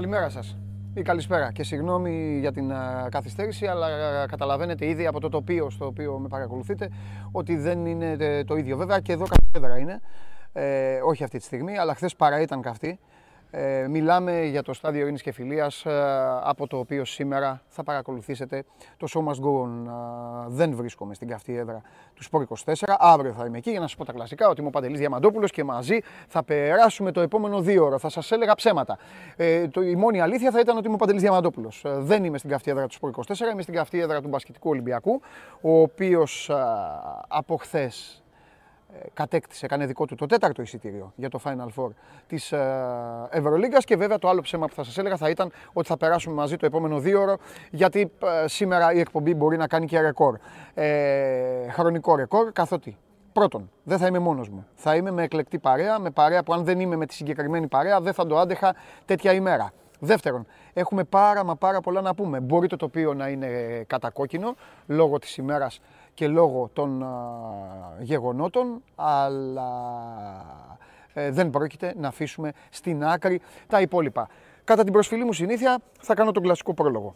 Καλημέρα σας ή καλησπέρα και συγγνώμη για την καθυστέρηση αλλά καταλαβαίνετε ήδη από το τοπίο στο οποίο με παρακολουθείτε ότι δεν είναι το ίδιο. Βέβαια και εδώ καθένα είναι, ε, όχι αυτή τη στιγμή, αλλά χθες παρά ήταν καυτή. Ε, μιλάμε για το στάδιο ειρήνης και φιλίας ε, από το οποίο σήμερα θα παρακολουθήσετε το Show Must Go On. Ε, δεν βρίσκομαι στην καυτή έδρα του Sport 24. Αύριο θα είμαι εκεί για να σας πω τα κλασικά ότι είμαι ο Παντελής Διαμαντόπουλος και μαζί θα περάσουμε το επόμενο δύο ώρα. Θα σας έλεγα ψέματα. Ε, το, η μόνη αλήθεια θα ήταν ότι είμαι ο Παντελής Διαμαντόπουλος. Ε, δεν είμαι στην καυτή έδρα του Sport 24, είμαι στην καυτή έδρα του Μπασκετικού Ολυμπιακού, ο οποίος από χθες ε, κατέκτησε, έκανε δικό του το τέταρτο εισιτήριο για το Final Four της ε, Ευρωλίγκας και βέβαια το άλλο ψέμα που θα σας έλεγα θα ήταν ότι θα περάσουμε μαζί το επόμενο δύο ώρο γιατί ε, σήμερα η εκπομπή μπορεί να κάνει και ρεκόρ, ε, χρονικό ρεκόρ καθότι Πρώτον, δεν θα είμαι μόνος μου. Θα είμαι με εκλεκτή παρέα, με παρέα που αν δεν είμαι με τη συγκεκριμένη παρέα δεν θα το άντεχα τέτοια ημέρα. Δεύτερον, έχουμε πάρα μα πάρα πολλά να πούμε. Μπορεί το τοπίο να είναι κατακόκκινο λόγω της ημέρας και λόγω των γεγονότων, αλλά ε, δεν πρόκειται να αφήσουμε στην άκρη τα υπόλοιπα. Κατά την προσφυλή μου συνήθεια θα κάνω τον κλασικό πρόλογο.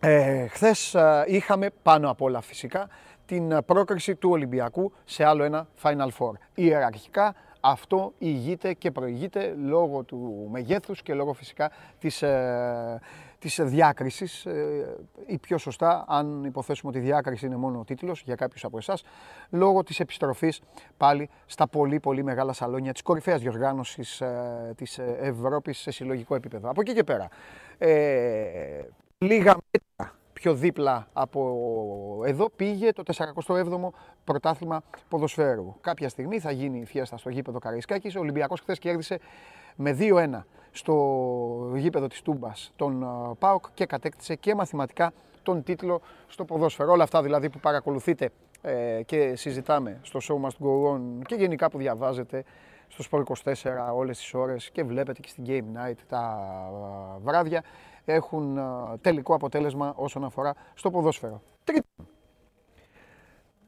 Ε, χθες είχαμε πάνω απ' όλα φυσικά την πρόκριση του Ολυμπιακού σε άλλο ένα Final Four. Ιεραρχικά αυτό ηγείται και προηγείται λόγω του μεγέθους και λόγω φυσικά της, ε, της διάκρισης ε, ή πιο σωστά αν υποθέσουμε ότι η διάκριση είναι μόνο ο τίτλος για κάποιους από εσάς λόγω της επιστροφής πάλι στα πολύ πολύ μεγάλα σαλόνια της κορυφαίας διοργάνωσης ε, της Ευρώπης σε συλλογικό επίπεδο. Από εκεί και πέρα ε, λίγα μέτρα πιο δίπλα από εδώ πήγε το 47ο πρωτάθλημα ποδοσφαίρου. Κάποια στιγμή θα γίνει η φιέστα στο γήπεδο Καραϊσκάκης. Ο Ολυμπιακός χθες κέρδισε με 2-1 στο γήπεδο της Τούμπας τον ΠΑΟΚ και κατέκτησε και μαθηματικά τον τίτλο στο ποδόσφαιρο. Όλα αυτά δηλαδή που παρακολουθείτε ε, και συζητάμε στο Show Must Go On και γενικά που διαβάζετε στο Sport 24 όλες τις ώρες και βλέπετε και στην Game Night τα βράδια έχουν τελικό αποτέλεσμα όσον αφορά στο ποδόσφαιρο. Τρίτον,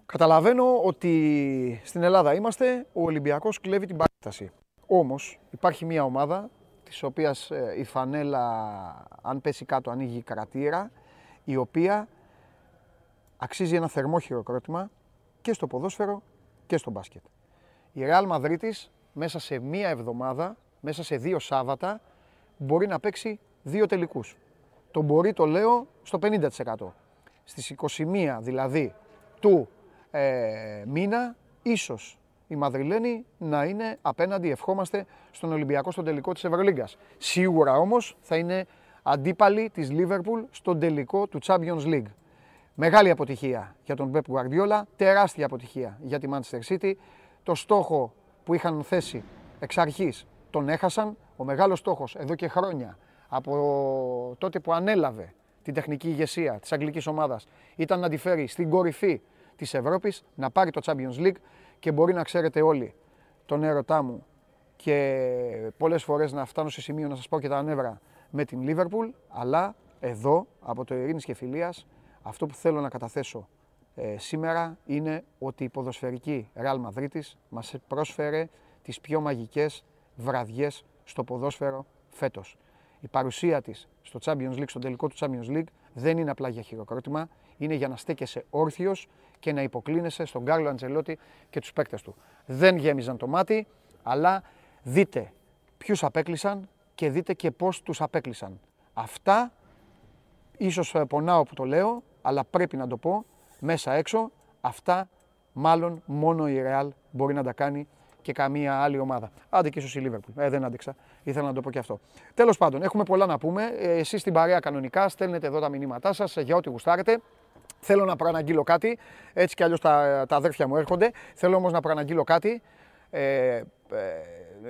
καταλαβαίνω ότι στην Ελλάδα είμαστε, ο Ολυμπιακός κλέβει την παράταση. Όμως υπάρχει μια ομάδα της οποίας ε, η φανέλα αν πέσει κάτω ανοίγει κρατήρα η οποία αξίζει ένα θερμό χειροκρότημα και στο ποδόσφαιρο και στο μπάσκετ. Η Real Μαδρίτης μέσα σε μία εβδομάδα, μέσα σε δύο Σάββατα μπορεί να παίξει δύο τελικούς. Το μπορεί το λέω στο 50%. Στις 21 δηλαδή του ε, μήνα ίσως η Μαδριλένη να είναι απέναντι, ευχόμαστε, στον Ολυμπιακό στον τελικό της Ευρωλίγκας. Σίγουρα όμως θα είναι αντίπαλη της Λίβερπουλ στον τελικό του Champions League. Μεγάλη αποτυχία για τον Pep Guardiola, τεράστια αποτυχία για τη Manchester City. Το στόχο που είχαν θέσει εξ αρχής τον έχασαν. Ο μεγάλος στόχος εδώ και χρόνια από τότε που ανέλαβε την τεχνική ηγεσία της αγγλικής ομάδας ήταν να τη φέρει στην κορυφή της Ευρώπης, να πάρει το Champions League και μπορεί να ξέρετε όλοι τον έρωτά μου και πολλές φορές να φτάνω σε σημείο να σας πω και τα νεύρα με την Liverpool, αλλά εδώ από το Ειρήνης και Φιλίας αυτό που θέλω να καταθέσω ε, σήμερα είναι ότι η ποδοσφαιρική Real Madrid μας πρόσφερε τις πιο μαγικές βραδιές στο ποδόσφαιρο φέτος. Η παρουσία της στο Champions League, στο τελικό του Champions League, δεν είναι απλά για χειροκρότημα, είναι για να στέκεσαι όρθιος και να υποκλίνεσαι στον Κάρλο Αντζελότη και τους παίκτες του. Δεν γέμιζαν το μάτι, αλλά δείτε ποιους απέκλεισαν και δείτε και πώς τους απέκλεισαν. Αυτά, ίσως ε, πονάω που το λέω, αλλά πρέπει να το πω μέσα έξω, αυτά μάλλον μόνο η Real μπορεί να τα κάνει και καμία άλλη ομάδα. Άντε και ίσως η Λίβερπουλ. Ε, δεν άντεξα. Ήθελα να το πω και αυτό. Τέλος πάντων, έχουμε πολλά να πούμε. Ε, Εσείς στην παρέα κανονικά στέλνετε εδώ τα μηνύματά σας για ό,τι γουστάρετε. Θέλω να προαναγγείλω κάτι. Έτσι κι αλλιώς τα, τα αδέρφια μου έρχονται. Θέλω όμως να προαναγγείλω κάτι. Ε, ε,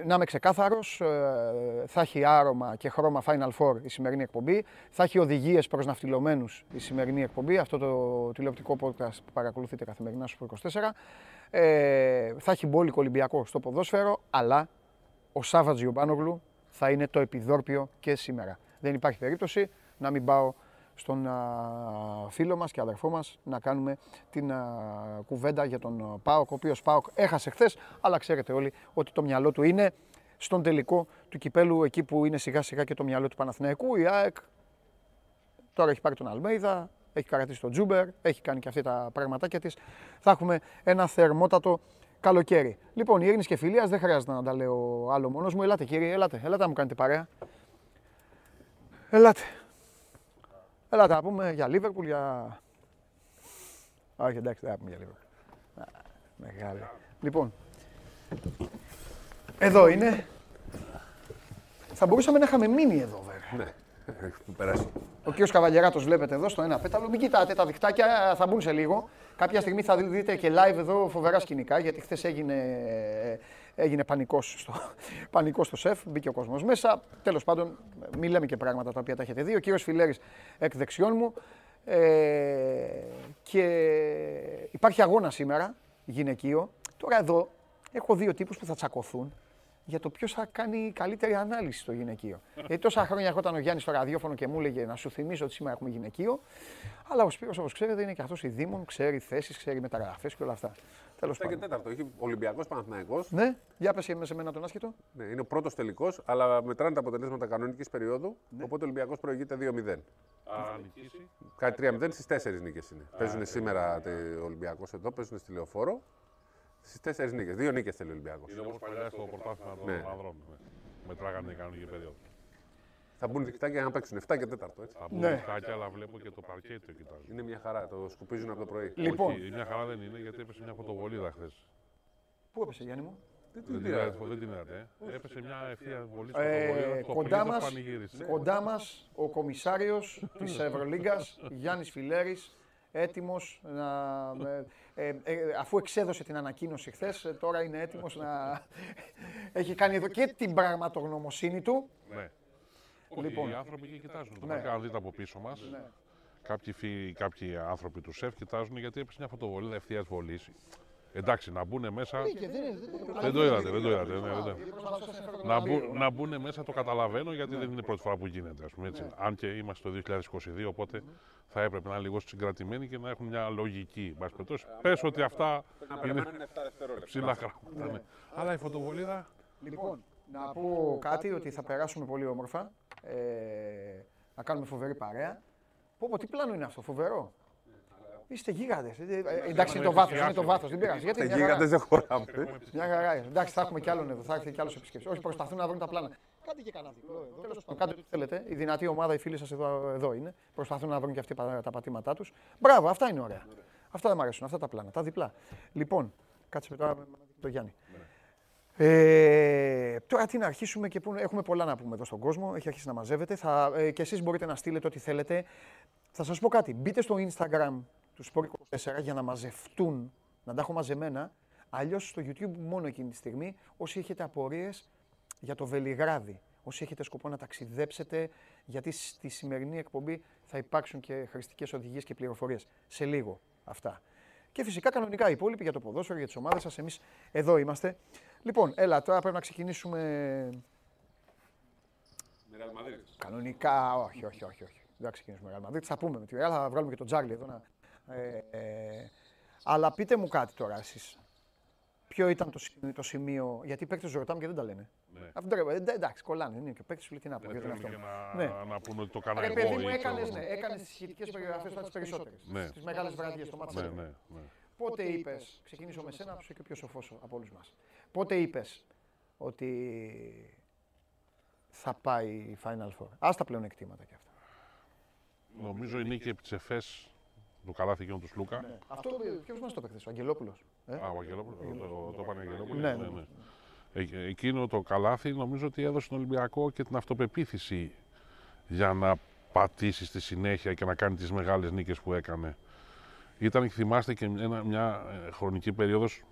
να είμαι ξεκάθαρος, ε, θα έχει άρωμα και χρώμα Final Four η σημερινή εκπομπή. Θα έχει οδηγίες προς ναυτιλωμένους η σημερινή εκπομπή. Αυτό το τηλεοπτικό podcast που παρακολουθείτε καθημερινά στο 24. Ε, θα έχει μπόλικο Ολυμπιακό στο ποδόσφαιρο, αλλά ο Σάββατ Γιουμπάνογλου θα είναι το επιδόρπιο και σήμερα. Δεν υπάρχει περίπτωση να μην πάω στον φίλο μας και αδερφό μας να κάνουμε την κουβέντα για τον ΠΑΟΚ, ο οποίος ΠΑΟΚ έχασε χθες, αλλά ξέρετε όλοι ότι το μυαλό του είναι στον τελικό του κυπέλου, εκεί που είναι σιγά σιγά και το μυαλό του Παναθηναϊκού. Η ΑΕΚ τώρα έχει πάρει τον Αλμέιδα, έχει καρατήσει τον Τζούμπερ, έχει κάνει και αυτή τα πραγματάκια της. Θα έχουμε ένα θερμότατο καλοκαίρι. Λοιπόν, η Ειρήνη και Φιλίας δεν χρειάζεται να τα λέω άλλο μόνος μου. Ελάτε κύριε, ελάτε, ελάτε να μου κάνετε παρέα. Ελάτε. Ελάτε να πούμε για Λίβερπουλ, για... Όχι, εντάξει, δεν θα πούμε για Λίβερπουλ. Μεγάλη. Λοιπόν, εδώ είναι. Θα μπορούσαμε να είχαμε μείνει εδώ βέβαια. Ναι, έχει περάσει. Ο κύριος Καβαλιεράτος βλέπετε εδώ στο ένα πέταλο. Μην κοιτάτε, τα δικτάκια θα μπουν σε λίγο. Κάποια στιγμή θα δείτε και live εδώ φοβερά σκηνικά γιατί χθες έγινε, έγινε πανικός στο, πανικός στο σεφ. Μπήκε ο κόσμος μέσα. Τέλος πάντων, μην λέμε και πράγματα τα οποία τα έχετε δει. Ο κύριος Φιλέρης εκ δεξιών μου. Ε, και υπάρχει αγώνα σήμερα γυναικείο. Τώρα εδώ έχω δύο τύπους που θα τσακωθούν για το ποιος θα κάνει καλύτερη ανάλυση στο γυναικείο. Γιατί τόσα χρόνια ερχόταν ο Γιάννης στο ραδιόφωνο και μου έλεγε να σου θυμίσω ότι σήμερα έχουμε γυναικείο. Αλλά ο Σπύρος, όπως ξέρετε, είναι και αυτός ειδήμων, ξέρει θέσεις, ξέρει μεταγραφές και όλα αυτά. Τέλος πάντων. και τέταρτο. Έχει Ολυμπιακός Παναθυναϊκό. Ναι, για πες με σε μένα τον άσχετο. Ναι, είναι ο πρώτος τελικός, αλλά μετράνε τα αποτελέσματα κανονικής περίοδου. Ναι. Οπότε ο Ολυμπιακός προηγείται 2-0. Κάτι 3-0 στις 4 νίκες είναι. Παίζουν σήμερα ο Ολυμπιακός εδώ, παίζουν στη λεωφόρο. Στις τέσσερις νίκες. Δύο νίκες θέλει ο Ολυμπιακός. Είναι όπω παλιά στο πρωτάθλημα των ναι. ανδρών. Ναι. Μετράγανε η κανονική περίοδο. Θα μπουν δικτάκια για να παίξουν 7 και 4. Έτσι. Θα μπουν ναι. δικτάκια, αλλά βλέπω και το παρκέ το κοιτάζουν. Είναι μια χαρά, το σκουπίζουν από το πρωί. Λοιπόν. Όχι, μια χαρά δεν είναι γιατί έπεσε μια φωτοβολίδα χθες. Πού έπεσε, Γιάννη μου; Δεν την είδατε. Δεν την είδατε. Ε. Έπεσε μια ευθεία βολή ε, κοντά μας, κοντά μας ο κομισάριος της Ευρωλίγκας, Γιάννης Φιλέρης, έτοιμος να... Ε, ε, ε, αφού εξέδωσε την ανακοίνωση χθες, ε, τώρα είναι έτοιμος να... έχει κάνει εδώ και την πραγματογνωμοσύνη του. Ναι. Λοιπόν, οι άνθρωποι εκεί κοιτάζουν. Ναι. Αν δείτε από πίσω μας, ναι. κάποιοι, φίλοι, κάποιοι άνθρωποι του ΣΕΦ κοιτάζουν γιατί έπεσε μια φωτοβολίδα ευθεία βολής. Εντάξει, να μπουν μέσα. Δεν το είδατε, δεν το είδατε. Ναι, να, μπου, να μπουν μέσα το καταλαβαίνω γιατί δεν είναι η πρώτη φορά που γίνεται. Ας πούμε, έτσι. Αν και είμαστε το 2022, οπότε θα έπρεπε να είναι λίγο συγκρατημένοι και να έχουν μια λογική. Πες ότι αυτά είναι ψηλά πράγματα. Ναι. Αλλά η φωτοβολίδα. Λοιπόν, να πω κάτι ότι θα περάσουμε πολύ όμορφα. Ε, να κάνουμε φοβερή παρέα. Πω, πω, τι πλάνο είναι αυτό, φοβερό. Είστε γίγαντες. Ε, ε, εντάξει, είναι το βάθος. Είναι το βάθος. Δεν πειράζει. Γιατί γίγαντες δεν χωράμε. Μια χαρά. Εντάξει, θα έχουμε κι άλλον εδώ. Θα έρθει κι άλλος επισκέψης. Όχι, προσπαθούν να βρουν τα πλάνα. Κάντε και κανένα διπλό εδώ. Τέλος πάντων, κάντε ό,τι θέλετε. Η δυνατή ομάδα, οι φίλοι σας εδώ, εδώ είναι. Προσπαθούν να βρουν και αυτοί τα πατήματά τους. Μπράβο, αυτά είναι ωραία. Αυτά δεν μου αρέσουν, αυτά τα πλάνα. Τα διπλά. Λοιπόν, κάτσε μετά με το Γιάννη. Ε, τώρα τι να αρχίσουμε και που έχουμε πολλά να πούμε εδώ στον κόσμο. Έχει αρχίσει να μαζεύετε. Θα, ε, και εσείς μπορείτε να στείλετε ό,τι θέλετε. Θα σας πω κάτι. Μπείτε στο Instagram του Sport24 για να μαζευτούν, να τα έχω μαζεμένα. Αλλιώς στο YouTube μόνο εκείνη τη στιγμή, όσοι έχετε απορίες για το Βελιγράδι, όσοι έχετε σκοπό να ταξιδέψετε, γιατί στη σημερινή εκπομπή θα υπάρξουν και χρηστικές οδηγίες και πληροφορίες. Σε λίγο αυτά. Και φυσικά κανονικά οι υπόλοιποι για το ποδόσφαιρο, για τις ομάδες σας. Εμείς εδώ είμαστε. Λοιπόν, έλα, τώρα πρέπει να ξεκινήσουμε. Κανονικά, όχι, όχι, όχι. όχι. Δεν θα ξεκινήσουμε με Real Θα πούμε με τη Real, θα βγάλουμε και τον Τζάρλι εδώ να, ε, ε, αλλά πείτε μου κάτι τώρα εσείς. Ποιο ήταν το, το σημείο, γιατί οι παίκτες ρωτάμε και δεν τα λένε. Ναι. Αυτό, ε, εντάξει, κολλάνε, είναι και παίκτες σου λέει τι να πω. Δεν αυτό. Να, ναι. να πούνε ότι το κάνω εγώ. παιδί μου έκανες, ναι, έκανες τις σχετικές περιγραφές τις περισσότερες, ναι. τις μεγάλες βραδιές, το μάτι ναι, ναι, ναι. Πότε είπες, ξεκινήσω με σένα, που είσαι και πιο σοφός από όλους μας. Πότε είπες ότι θα πάει η Final Four; Ας τα πλέον εκτίματα κι αυτά. Νομίζω η νίκη επί της ΕΦΕΣ το καλάθι εκείνο του Σλούκα. Ναι. Αυτό ποιος μας το έπαιξε, ο Αγγελόπουλος. Ε; Α, ο Αγγελόπουλος, το, το είπανε Αγγελόπουλος. Ναι, ναι, ναι. Ε, εκείνο το καλάθι νομίζω ότι έδωσε στον Ολυμπιακό και την αυτοπεποίθηση για να πατήσει στη συνέχεια και να κάνει τις μεγάλες νίκες που έκανε. Ήταν, θυμάστε, και ένα, μια ε, χρονική περίοδος,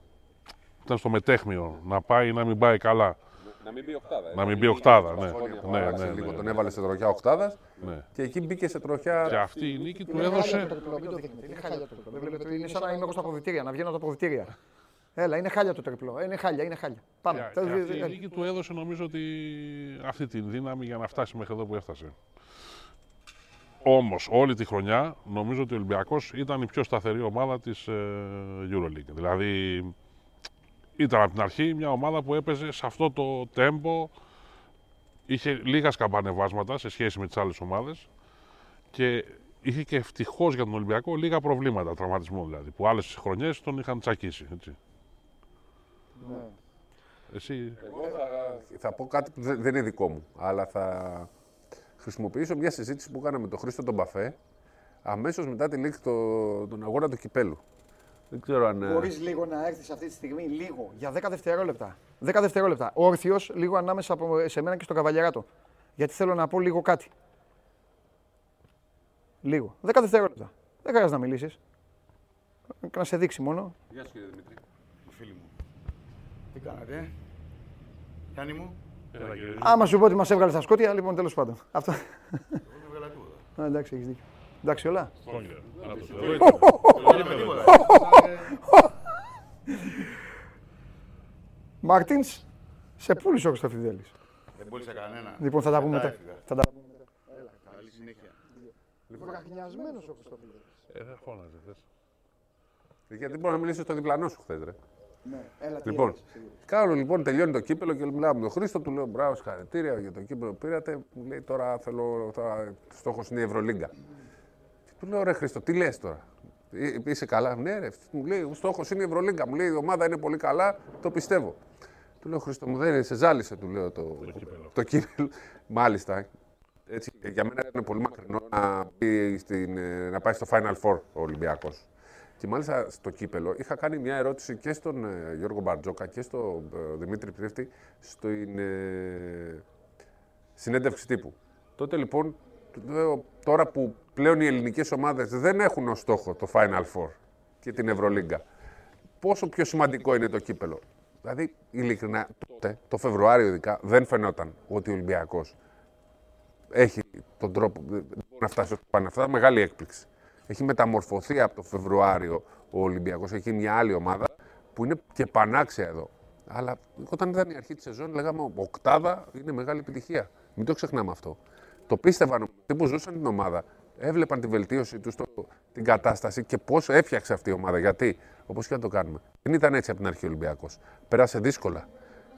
ήταν στο μετέχμιο, να πάει ή να μην πάει καλά. Να μην μπει οκτάδα. Να μην μπει οκτάδα, ναι. ναι, ναι, ναι, ναι. Τον έβαλε σε τροχιά οκτάδας ναι. και εκεί μπήκε σε τροχιά. Και αυτή η νίκη του έδωσε. Είναι χάλια το τριπλό. Είναι σαν να είμαι εγώ στα αποδητήρια, να βγαίνω από τα αποδητήρια. Έλα, είναι χάλια το τριπλό. Είναι χάλια, είναι χάλια. Πάμε. Και, αυτή η νίκη του έδωσε νομίζω ότι αυτή τη δύναμη για να φτάσει μέχρι εδώ που έφτασε. Όμως, όλη τη χρονιά νομίζω ότι ο Ολυμπιακός ήταν η πιο σταθερή ομάδα της ε, Euroleague. Δηλαδή, ήταν από την αρχή μια ομάδα που έπαιζε σε αυτό το τέμπο. Είχε λίγα σκαμπανεβάσματα σε σχέση με τις άλλες ομάδες και είχε και ευτυχώς για τον Ολυμπιακό λίγα προβλήματα τραυματισμού δηλαδή. Που άλλες χρονιές τον είχαν τσακίσει. Έτσι. Ναι. Εσύ; Εγώ θα, θα πω κάτι που δεν είναι δικό μου, αλλά θα χρησιμοποιήσω μια συζήτηση που έκανα με τον Χρήστο τον Μπαφέ αμέσως μετά τη λήξη το, τον αγώνα του κυπέλου. Δεν ξέρω αν. Ε, Μπορείς λίγο να έρθεις αυτή τη στιγμή, λίγο, για 10 δευτερόλεπτα. 10 δευτερόλεπτα. Όρθιος, λίγο ανάμεσα από σε μένα και στον καβαλιαράτο. Γιατί θέλω να πω λίγο κάτι. Λίγο. 10 δευτερόλεπτα. Δεν χρειάζεται να μιλήσεις. Να σε δείξει μόνο. Γεια σου κύριε Δημήτρη. Φίλοι μου. Τι κάνετε, Γιάννη μου; Άμα σου πω ότι μας έβγαλε στα σκότια, λοιπόν τέλος πάντων. Αυτό. Εγώ εντάξει, έχεις δίκιο. Εντάξει όλα. Μάρτινς, σε πούλησε ο Χρυστοφιδέλη. Δεν πούλησε κανένα. Λοιπόν, θα τα πούμε μετά. Θα τα πούμε μετά. Καλή συνέχεια. Λοιπόν, Βραχνιασμένο ο Χρυστοφιδέλη. Ε, δεν φώναζε, Γιατί μπορεί να μιλήσει στο διπλανό σου χθες, ρε. Ναι, έλα, λοιπόν, κάνω λοιπόν, τελειώνει το κύπελο και μιλάω με τον Χρήστο, του λέω μπράβο, συγχαρητήρια για το κύπελο που πήρατε. Μου λέει τώρα θέλω, θα, στόχος είναι η Ευρωλίγκα. Του λέω ρε Χρήστο, τι λες τώρα; «Ε, είσαι καλά, ναι, ρε. Μου λέει: Ο στόχος είναι η Ευρωλίγκα. Μου λέει: Η ομάδα είναι πολύ καλά, το πιστεύω. Του λέω: Χρήστο, μου δεν είναι, σε ζάλισε, του λέω το, το, κύπελο. Μάλιστα. Έτσι, για μένα ήταν πολύ μακρινό να, πει στην, ε, να πάει στο Final Four ο Ολυμπιακός. Και μάλιστα στο κύπελο είχα κάνει μια ερώτηση και στον ε, Γιώργο Μπαρτζόκα και στον Δημήτρη Πρίφτη στην ε, συνέντευξη τύπου. Τότε λοιπόν τώρα που πλέον οι ελληνικές ομάδες δεν έχουν ως στόχο το Final Four και την Ευρωλίγκα, πόσο πιο σημαντικό είναι το κύπελο; Δηλαδή, ειλικρινά, τότε, το Φεβρουάριο ειδικά, δεν φαινόταν ότι ο Ολυμπιακός έχει τον τρόπο να φτάσει στο Final Αυτά μεγάλη έκπληξη. Έχει μεταμορφωθεί από το Φεβρουάριο ο Ολυμπιακός. Έχει μια άλλη ομάδα που είναι και πανάξια εδώ. Αλλά όταν ήταν η αρχή της σεζόν, λέγαμε Οκτάδα είναι μεγάλη επιτυχία. Μην το ξεχνάμε αυτό. Το πίστευαν αυτοί που ζούσαν την ομάδα. Έβλεπαν τη βελτίωση τους, την κατάσταση και πώς έφτιαξε αυτή η ομάδα. Γιατί, όπως και να το κάνουμε, δεν ήταν έτσι από την αρχή ο Ολυμπιακός. Πέρασε δύσκολα.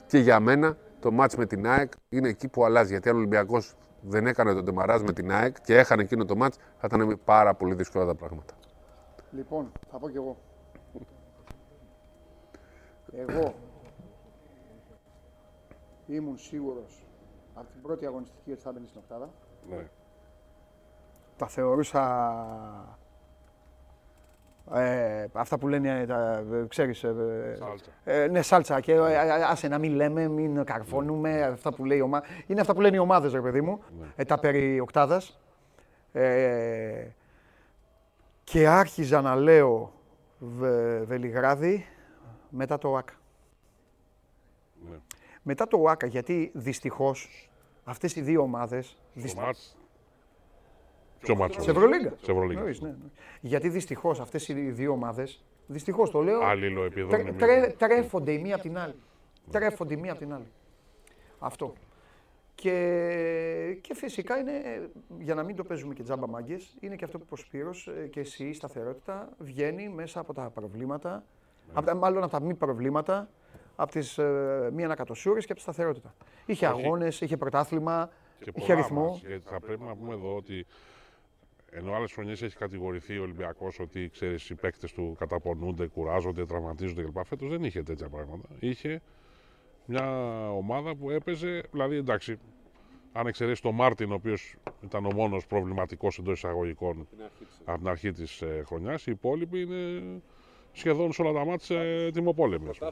Και για μένα το μάτς με την ΑΕΚ είναι εκεί που αλλάζει. Γιατί αν ο Ολυμπιακός δεν έκανε τον Τεμαράζ με την ΑΕΚ και έχανε εκείνο το μάτς, θα ήταν πάρα πολύ δύσκολα τα πράγματα. Λοιπόν, θα πω κι εγώ. Εγώ ήμουν σίγουρος από την πρώτη αγωνιστική ότι θα μπαίνει στην οκτάδα. Ναι. Τα θεωρούσα ε, αυτά που λένε, τα, ξέρεις, ε, Σάλτσα. Ε, ναι, σάλτσα και ε, άσε να μην λέμε, μην καρφώνουμε, αυτά που λέει η ομάδα. Είναι αυτά που λένε οι ομάδες, ρε παιδί μου, Ναι. ε, τα περί οκτάδας. Ε, και άρχιζα να λέω Βε, Βελιγράδι μετά το ΟΑΚΑ. Ναι. Μετά το ΟΑΚΑ, γιατί δυστυχώς αυτές οι δύο ομάδες... Στο δυσ- μάτς. Ποιο μάτς Σε Ευρωλίγκα. Σε Ευρωλίγκα. Εννοείς, ναι, ναι. Γιατί δυστυχώς αυτές οι δύο ομάδες, δυστυχώς το λέω, Αλληλοεπιδρούν τρε, οι τρε, μία. τρέφονται η μία από την άλλη. Τρέφονται η μία από την άλλη. Αυτό. Και, και φυσικά είναι, για να μην το παίζουμε και τζάμπα μάγκες, είναι και αυτό που είπε ο Σπύρος ε, και εσύ η σταθερότητα βγαίνει μέσα από τα προβλήματα, από τα, μάλλον από τα μη προβλήματα, από τις ε, μη ανακατοσούρες και από τη σταθερότητα. Είχε Όχι. αγώνες, είχε πρωτάθλημα, Και είχε πολλά ρυθμό. μας, γιατί θα πρέπει να πούμε εδώ ότι ενώ άλλες χρονιές έχει κατηγορηθεί ο Ολυμπιακός ότι ξέρεις, οι παίκτες του καταπονούνται, κουράζονται, τραυματίζονται κλπ. Φέτος δεν είχε τέτοια πράγματα. Είχε μια ομάδα που έπαιζε, δηλαδή εντάξει, αν εξαιρέσεις τον Μάρτιν, ο οποίος ήταν ο μόνος προβληματικός εντός εισαγωγικών από την αρχή της ε, χρονιάς, οι υπόλοιποι είναι σχεδόν σε όλα τα μάτια τιμοπόλεμοι. ας πούμε.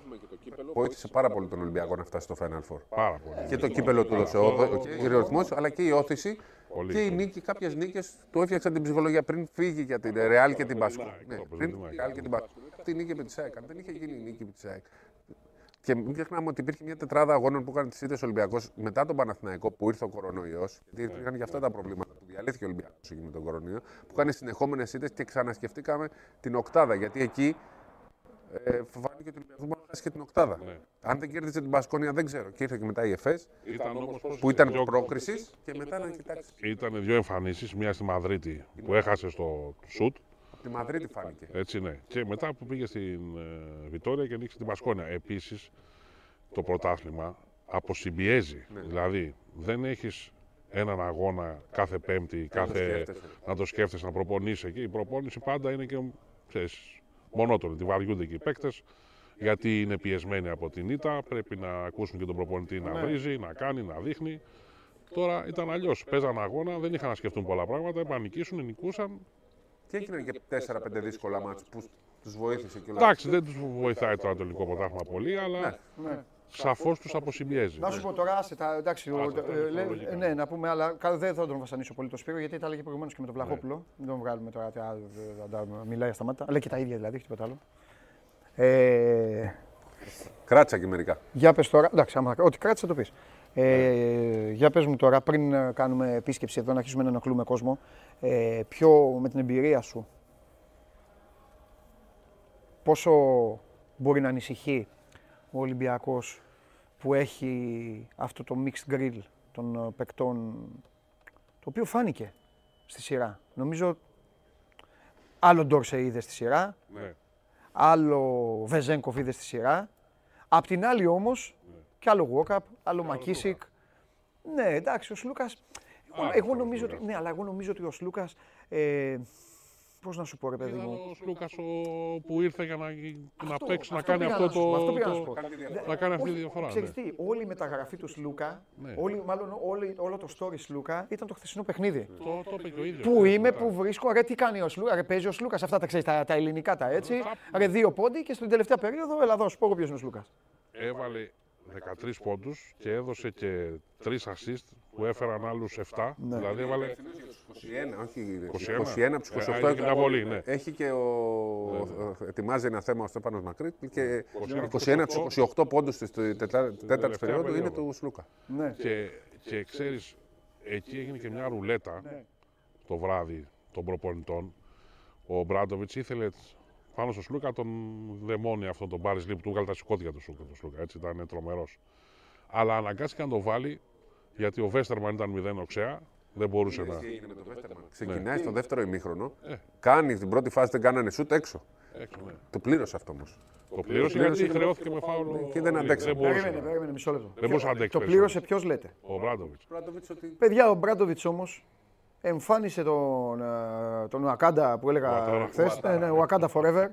Βοήθησε πάρα πολύ τον Ολυμπιακό να φτάσει στο Final Four. Πάρα πολύ. Και το κύπελο του έδωσε ο και ο ρυθμός, αλλά και η όθηση Πολύ, και η πολύ. νίκη. Κάποιες νίκες του έφτιαξαν την ψυχολογία πριν φύγει για την Ρεάλ και την Πασκού. Ναι, το πριν ζήτημα τη Ρεάλ και την Πασκού. Αυτή η νίκη με τη ΣΑΕΚ. Αν δεν είχε γίνει η νίκη με τη ΣΑΕΚ. Και μην ξεχνάμε ότι υπήρχε μια τετράδα αγώνων που έκανε τη ήττε Ολυμπιακός μετά τον Παναθηναϊκό που ήρθε ο κορονοϊός. Γιατί υπήρχαν και αυτά τα προβλήματα που διαλύθηκε ο Ολυμπιακός εκεί με τον κορονοϊό. Που κάνει συνεχόμενες ήττε και ξανασκεφτήκαμε την οκτάδα. Γιατί εκεί ε, φάνηκε ότι ο Ολυμπιακός μπορεί να χάσει και την οκτάδα. Ναι. Αν δεν κέρδισε την Πασκόνια δεν ξέρω. Και ήρθε και μετά η ΕΦΕΣ Ήταν όμως πώς που ήταν δύο- πρόκρισης και μετά να κοιτάξει. Ήταν δύο εμφανίσεις, μία στη Μαδρίτη που έχασε στο σουτ Τη Μαδρίτη φάνηκε. Έτσι ναι. Και μετά που πήγε στην ε, Βιτόρια και νίξε την Πασκόνια. Επίσης το πρωτάθλημα αποσυμπιέζει. Ναι. Δηλαδή δεν έχεις έναν αγώνα κάθε Πέμπτη, κάθε... σκέφτεσαι. να το σκέφτεσαι, να προπονείσαι εκεί. Η προπόνηση πάντα είναι και ξέρεις, μονότονη. Τη βαριούνται και οι παίκτες γιατί είναι πιεσμένοι από την ήττα. Πρέπει να ακούσουν και τον προπονητή Ναι. να βρίζει, να κάνει, να δείχνει. Τώρα ήταν αλλιώς. Παίζαν αγώνα, δεν είχαν να σκεφτούν πολλά πράγματα. Είπαν να νικήσουν, νικούσαν. Και έγιναν και 4-5 δύσκολα μάτς που τους βοήθησε κιόλας. Εντάξει, δεν τους βοηθάει το Ανατολικό Πρωτάθλημα πολύ, αλλά Ναι. σαφώς τους αποσυμπιέζει. Να σου πω τώρα, άσε τα, εντάξει, ο- Άστο, ε, αυτό λέ- λογικά. ναι, να πούμε, αλλά κα- δεν θα τον βασανίσω πολύ το Σπύρο, γιατί τα έλεγε προηγουμένως και με τον Βλαχόπουλο. Μην τον βγάλουμε τώρα, τι άλλο, δεν τα- τα- μιλάει στα μάτια. Λέει και τα ίδια δηλαδή, όχι τίποτα άλλο. Ε, Κράτησα και μερικά. για πες τώρα, εντάξει, άμα, ό,τι κράτησε το πεις. Ε, για πες μου τώρα, πριν ε, κάνουμε επίσκεψη εδώ, να αρχίσουμε να ενοχλούμε κόσμο, ε, πιο με την εμπειρία σου, πόσο μπορεί να ανησυχεί ο Ολυμπιακός που έχει αυτό το mixed grill των ε, παικτών, το οποίο φάνηκε στη σειρά. Νομίζω άλλο Ντόρσε είδε στη σειρά, Ναι. άλλο Βεζέγκοφ είδε στη σειρά. Απ' την άλλη όμως, και άλλο Walkup, άλλο Μακίσικ. Ναι, εντάξει, ο Σλούκα. Εγώ, Άλλο εγώ νομίζω ότι, χαρακτήρα. ναι, αλλά εγώ νομίζω ότι ο Σλούκα. Ε, Πώς να σου πω, ρε παιδί Ήταν μου. ο Λούκας που ήρθε για να, να Αυτό- παίξει, να αυτό κάνει πήγα αυτό να σου πω, αυτό το. πήγα να το- σου πω. να κάνει αυτή τη Όχι, διαφορά. Ξέρεις ναι. τι, όλη η μεταγραφή του Σλούκα, Ναι. όλη, μάλλον όλη, όλο το story Σλούκα ήταν το χθεσινό παιχνίδι. Το, το είπε και ο ίδιος. Πού είμαι, πού βρίσκω, ρε τι κάνει ο Σλούκα, ρε παίζει ο Σλούκα, αυτά τα ξέρεις τα, τα ελληνικά τα έτσι. Ρε δύο πόντι και στην τελευταία περίοδο, έλα δώσ' πω εγώ ποιος είναι ο Σλούκα. Έβαλε 13 πόντους και έδωσε και 3 assist που έφεραν άλλους 7. Ναι. Δηλαδή έβαλε 21, όχι 21. 21 από τους Ε, 28. έχει μια βολή, ναι. Έχει και ο. Ετοιμάζει ένα θέμα ο Στέφανος Μακρύτη και 21 21 από τους 28 πόντους τη τέταρτη τελευταία περίοδου είναι περίοδο. του Σλούκα. Ναι. Και, και ξέρεις, εκεί έγινε και μια ρουλέτα το βράδυ των προπονητών. Ο Μπράντοβιτς ήθελε πάνω στο Σλούκα τον δαιμόνι αυτόν τον Μπάρι Λίπ, του βγάλε τα σηκώτια του Σλούκα. Του Σλούκα έτσι ήταν τρομερός. Αλλά αναγκάστηκε να το βάλει γιατί ο Βέστερμαν ήταν 0 οξέα, δεν μπορούσε να. Ξεκινάει στο δεύτερο ημίχρονο, Ε. κάνει την πρώτη φάση, δεν κάνανε σουτ έξω. Έξω, ναι. Το πλήρωσε αυτό όμως. Το πλήρωσε γιατί χρεώθηκε με φάουλο. Και δεν αντέξε. Δεν μπορούσε. Περίμενε, περίμενε, μισό λεπτό. Δεν μπορούσε να αντέξει. Το πλήρωσε ποιος λέτε. Ο Μπράντοβιτς. Παιδιά, ο Μπράντοβιτς όμως εμφάνισε τον, ε, τον Ουακάντα που έλεγα Ουατάρα. χθε. Ναι, ναι, Ουακάντα Forever.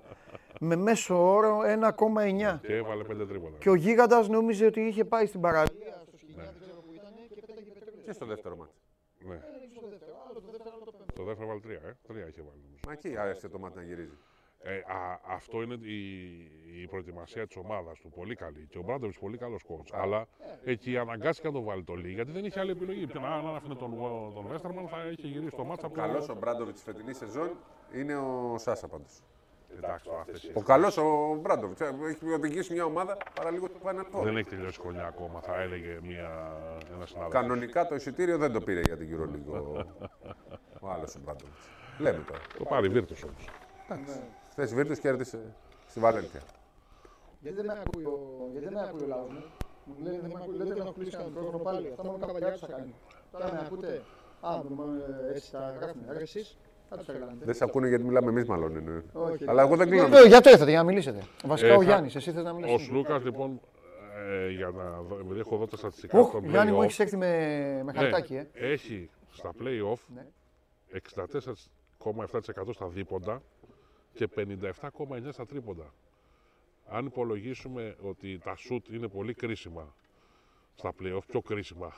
με μέσο όρο 1,9. Και έβαλε πέντε τρίποτα. Και ο γίγαντα νόμιζε ότι είχε πάει στην παραλία. Και στο δεύτερο μάτι. Ναι. Το δεύτερο βάλει τρία, ε. Τρία είχε βάλει. νομίζω. Μα εκεί άρχισε το μάτι να γυρίζει. Ε, α, αυτό είναι η, η προετοιμασία της ομάδας του. Πολύ καλή. Και ο Μπράντοβιτ πολύ καλός coach. Αλλά εκεί αναγκάστηκε να το βάλει το Λί γιατί δεν είχε άλλη επιλογή. Ποιο να αν άφηνε τον, τον Βέστερμαν θα είχε γυρίσει το μάτσα από Καλός ο Μπράντοβιτς τη φετινή σεζόν είναι ο Σάσα πάντως. Εντάξει, τώρα αυτές οι- Ο καλός ο Μπράντοβιτς. Έχει οδηγήσει μια ομάδα παραλίγο το Final Four. Δεν έχει τελειώσει η χρονιά ακόμα, θα έλεγε μια, ένα συνάδελφος. Κανονικά το εισιτήριο δεν το πήρε για την EuroLeague ο, ο άλλος ο Μπράντοβιτς. Λέμε τώρα. Το πάρει Βίρτους όμως. Χθε η Βίρτους κέρδισε στη Βαλένθια. Γιατί δεν με ακούει ο, γιατί δεν με ακούει ο λαός μου; Μου λένε δεν με ακούει, λέτε να κλείσει κανένα μικρόφωνο πάλι. Αυτά μόνο καβαλιά θα κάνει. Τώρα με ακούτε; Α, ε, έτσι τα γράφουμε. Άρα εσείς, θα τους τα κάνετε. Δεν σε ακούνε γιατί μιλάμε εμείς, μάλλον είναι. Όχι. Αλλά εγώ δεν κλείνω. Βέβαια, γιατί ήρθατε για να μιλήσετε. Βασικά Ε, ο θα- Γιάννης, εσύ θες να Ο μιλήσεις. Σλούκα λοιπόν, ε, για να δω, επειδή έχω εδώ τα στατιστικά Οχ, των Γιάννη μου play-off, έχεις έρθει με, με ναι, χαρτάκι, ε. έχει στα play-off Ναι. 64,7% στα δίποντα και 57,9% στα τρίποντα. Αν υπολογίσουμε ότι τα σουτ είναι πολύ κρίσιμα στα play-off, πιο κρίσιμα,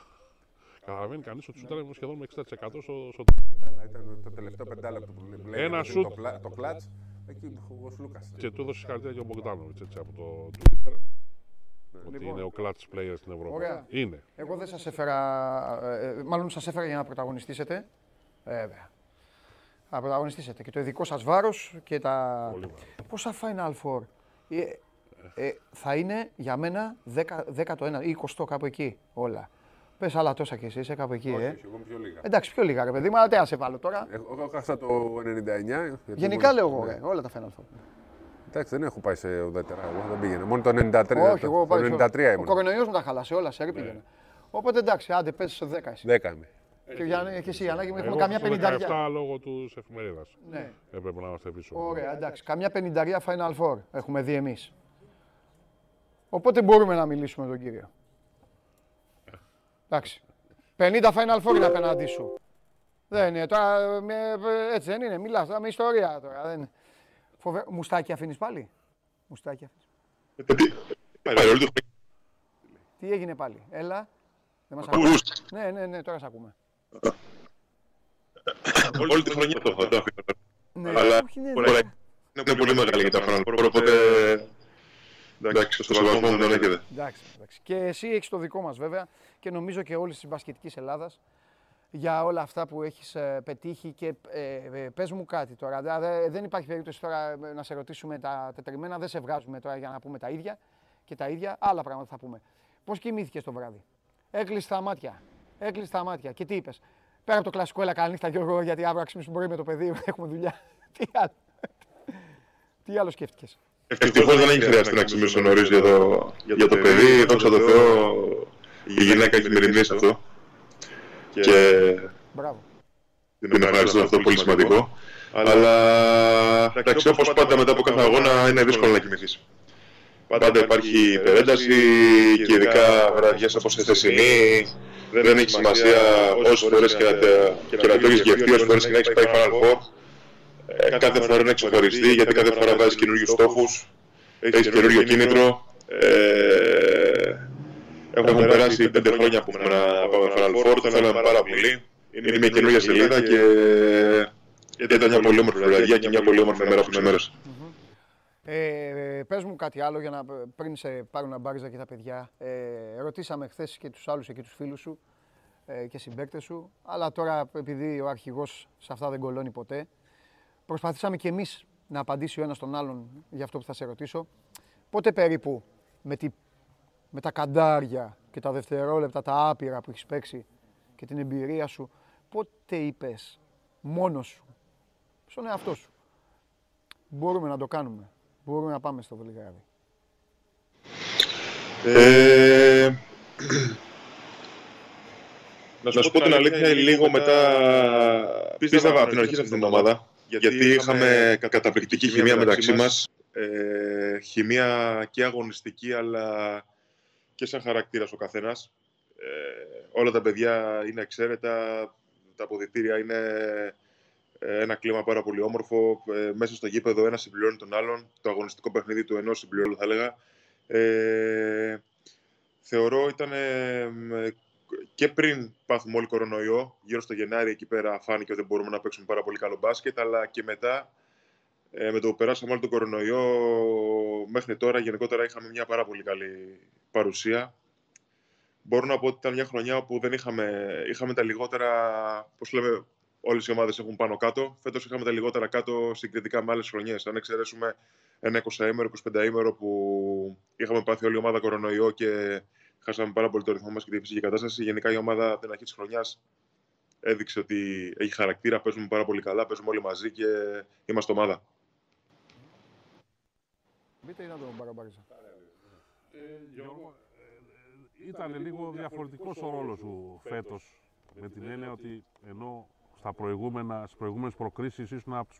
καταλαβαίνει κανείς ότι σουτάρει σχεδόν με 60% στο, στο Αλλά ήταν το τελευταίο πεντάλεπτο που λέει Ένα το, σουτ. πλα- το κλατς. Εκεί ο Λούκας. και του έδωσε συγχαρητήρια και ο Μπογκδάνοβιτς έτσι, από το Twitter. Ότι Λοιπόν. είναι ο clutch player στην Ευρώπη. Ωραία. Είναι. Εγώ δεν σας έφερα, ε, ε, μάλλον σας έφερα για να πρωταγωνιστήσετε. Ε, Βέβαια. Να πρωταγωνιστήσετε και το ειδικό σας βάρος και τα... Πολύ βάρος. Πόσα Final Four; Ε, ε, θα είναι για μένα 10, 10 το ένα ή 20 κάπου εκεί όλα. Πες άλλα τόσα κι εσύ, είσαι κάπου εκεί, ε. Εγώ πιο λίγα. Εντάξει, πιο λίγα ρε παιδί μου, αλλά τι να σε βάλω τώρα. Εγώ εγώ έχασα το 99. γιατί Γενικά μόνο- λέω εγώ, ναι. ρε, όλα τα Final Four. Εντάξει, δεν έχω πάει σε ουδέτερα. Εγώ δεν πήγαινα. Μόνο το 93. Όχι, το, εγώ το πάει. 93 Ο ήμουν. κορονοϊός μου τα χάλασε όλα, σε ρε πήγαινε. Οπότε εντάξει, άντε πες σε 10 εσύ. 10 είμαι. Και, ο Γιάννη- και εσύ, Γιαννάκη, μου έχουμε Εγώ καμιά στο πενηνταριά. 17 λόγω του εφημερίδας. Ναι. Έπρεπε να είμαστε πίσω. Ωραία, εντάξει. Καμιά πενηνταριά Final Four έχουμε δει εμείς. Οπότε μπορούμε να μιλήσουμε με τον κύριο. Εντάξει. 50 Final Four είναι απέναντί σου. Δεν είναι τώρα. με- έτσι δεν είναι. Μιλάς τώρα με ιστορία τώρα. Δεν... είναι. Φοβε... Μουστάκι αφήνεις πάλι; Μουστάκι αφήνεις. Πάλι όλη τη Τι έγινε πάλι; Έλα. Δεν μας χρονιά. ακούς. Ναι, ναι, ναι, τώρα σε ακούμε. Όλη τη χρονιά το θα το αφήνω. Ναι, Αλλά όχι, ναι, πολλά- ναι. Είναι πολύ μεγάλη για τα Final Four, οπότε εντάξει, στο σεβασμό μου δεν έχετε. Εντάξει, εντάξει. Και εσύ έχεις το δικό μας βέβαια και νομίζω και όλη της μπασκετικής Ελλάδας για όλα αυτά που έχεις πετύχει. Και ε, ε, πες μου κάτι τώρα. δε- δε- δεν υπάρχει περίπτωση τώρα ε, να σε ρωτήσουμε τα τετριμένα. Δεν σε βγάζουμε τώρα για να πούμε τα ίδια και τα ίδια. Άλλα πράγματα θα πούμε. Πώς κοιμήθηκες το βράδυ; Έκλεισες τα μάτια; Έκλεισε τα μάτια. Και τι είπες; Πέρα από το κλασικό, έλα καλή νύχτα Γιώργο, γιατί αύριο να ξυπνήσουμε μπορεί με το παιδί, έχουμε δουλειά. τι άλλο; τι άλλο σκέφτηκες; Ευτυχώς δεν έχει χρειαστεί να ξυπνήσω νωρίς για το, για το παιδί. Δόξα τω Θεώ, η γυναίκα έχει μεριμνήσει αυτό. Και Μπράβο. την ευχαριστώ αυτό πολύ σημαντικό. Αλλά εντάξει, όπως πάντα μετά από κάθε αγώνα είναι δύσκολο να κοιμηθείς. Πάντα υπάρχει υπερένταση και ειδικά βραδιές όπως η χθεσινή. Δεν έχει σημασία όσες φορές και να, και να το έχεις γευτεί, όσες φορές και να έχεις πάει Final Four. Ε, κάθε φορά είναι ξεχωριστή γιατί κάθε φορά βάζεις καινούριους στόχους, έχεις καινούριο κίνητρο. Ε, Έχουν περάσει πέντε χρόνια που ήμουν να πάμε Final Four, το θέλαμε πάρα πολύ. Είναι μια καινούργια σελίδα και ήταν μια πολύ όμορφη βραδιά και μια πολύ όμορφη μέρα που ξεμέρωσε. Ε, πες μου κάτι άλλο για να, πριν σε πάρουν αμπάριζα και τα παιδιά. Ε, ρωτήσαμε χθες και τους άλλους εκεί τους φίλους σου ε, και συμπαίκτες σου, αλλά τώρα επειδή ο αρχηγός σε αυτά δεν κολώνει ποτέ, προσπαθήσαμε και εμείς να απαντήσει ο ένας τον άλλον για αυτό που θα σε ρωτήσω. Πότε περίπου με, τη, με τα καντάρια και τα δευτερόλεπτα, τα άπειρα που έχεις παίξει και την εμπειρία σου, πότε είπες μόνος σου, στον εαυτό σου, μπορούμε να το κάνουμε. Μπορούμε να πάμε στο Βελιγράδι. Ε, να σου πω την αλήθεια, λίγο μετά πίστευα από την αρχή σε αυτήν την ομάδα. Γιατί είχαμε καταπληκτική χημεία μεταξύ μας. Ε, χημεία και αγωνιστική, αλλά και σαν χαρακτήρας ο καθένας. Ε, όλα τα παιδιά είναι εξαίρετα, τα αποδητήρια είναι ε, ένα κλίμα πάρα πολύ όμορφο. Ε, μέσα στο γήπεδο ένα συμπληρώνει τον άλλον. Το αγωνιστικό παιχνίδι του ενός συμπληρώνει, θα έλεγα. Ε, θεωρώ ήταν ε, και πριν πάθουμε όλοι κορονοϊό, γύρω στο Γενάρη εκεί πέρα φάνηκε ότι μπορούμε να παίξουμε πάρα πολύ καλό μπάσκετ, αλλά και μετά ε, με το που περάσαμε όλο τον κορονοϊό μέχρι τώρα γενικότερα είχαμε μια πάρα πολύ καλή παρουσία. Μπορώ να πω ότι ήταν μια χρονιά όπου δεν είχαμε, είχαμε τα λιγότερα, πώς λέμε, όλες οι ομάδες έχουν πάνω κάτω. Φέτος είχαμε τα λιγότερα κάτω συγκριτικά με άλλες χρονιές. Αν εξαιρέσουμε ένα 20ήμερο, 25ήμερο που είχαμε πάθει όλη η ομάδα κορονοϊό και χάσαμε πάρα πολύ το ρυθμό μας και τη φυσική κατάσταση. Γενικά η ομάδα την αρχή της χρονιάς έδειξε ότι έχει χαρακτήρα, παίζουμε πάρα πολύ καλά, παίζουμε όλοι μαζί και είμαστε ομάδα. Μπείτε ή να τον παραμπάριζα. Ε, Γιώργο, ε, ήταν λίγο διαφορετικός ο ρόλος σου φέτος με την έννοια ότι ενώ στα προηγούμενα, στις προηγούμενες προκρίσεις ήσουν από τους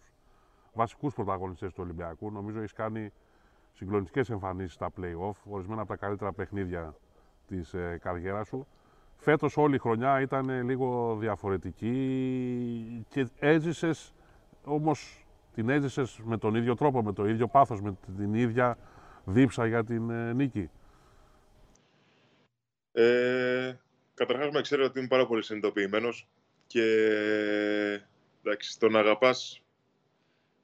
βασικούς πρωταγωνιστές του Ολυμπιακού. Νομίζω έχεις κάνει συγκλονιστικές εμφανίσεις στα play-off, ορισμένα από τα καλύτερα παιχνίδια της ε, καριέρας σου. Φέτος όλη η χρονιά ήταν λίγο διαφορετική και έζησες όμως την έζησες με τον ίδιο τρόπο, με το ίδιο πάθος, με την ίδια δίψα για την ε, νίκη. Ε, Καταρχάς, με ξέρω ότι είμαι πάρα πολύ συνειδητοποιημένος και εντάξει, το να αγαπάς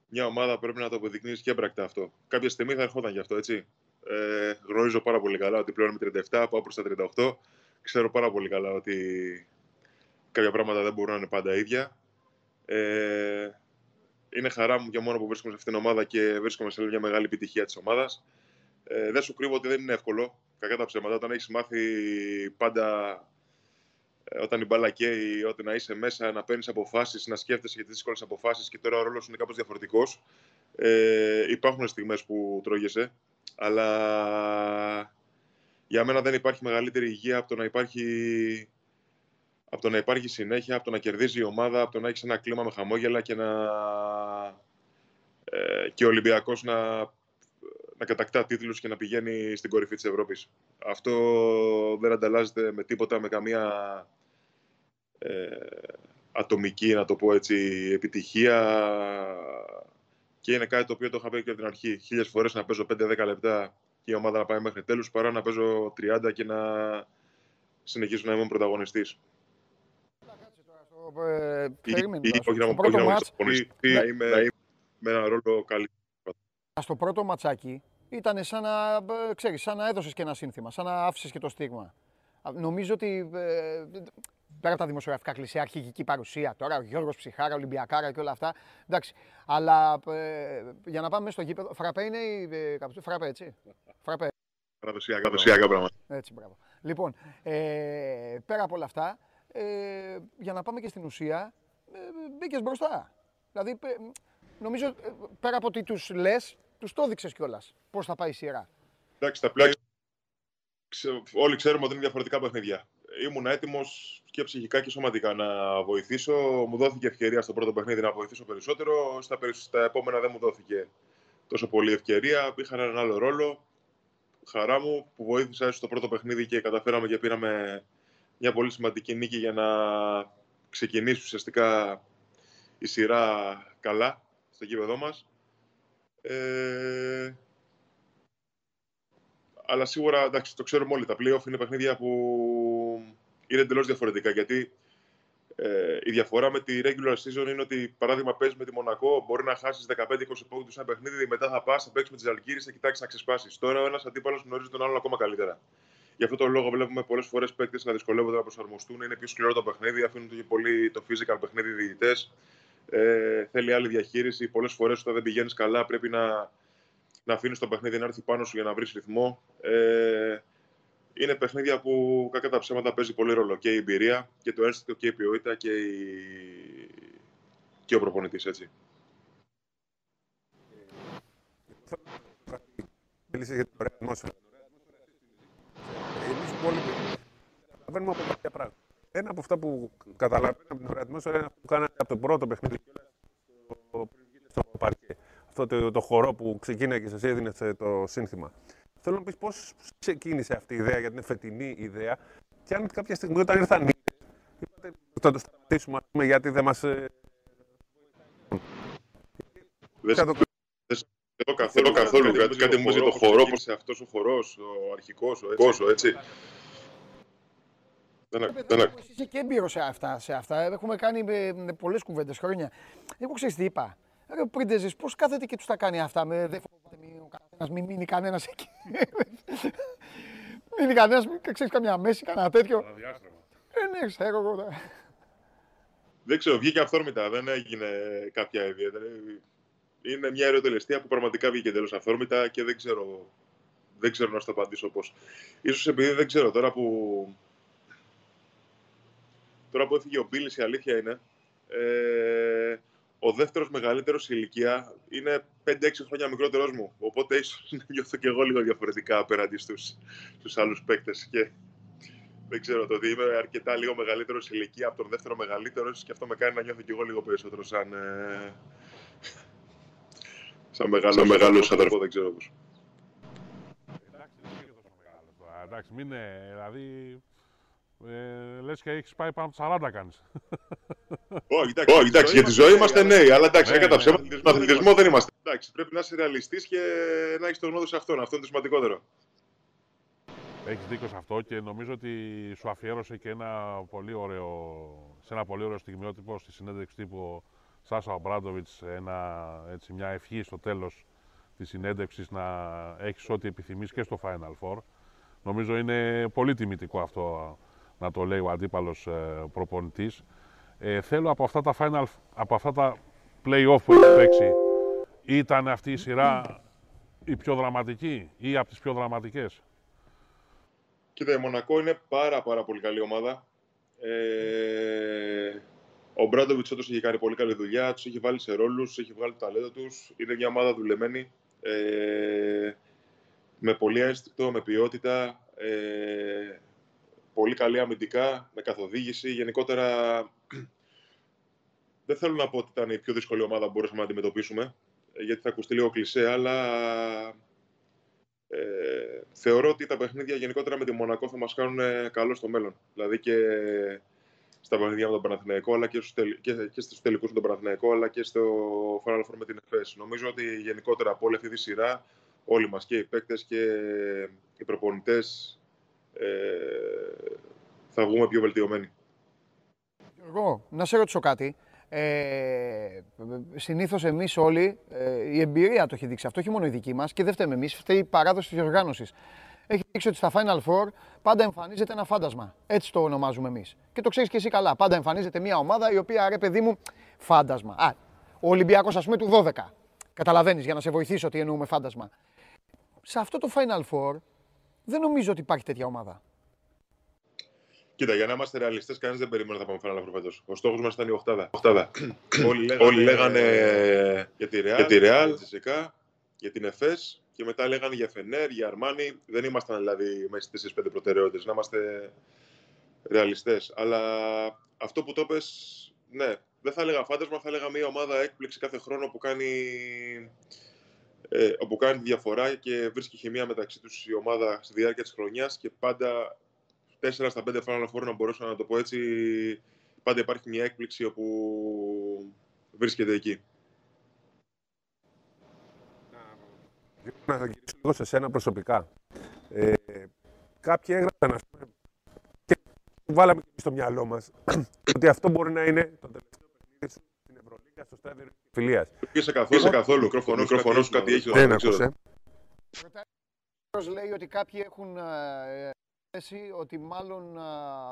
μια ομάδα πρέπει να το αποδεικνύεις και έμπρακτα αυτό. Κάποια στιγμή θα ερχόταν γι' αυτό, έτσι. Ε, γνωρίζω πάρα πολύ καλά ότι πλέον είμαι 37, πάω προς τα 38. Ξέρω πάρα πολύ καλά ότι κάποια πράγματα δεν μπορούν να είναι πάντα ίδια. Ε, είναι χαρά μου για μόνο που βρίσκομαι σε αυτήν την ομάδα και βρίσκομαι σε μια μεγάλη επιτυχία της ομάδας. Ε, δεν σου κρύβω ότι δεν είναι εύκολο. Κακά τα ψέματα. Όταν έχεις μάθει πάντα ε, όταν η μπάλα καίει, όταν να είσαι μέσα, να παίρνεις αποφάσεις, να σκέφτεσαι για τις δύσκολες αποφάσεις και τώρα ο ρόλος είναι κάπως διαφορετικός. Ε, υπάρχουν στιγμές που τρώγεσαι, αλλά για μένα δεν υπάρχει μεγαλύτερη υγεία από το να υπάρχει από το να υπάρχει συνέχεια, από το να κερδίζει η ομάδα, από το να έχεις ένα κλίμα με χαμόγελα και να. Ε, και ο Ολυμπιακός να, να κατακτά τίτλους και να πηγαίνει στην κορυφή της Ευρώπης. Αυτό δεν ανταλλάζεται με τίποτα, με καμία ε, ατομική, να το πω έτσι, επιτυχία και είναι κάτι το οποίο το είχα πει και από την αρχή. Χίλιες φορές να παίζω 5-10 λεπτά και η ομάδα να πάει μέχρι τέλους, παρά να παίζω 30 και να συνεχίσω να είμαι πρωταγωνιστής. Όχι να μου πω να είμαι με ένα ρόλο καλύτερο. Στο πρώτο ματσάκι ήταν σαν να, ξέρεις, σαν να έδωσες και ένα σύνθημα, σαν να άφησες και το στίγμα. Νομίζω ότι ε, πέρα από τα δημοσιογραφικά κλεισιά, αρχική παρουσία τώρα, ο Γιώργος Ψυχάρα, Ολυμπιακάρα και όλα αυτά. Εντάξει, αλλά ε, για να πάμε μέσα στο γήπεδο, φραπέ είναι η. Ε, φραπέ, έτσι. Φραπέ. Παραδοσιακά πράγματα. Έτσι, μπράβο. Λοιπόν, ε, πέρα από όλα αυτά, ε, για να πάμε και στην ουσία, ε, μπήκες μπροστά. Δηλαδή, ε, νομίζω ε, πέρα από ότι τους λες, τους το έδειξες κιόλας. Πώς θα πάει η σειρά. Εντάξει, τα πλέον όλοι ξέρουμε ότι είναι διαφορετικά παιχνίδια. Ήμουν έτοιμος και ψυχικά και σωματικά να βοηθήσω. Μου δόθηκε ευκαιρία στο πρώτο παιχνίδι να βοηθήσω περισσότερο. Στα, στα επόμενα δεν μου δόθηκε τόσο πολύ ευκαιρία. Είχαν έναν άλλο ρόλο. Χαρά μου που βοήθησα στο πρώτο παιχνίδι και καταφέραμε και πήραμε μια πολύ σημαντική νίκη για να ξεκινήσει ουσιαστικά η σειρά καλά στο κήπεδό μας. Ε, αλλά σίγουρα εντάξει, το ξέρουμε όλοι. Τα playoff είναι παιχνίδια που είναι εντελώς διαφορετικά. Γιατί ε, η διαφορά με τη regular season είναι ότι, παράδειγμα, παίζει με τη Μονακό, μπορεί να χάσεις 15-20 πόντους ένα παιχνίδι, μετά θα πας, θα παίξεις με τι Αλγύρε, θα κοιτάξεις να ξεσπάσεις. Τώρα ο ένας αντίπαλος γνωρίζει τον άλλον ακόμα καλύτερα. Γι' αυτό τον λόγο βλέπουμε πολλές φορές παίκτες να δυσκολεύονται να προσαρμοστούν. Είναι πιο σκληρό το παιχνίδι, αφήνουν το πολύ το physical παιχνίδι διαιτητές. Ε, θέλει άλλη διαχείριση. Πολλές φορές όταν δεν πηγαίνεις καλά πρέπει να να αφήνεις το παιχνίδι να έρθει πάνω σου για να βρεις ρυθμό. Ε, είναι παιχνίδια που κακά τα ψέματα παίζει πολύ ρόλο. Και η εμπειρία και το ένστικτο και η ποιότητα και, η... και ο προπονητής. Έτσι. Μίλησε για την ωραία ατμόσφαιρα. Εμείς πολύ καταλαβαίνουμε από κάποια πράγματα. Ένα από αυτά που καταλαβαίνουμε από την ωραία ατμόσφαιρα είναι αυτό που κάνατε από το πρώτο παιχνίδι στο παρκέ αυτό το, το χορό που ξεκίνησε και σας έδινε το σύνθημα. Θέλω να πεις πώς ξεκίνησε αυτή η ιδέα, γιατί είναι φετινή ιδέα, και αν κάποια στιγμή όταν ήρθαν οι είπατε θα το σταματήσουμε, πούμε, γιατί δεν μας. Ε, δεν το καθόλου, καθόλου κάτι, κάτι μου το χορό, πώς αυτός ο χορός, ο αρχικός, ο έτσι. έτσι. Δεν Είσαι και έμπειρος σε αυτά, σε αυτά. Έχουμε κάνει πολλές κουβέντες χρόνια. Εγώ ξέρεις τι είπα. Ρε ο Πρίντεζης πώς κάθεται και τους τα κάνει αυτά, με δεν φοβάται μην, ο κανένας, μην μείνει κανένας εκεί. μείνει κανένας, μην ξέρεις καμιά μέση, κανένα τέτοιο. Ε, ναι, ξέρω εγώ. Δεν ξέρω, βγήκε αυθόρμητα, δεν έγινε κάποια ιδιαίτερη. Είναι μια ερωτελεστία που πραγματικά βγήκε εντελώς αυθόρμητα και δεν ξέρω, δεν ξέρω να σου το απαντήσω πώς. Ίσως επειδή δεν ξέρω τώρα που... Τώρα που έφυγε ο Μπίλης η αλήθεια είναι, ε, ο δεύτερος μεγαλύτερος σε ηλικία είναι 5-6 χρόνια μικρότερο μου. Οπότε ίσως νιώθω και εγώ λίγο διαφορετικά απέναντι στους άλλους παίκτες. Και δεν ξέρω, το ότι είμαι αρκετά λίγο μεγαλύτερος σε ηλικία από τον δεύτερο μεγαλύτερο, και αυτό με κάνει να νιώθω και εγώ λίγο περισσότερο σαν. Ε, σαν μεγάλο, μεγάλο αδερφό, δεν ξέρω πώς. Εντάξει, δεν είναι τόσο μεγάλος. Εντάξει, μην είναι, δηλαδή ε, λες και έχεις πάει πάνω από 40 κάνεις. Όχι, εντάξει, oh, εντάξει για τη ζωή είμαστε νέοι, αλλά εντάξει, ναι, κατά ψέματα, ναι. αθλητισμό δεν είμαστε. Εντάξει, πρέπει να είσαι ρεαλιστής και να έχεις τον γνώδο σε αυτόν. Αυτό είναι το σημαντικότερο. Έχεις δίκιο σε αυτό και νομίζω ότι σου αφιέρωσε και ένα πολύ ωραίο, σε ένα πολύ ωραίο στιγμιότυπο στη συνέντευξη τύπου ο Σάσα Αμπράντοβιτ. Μια ευχή στο τέλος της συνέντευξης να έχεις ό,τι επιθυμείς και στο Final Four. Νομίζω είναι πολύ τιμητικό αυτό να το λέει ο αντίπαλος ε, προπονητής. Ε, θέλω από αυτά τα final, από αυτά τα play-off που έχει παίξει, ήταν αυτή η σειρά η πιο δραματική ή από τις πιο δραματικές; Κοίτα, η Μονακό είναι πάρα πάρα πολύ καλή ομάδα. Ε, ο Μπράντοβιτς όντως έχει κάνει πολύ καλή δουλειά, τους έχει βάλει σε ρόλους, έχει βγάλει το ταλέντο τους. Είναι μια ομάδα δουλεμένη, ε, με πολύ αίσθητο, με ποιότητα. Ε, πολύ καλή αμυντικά, με καθοδήγηση. Γενικότερα δεν θέλω να πω ότι ήταν η πιο δύσκολη ομάδα που μπορούσαμε να αντιμετωπίσουμε, ε, γιατί θα ακουστεί λίγο κλεισέ, αλλά ε, θεωρώ ότι τα παιχνίδια γενικότερα με τη Μονακό θα μας κάνουν καλό στο μέλλον. Δηλαδή και στα παιχνίδια με τον Παναθηναϊκό, αλλά και, στους, τελ, και, και στους τελικούς με τον Παναθηναϊκό, αλλά και στο Final Four με την ΕΦΕΣ. Νομίζω ότι γενικότερα από όλη αυτή τη σειρά, όλοι μας και οι παίκτες και οι προπονητές ε, θα βγούμε πιο βελτιωμένοι. Εγώ, να σε ρωτήσω κάτι. Ε, συνήθως εμείς όλοι, ε, η εμπειρία το έχει δείξει αυτό, όχι μόνο η δική μας και δεν φταίμε εμείς, φταίει η παράδοση της οργάνωσης. Έχει δείξει ότι στα Final Four πάντα εμφανίζεται ένα φάντασμα. Έτσι το ονομάζουμε εμείς. Και το ξέρεις και εσύ καλά. Πάντα εμφανίζεται μια ομάδα η οποία, ρε παιδί μου, φάντασμα. Α, ο Ολυμπιακός ας πούμε του 12. Καταλαβαίνεις για να σε βοηθήσω τι εννοούμε φάντασμα. Σε αυτό το Final Four δεν νομίζω ότι υπάρχει τέτοια ομάδα. Κοίτα, για να είμαστε ρεαλιστές, κανεί δεν περίμενε να πάμε Final Four φέτο. Ο στόχος μας ήταν η Οχτάδα. οχτάδα. Όλοι λέγανε, Όλοι λέγανε για τη Real, για, τη Real, για, τη για την ΕΦΕΣ και μετά λέγανε για Φενέρ, για Αρμάνι. Δεν ήμασταν δηλαδή μέσα στις 4-5 προτεραιότητες. Να είμαστε ρεαλιστές. Αλλά αυτό που το πες, ναι, δεν θα έλεγα φάντασμα, θα έλεγα μια ομάδα έκπληξη κάθε χρόνο που κάνει, ε, όπου κάνει διαφορά και βρίσκει χημεία μεταξύ τους η ομάδα στη διάρκεια της χρονιάς και πάντα 4 στα 5 Final Four, να μπορούσα να το πω έτσι, πάντα υπάρχει μια έκπληξη όπου βρίσκεται εκεί. Να θα γυρίσω λίγο σε σένα προσωπικά. Ε, κάποιοι έγραψαν, ας πούμε, και βάλαμε και στο μυαλό μας ότι αυτό μπορεί να είναι το τελευταίο παιχνίδι σου στην Ευρωλίγα στο στάδιο τη φιλία. Είσαι καθόλου, Είσαι καθόλου. μικρόφωνο, μικρόφωνος σου κάτι έχει. Δεν ακούσε. λέει ότι κάποιοι έχουν ε, θέση ότι μάλλον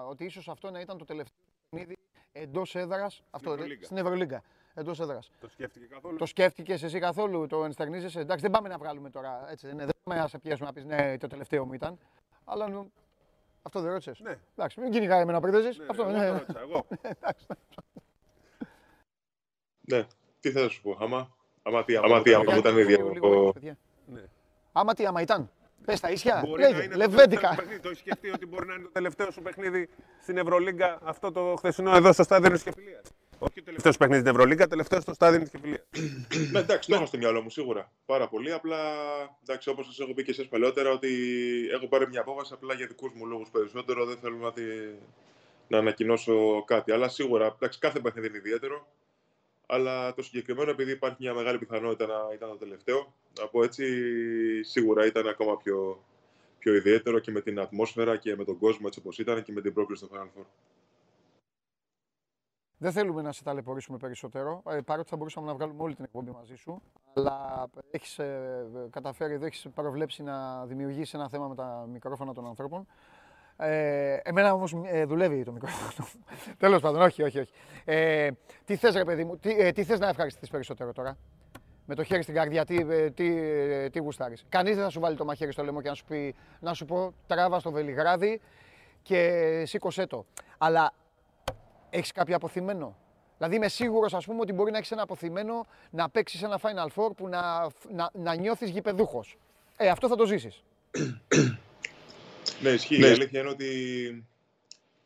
ότι ίσως αυτό να ήταν το τελευταίο παιχνίδι εντός έδρας, αυτό, στην Ευρωλίγκα. Εντός έδρας. Το σκέφτηκε καθόλου; Το σκέφτηκες εσύ καθόλου, το ενστερνίζεσαι. Εντάξει, δεν πάμε να βγάλουμε τώρα. Έτσι, δεν, δεν πάμε να σε πιέσουμε να πεις ναι, το τελευταίο μου ήταν. Αλλά αυτό δεν ρώτησες. Ναι. Εντάξει, μην κυνηγάει εμένα πριν Ναι, αυτό ναι. ναι. εγώ. ναι, τι θα σου πω. Άμα, άμα τι, άμα, τι, άμα ήταν ίδιο. Ναι. Άμα τι, άμα ήταν. Πες τα ίσια. Λέγε, λεβέντικα. Το έχει σκεφτεί ότι μπορεί να είναι το τελευταίο σου παιχνίδι στην Ευρωλίγκα αυτό το χθεσινό εδώ στο στάδιο τη Κεφυλία. Όχι το τελευταίο παιχνίδι στην Ευρωλίγκα, τελευταίο στο στάδιο τη Κεφυλία. ναι, εντάξει, το έχω στο μυαλό μου σίγουρα. Πάρα πολύ. Απλά εντάξει, όπως σας έχω πει και εσείς παλαιότερα, ότι έχω πάρει μια απόφαση απλά για δικούς μου λόγους περισσότερο. Δεν θέλω να, τη... να ανακοινώσω κάτι. Αλλά σίγουρα εντάξει, κάθε παιχνίδι είναι ιδιαίτερο. Αλλά το συγκεκριμένο, επειδή υπάρχει μια μεγάλη πιθανότητα να ήταν το τελευταίο, να πω έτσι, σίγουρα ήταν ακόμα πιο, πιο ιδιαίτερο και με την ατμόσφαιρα και με τον κόσμο έτσι όπως ήταν και με την πρόκληση στο Final Four. Δεν θέλουμε να σε ταλαιπωρήσουμε περισσότερο, ε, παρότι θα μπορούσαμε να βγάλουμε όλη την εκπομπή μαζί σου. Αλλά έχεις ε, καταφέρει, εδώ έχεις προβλέψει να δημιουργήσεις ένα θέμα με τα μικρόφωνα των ανθρώπων. Ε, εμένα όμως ε, δουλεύει το μικρόφωνο. Τέλος πάντων, όχι, όχι. όχι. Ε, τι θες, ρε παιδί μου, τι, ε, τι θες να ευχαριστηθεί περισσότερο τώρα; Με το χέρι στην καρδιά, τι, ε, τι, ε, τι γουστάρεις; Κανείς δεν θα σου βάλει το μαχαίρι στο λαιμό και να σου πει να σου πω τράβα στο βελιγράδι και σήκωσέ το. Αλλά έχεις κάποιο αποθυμένο; Δηλαδή είμαι σίγουρος, ας πούμε, ότι μπορεί να έχεις ένα αποθυμένο να παίξεις ένα Final Four που να, να, να νιώθεις γηπεδούχος. Ε, αυτό θα το ζήσεις. Ναι, ισχύει. Ναι. Η αλήθεια είναι ότι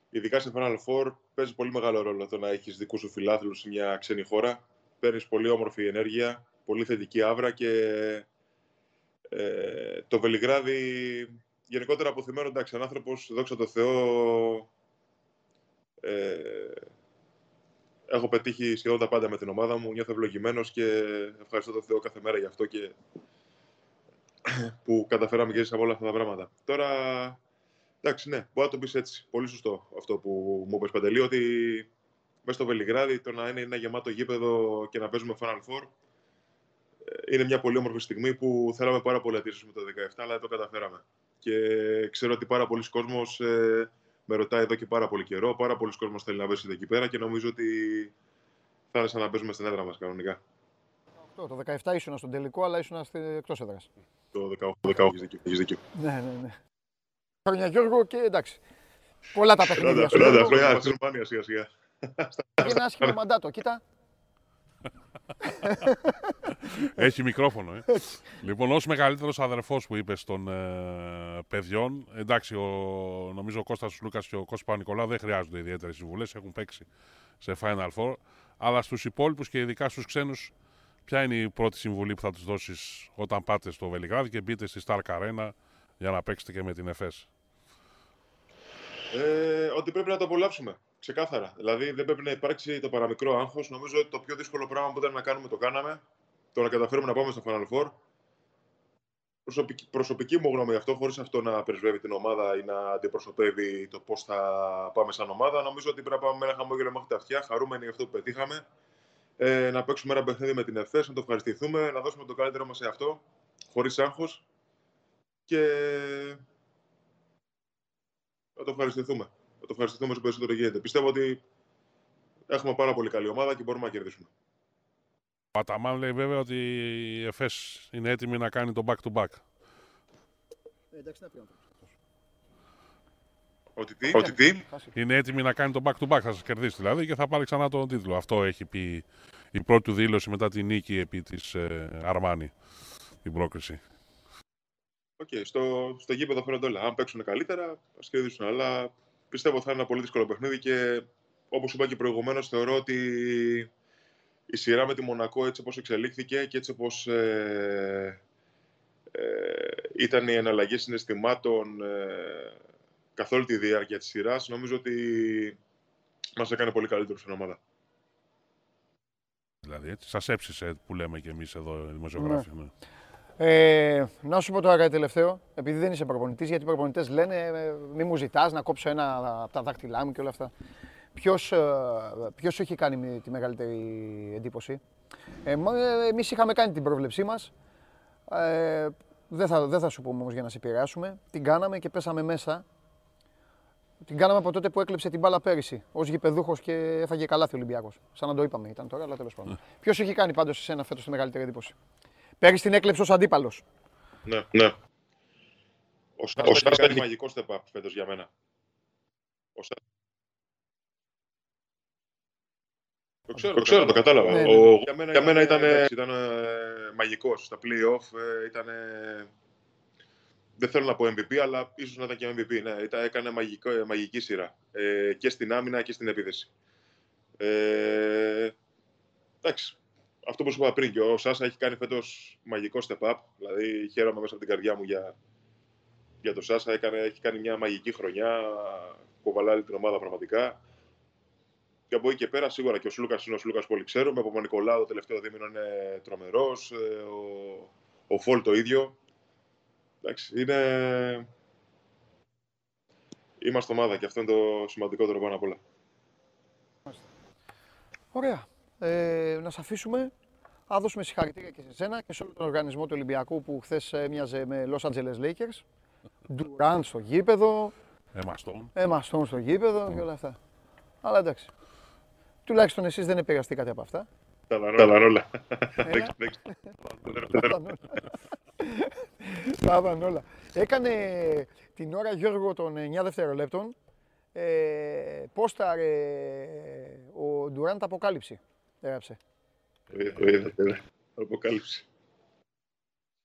ειδικά σε Final Four παίζει πολύ μεγάλο ρόλο το να έχεις δικούς σου φιλάθλους σε μια ξένη χώρα. Παίρνεις πολύ όμορφη ενέργεια, πολύ θετική άβρα και ε, το Βελιγράδι γενικότερα αποθυμένο εντάξει, ένα άνθρωπος, δόξα τω Θεώ, ε, έχω πετύχει σχεδόν τα πάντα με την ομάδα μου. Νιώθω ευλογημένος και ευχαριστώ τον Θεό κάθε μέρα γι' αυτό και που καταφέραμε και από όλα αυτά τα πράγματα. Τώρα, εντάξει, ναι, μπορεί να το πεις έτσι. Πολύ σωστό αυτό που μου είπες Παντελή, ότι μέσα στο Βελιγράδι το να είναι ένα γεμάτο γήπεδο και να παίζουμε Final Four ε, είναι μια πολύ όμορφη στιγμή που θέλαμε πάρα πολύ να τηρήσουμε το 17, αλλά το καταφέραμε. Και ξέρω ότι πάρα πολλοί κόσμος ε, με ρωτάει εδώ και πάρα πολύ καιρό. Πάρα πολλοί κόσμος θέλει να βρίσκεται εκεί πέρα και νομίζω ότι θα είναι σαν να παίζουμε στην έδρα μας κανονικά. Το 17 ήσουν στον τελικό, αλλά ήσουν εκτός έδρας. Το 18, έχεις δίκιο. Ναι, ναι, ναι. Χρόνια Γιώργο και εντάξει. Πολλά τα παιχνίδια σου. Πολλά τα χρόνια στην Ρουμάνια σιγά σιγά. Είναι ένα άσχημο μαντάτο, κοίτα. Έχει μικρόφωνο, ε. λοιπόν, ως μεγαλύτερος αδερφός που είπες των ε, παιδιών, εντάξει, ο, νομίζω ο Κώστας Λούκας και ο Κώστας Πανικολάου δεν χρειάζονται ιδιαίτερες συμβουλές, έχουν παίξει σε Final Four. Αλλά στους υπόλοιπους και ειδικά στους ξένους, ποια είναι η πρώτη συμβουλή που θα τους δώσεις όταν πάτε στο Βελιγράδι και μπείτε στη Stark Arena για να παίξετε και με την ΕΦΕΣ. Ε, ότι πρέπει να το απολαύσουμε. Ξεκάθαρα. Δηλαδή δεν πρέπει να υπάρξει το παραμικρό άγχος. Νομίζω ότι το πιο δύσκολο πράγμα που ήταν να κάνουμε το κάναμε. Το να καταφέρουμε να πάμε στο Final Four. Προσωπική, προσωπική μου γνώμη αυτό, χωρίς αυτό να πρεσβεύει την ομάδα ή να αντιπροσωπεύει το πώς θα πάμε σαν ομάδα. Νομίζω ότι πρέπει να πάμε με ένα χαμόγελο μέχρι τα αυτιά, χαρούμενοι για αυτό που πετύχαμε. Ε, να παίξουμε ένα παιχνίδι με την ΕΦΕΣ, να το ευχαριστηθούμε, να δώσουμε το καλύτερό μας σε αυτό, χωρίς άγχος. Και να το ευχαριστηθούμε. Να το ευχαριστηθούμε όσο περισσότερο γίνεται. Πιστεύω ότι έχουμε πάρα πολύ καλή ομάδα και μπορούμε να κερδίσουμε. Ο Αταμάν λέει βέβαια ότι η ΕΦΕΣ είναι έτοιμη να κάνει το back-to-back. Ε, εντάξει, να πει Ότι τι, ότι τι; Είναι έτοιμη να κάνει το back-to-back, θα σας κερδίσει δηλαδή και θα πάρει ξανά τον τίτλο. Αυτό έχει πει η πρώτη του δήλωση μετά τη νίκη επί της ε, Αρμάνη, την πρόκριση. OK, okay, στο, στο γήπεδο φαίνονται όλα. Αν παίξουν καλύτερα, ας κερδίσουν. Αλλά πιστεύω θα είναι ένα πολύ δύσκολο παιχνίδι και όπως είπα και προηγουμένως, θεωρώ ότι η σειρά με τη Μονακό έτσι όπως εξελίχθηκε και έτσι όπως ε, ε, ήταν οι εναλλαγές συναισθημάτων ε, καθ' όλη τη διάρκεια της σειράς, νομίζω ότι μας έκανε πολύ καλύτερο στην ομάδα. Δηλαδή, έτσι, σας έψησε που λέμε και εμείς εδώ οι δημοσιογράφοι. Ναι. Ε, να σου πω τώρα κάτι τελευταίο, επειδή δεν είσαι προπονητής, γιατί οι προπονητές λένε ε, μη μου ζητάς να κόψω ένα από τα δάχτυλά μου και όλα αυτά. Ποιος, ε, ποιος σου έχει κάνει τη μεγαλύτερη εντύπωση; Ε, ε, εμείς είχαμε κάνει την πρόβλεψή μας. Ε, δεν, θα, δεν θα σου πούμε όμως για να σε επηρεάσουμε. Την κάναμε και πέσαμε μέσα. Την κάναμε από τότε που έκλεψε την μπάλα πέρυσι ως γηπεδούχος και έφαγε καλάθι ο Ολυμπιακός. Σαν να το είπαμε ήταν τώρα, αλλά τέλος πάντων. Ναι. Ποιος έχει κάνει πάντως εσένα φέτος τη μεγαλύτερη εντύπωση; Πέρυσι την έκλεψε ως αντίπαλος. Ναι, ναι. Ο Σάστα έχει κάνει μαγικό step up φέτος για μένα. Ο Το ξέρω, το, ξέρω, το κατάλαβα. Ναι, ναι. Ο, για μένα, για μένα ήταν, ήταν, ήταν ε, μαγικός. Στα play-off ε, ήταν... Δεν θέλω να πω MVP, αλλά ίσως να ήταν και MVP. Ναι, ήταν, έκανε μαγικό, ε, μαγική σειρά. Ε, και στην άμυνα και στην επίθεση. Ε, εντάξει. Αυτό που σου είπα πριν και ο Σάσα έχει κάνει φέτος μαγικό step up. Δηλαδή χαίρομαι μέσα από την καρδιά μου για, για το Σάσα. Έκανε, έχει κάνει μια μαγική χρονιά. Κοβαλάει την ομάδα πραγματικά. Και από εκεί και πέρα, σίγουρα και ο Σλούκας είναι ο Σλούκας που όλοι ξέρουμε. Ο Νικολάου το τελευταίο δίμηνο είναι τρομερός. Ε, ο, ο Φολ το ίδιο. Εντάξει, είναι. Είμαστε ομάδα και αυτό είναι το σημαντικότερο πάνω απ' όλα. Ωραία. Ε, να σε αφήσουμε. Να δώσουμε συγχαρητήρια και σε σένα και σε όλο τον οργανισμό του Ολυμπιακού που χθες έμοιαζε με Los Angeles Lakers. Ντουράν στο γήπεδο. Εμαστόν. Εμαστόν στο γήπεδο και όλα αυτά. Αλλά εντάξει. Τουλάχιστον εσείς δεν επηρεαστήκατε από αυτά. Τα όλα. Τα όλα. Έκανε την ώρα Γιώργο των 9 δευτερολέπτων ε, πόσταρε ο Ντουράντ αποκάλυψη. Έγραψε. Το είδα, Αποκάλυψη.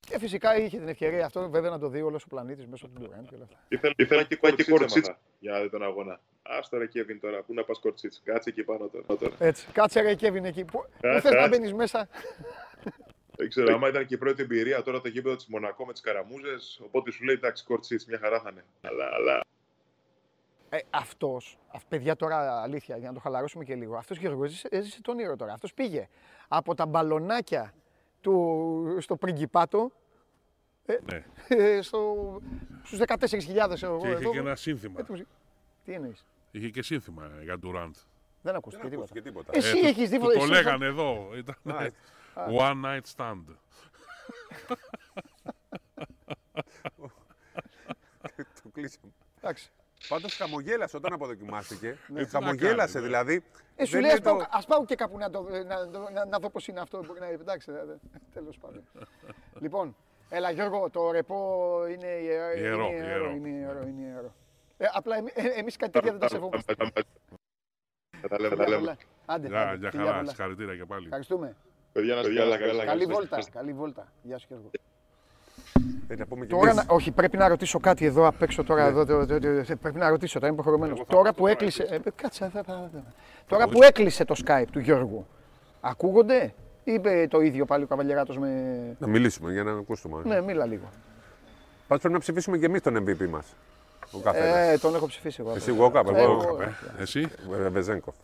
Και φυσικά είχε την ευκαιρία αυτό βέβαια να το δει όλος ο πλανήτης μέσω του Ντουράντ και όλα αυτά. Ήθελα και κορτσίτσα για τον αγώνα. Άστο ρε Κέβιν τώρα, πού να πας κορτσίτς, κάτσε εκεί πάνω τώρα. Έτσι, κάτσε ρε Κέβιν εκεί, πού, πού θες να μπαίνεις μέσα; Δεν ξέρω, άμα ήταν και η πρώτη εμπειρία τώρα το γήπεδο της Μονακό με τις καραμούζες, οπότε σου λέει εντάξει κορτσίτς, μια χαρά θα είναι. Αλλά, αλλά... Ε, αυτός, παιδιά τώρα αλήθεια, για να το χαλαρώσουμε και λίγο, αυτός Γιώργος έζησε, έζησε τον ήρωα τώρα. Αυτός πήγε από τα μπαλονάκια του, στο πριγκιπάτο ε, ναι. ε, στο, στους 14.000 εγώ. Και είχε και ένα σύνθημα. Ε, τι εννοείς; Είχε και σύνθημα για Durant. Δεν ακούστηκε τίποτα. τίποτα. Εσύ ε, έχεις τίποτα. Το, το λέγανε εδώ. Ήταν one night stand. το κλείσαμε. Εντάξει. Πάντως χαμογέλασε όταν αποδοκιμάστηκε. Ναι. Χαμογέλασε δηλαδή. Ε, σου λέει, ας το... πάω, και κάπου να, το, να, να, να δω πώς είναι αυτό. Μπορεί να εντάξει, τέλος πάντων. λοιπόν, έλα Γιώργο, το ρεπό είναι ιερό. Ιερό, είναι ιερό. Είναι ιερό, είναι ιερό. Ε, απλά εμεί ε, εμείς κάτι τέτοια δεν τα σεβόμαστε. Θα τα λέμε. θα τα λέμε. πολλά. Άντε, Για, άντε, για φιλιά χαρά, πολλά. συγχαρητήρια και πάλι. Ευχαριστούμε. Παιδιά, να είστε καλά, καλά. Καλή καλά. βόλτα. Καλή βόλτα. Γεια σου Γιώργο. Ε, να πούμε και Τώρα, εμείς. να, όχι, πρέπει να ρωτήσω κάτι εδώ απ' έξω τώρα. Εδώ, το- το- το- το- πρέπει να ρωτήσω, τώρα είμαι υποχρεωμένο. Εγώ θα Τώρα ρωτήσω που τώρα, έκλεισε. εσύ. ε, κάτσε, θα, θα, θα. Τώρα που έκλεισε το Skype του Γιώργου, ακούγονται; Ή είπε το ίδιο πάλι ο Καβαλιεράτος με. Να μιλήσουμε για να ακούσουμε. Ναι, μίλα λίγο. Πάντως πρέπει να ψηφίσουμε και εμείς τον MVP μας. Ο καθένας. Ε, τον έχω ψηφίσει εγώ. Εσύ Walkup, Ε, εγώ εγώ- Ε, Εσύ, ε, Βεζέγκοφ.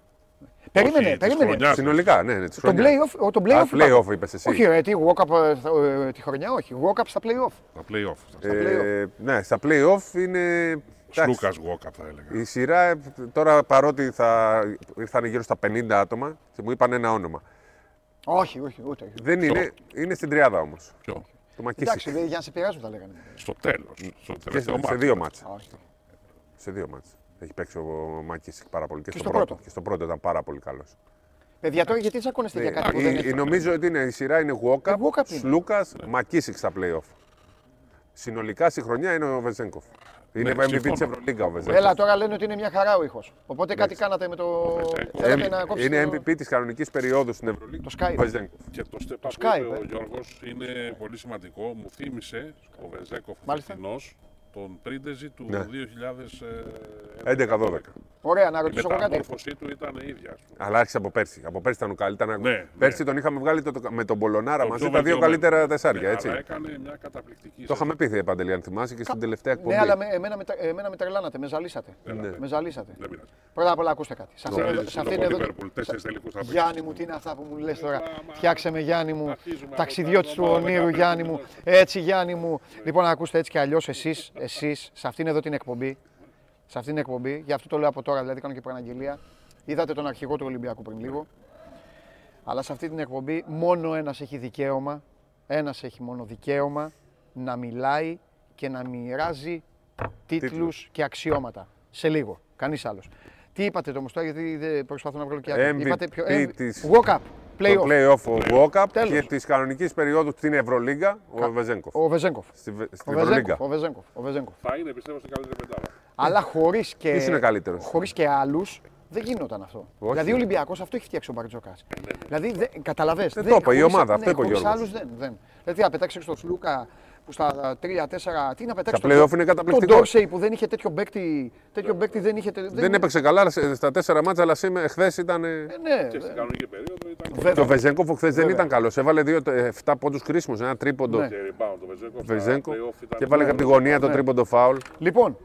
Περίμενε, Όχι, της περίμενε. χρονιάς. Συνολικά, ναι, ναι, της Το χρονιάς. playoff, ο- το Α, playoff. playoff είπαμε. είπες εσύ. Όχι, ρε, τι, walk-up ε, θα- ε, τη χρονιά, όχι. Walk-up στα playoff. τα play-off. Ε, ναι, στα play-off είναι... εντάξει, Σλούκα Walkup θα έλεγα. Η σειρά ε, τώρα παρότι θα ήρθαν γύρω στα 50 άτομα και μου είπαν ένα όνομα. Όχι, όχι, ούτε. Δεν είναι, είναι στην τριάδα όμως. Ποιο; Το Εντάξει, Μακίσικ. δε- για να σε πειράζουν τα λέγανε. Στο τέλος. Στο Και τελευταίο σε, σε μάτι. δύο μάτς. Α, όχι. Σε δύο μάτς. Έχει παίξει ο Μακίσικ πάρα πολύ. Και, Και στο, στο πρώτο. πρώτο. Και στο πρώτο ήταν πάρα πολύ καλός. Παιδιά, τώρα γιατί τσακώνεστε για κάτι που Η- δεν η- είναι; νομίζω ότι είναι, η σειρά είναι Ε, Walkup, Walkup είναι. Σλούκας, Μακίσικς στα play-off. Συνολικά στη χρονιά είναι ο Βεζέγκοφ. Είναι Ναι, MVP της συμφωνώ. Ευρωλίγκα ο Βεζέγκοφ. Έλα, τώρα λένε ότι είναι μια χαρά ο ήχος. Οπότε κάτι κάνατε με το. Θέλατε να κόψετε Είναι το- MVP της κανονικής περίοδου στην Ευρωλίγκα. Το Skype. ο Βεζέγκοφ. Και το step up που Skype, είπε ε. ο Γιώργος είναι πολύ σημαντικό. Μου θύμισε ο Βεζέκοφ Μάλιστα. Φετινός τον Πρίντεζη του Ναι. 2011. 11-12. Ωραία, να Η ρωτήσω εγώ κάτι. μεταμόρφωσή του ήταν η ίδια. ας πούμε. Αλλά άρχισε από πέρσι. Από πέρσι ήταν ο καλύτερο. Ναι, πέρσι ναι. τον είχαμε βγάλει το, το- με τον Πολωνάρα Το μαζί πιο τα δύο βελτιωμένο. καλύτερα τεσσάρια. Ναι, Έτσι. Αλλά έκανε μια καταπληκτική Το είχαμε πει, Παντελή, αν θυμάσαι και στην τελευταία εκπομπή. Ναι, αλλά με, εμένα, με, τε- εμένα με τρελάνατε, με ζαλίσατε. Ναι. Με ζαλίσατε. Δεν πειράζει. Πρώτα απ' όλα ακούστε κάτι. Σε αυτήν Το εδώ- έζησε σε αυτήν το εδώ. Liverpool, τέσσερις τελικούς θα Γιάννη παίξεις. μου, τι είναι αυτά που μου λες τώρα; Μα, Φτιάξε με Γιάννη μου. αρχίζουμε Ταξιδιώτης από του τα ονείρου 15 Γιάννη μου. minutos. Έτσι Γιάννη μου. Λοιπόν, ακούστε έτσι κι αλλιώς εσείς, εσείς, σε αυτήν εδώ την εκπομπή, σε αυτήν την εκπομπή, γι' αυτό το λέω από τώρα, δηλαδή κάνω και προαναγγελία. Είδατε τον αρχηγό του Ολυμπιακού πριν λίγο. Αλλά σε αυτή την εκπομπή μόνο ένας έχει δικαίωμα, ένας έχει μόνο δικαίωμα να μιλάει και να μοιράζει τίτλους και αξιώματα. Σε λίγο, κανείς άλλος. Τι είπατε το τώρα, γιατί δεν προσπαθώ να βγάλω και άκρη. MVP Είπατε ποιο, της- Walk up, Το playoff. play-off ο Walkup Τέλος. και της κανονικής περίοδου στην Ευρωλίγκα ο Βεζέγκοφ. Ο Βεζέγκοφ. Στη, Βε- Ο στην Ευρωλίγκα. Βεζέγκοφ, ο Βεζέγκοφ, ο Βεζέγκοφ. Θα είναι πιστεύω στην καλύτερη πεντάδα. Αλλά χωρίς και, Ποιος είναι καλύτερος; χωρίς και άλλους δεν γινόταν αυτό. Όχι. Δηλαδή ο Ολυμπιακός αυτό έχει φτιάξει ο Μπαρτζόκα. Δηλαδή δεν, καταλαβες, Δεν το είπα, η ομάδα, αυτό είπε ο χωρίς Γιώργος. άλλους δεν, δεν. Δηλαδή θα πετάξει στο Φλούκα που στα 3-4. Τι να πετάξεις. Στα play-off είναι καταπληκτικός. Τον Ντόρσεϊ που δεν είχε τέτοιο παίκτη. Τέτοιο παίκτη δεν είχε. τε- Δεν έπαιξε καλά σε- στα τέσσερα μάτσα, αλλά σήμερα χθες ήταν. Ε, ναι, Και στην κανονική περίοδο ήταν Βέβαια. Το Βεζέγκοφ χθες δεν Βέβαια. ήταν καλός. Έβαλε 7 πόντους κρίσιμους, ένα τρίποντο. Ναι. και rebound το Βεζέκοφ. στα Βεζέγκοφ play-off ήταν- και έβαλε από τη γωνία το τρίποντο φάουλ. Λοιπόν,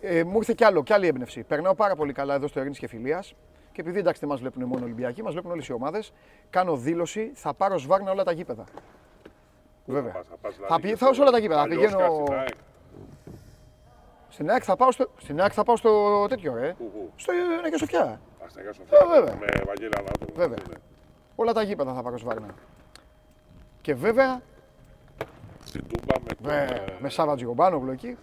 ε, μου ήρθε κι άλλο, κι άλλη έμπνευση. Περνάω πάρα πολύ καλά εδώ στο Ειρήνης και Φιλίας. Και επειδή εντάξει δεν μας βλέπουν μόνο Ολυμπιακοί, μας βλέπουν όλες οι ομάδες, κάνω δήλωση, θα πάρω σβάρνα όλα τα γήπεδα. Βέβαια. πας, θα πας, δηλαδή, Θα, πηγα- και θα πάω σε στο όλα τα γήπεδα. Θα Παλιόσκα, πηγαίνω. στην ΑΕΚ. Στην ΑΕΚ θα πάω στο, στην ΑΕΚ θα πάω στο τέτοιο, ρε. Πού, πού. Στο Νέγιο Σοφιά. Αστεγά στο Ε, βέβαια. Με Βαγγέλη Ανάτομο. Βέβαια. Ναι. Όλα τα γήπεδα θα πάρω σβάρνα. Και βέβαια Στην Τούμπα με τον, με, ε, με Σάβα Τζιγκομπάνογλου εκεί.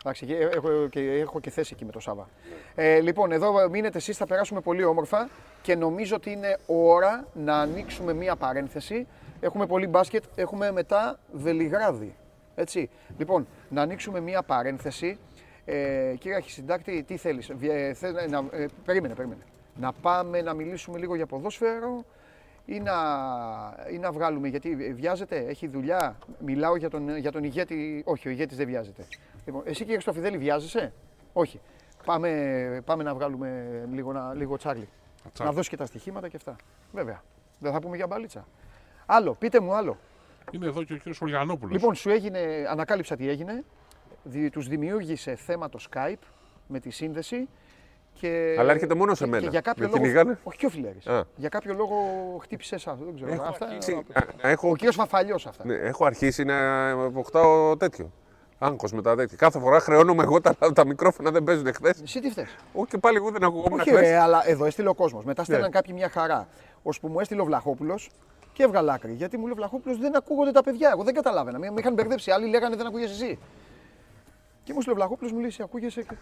Εντάξει, και έχω, και, έχω και θέση εκεί με το Σάβα. Ε, λοιπόν, εδώ μείνετε εσείς, θα περάσουμε πολύ όμορφα και νομίζω ότι είναι ώρα να ανοίξουμε μία παρένθεση. Έχουμε πολύ μπάσκετ, έχουμε μετά Βελιγράδι. Έτσι. Λοιπόν, να ανοίξουμε μία παρένθεση. Ε, κύριε Αρχισυντάκτη, τι θέλεις, Βιε- θε- να, ε, περίμενε, περίμενε. Να πάμε να μιλήσουμε λίγο για ποδόσφαιρο ή να, ή να βγάλουμε, γιατί βιάζεται, έχει δουλειά. Μιλάω για τον, για τον ηγέτη, όχι ο ηγέτης δεν βιάζεται. Λοιπόν, εσύ κύριε Χριστοφιδέλη βιάζεσαι, όχι. Πάμε, πάμε να βγάλουμε λίγο, να, λίγο τσάρλι. Τσάρλι. Να δώσεις και τα στοιχήματα και αυτά. Βέβαια. Δεν θα πούμε για μπαλίτσα. Άλλο, πείτε μου άλλο. Είναι εδώ και ο κ. Ολγανόπουλος. Λοιπόν, σου έγινε, ανακάλυψα τι έγινε. Δι, τους δημιούργησε θέμα το Skype με τη σύνδεση. Και, Αλλά έρχεται μόνο σε και- μένα. Και για κάποιο Με λόγο, κυνηγάνε; όχι και ο Φιλέρης. Α. Για κάποιο λόγο χτύπησε εσάς, δεν ξέρω. Έχω αυτά, αρχίσει, α, έχω, ο κύριος Φαφαλιός αυτά. ναι, έχω αρχίσει να αποκτάω τέτοιο. Άγχος μετά τέτοιο. Κάθε φορά χρεώνομαι εγώ τα, τα μικρόφωνα δεν παίζουν χθε. Εσύ τι φταίς; Όχι και πάλι εγώ δεν ακουγόμουν Όχι, χθε. ρε, αλλά εδώ έστειλε ο κόσμος. Μετά στέλναν Ναι. κάποιοι μια χαρά. Ώσπου μου έστειλε ο Βλαχόπουλος και έβγαλα άκρη. Γιατί μου λέει ο Βλαχόπουλος δεν ακούγονται τα παιδιά. Εγώ δεν καταλάβαινα. Με, με είχαν μπερδέψει. Άλλοι λέγανε δεν ακούγεσαι εσύ. Και μου στείλε ο Βλαχόπουλος μου λέει «Εσύ ακούγεσαι. Και...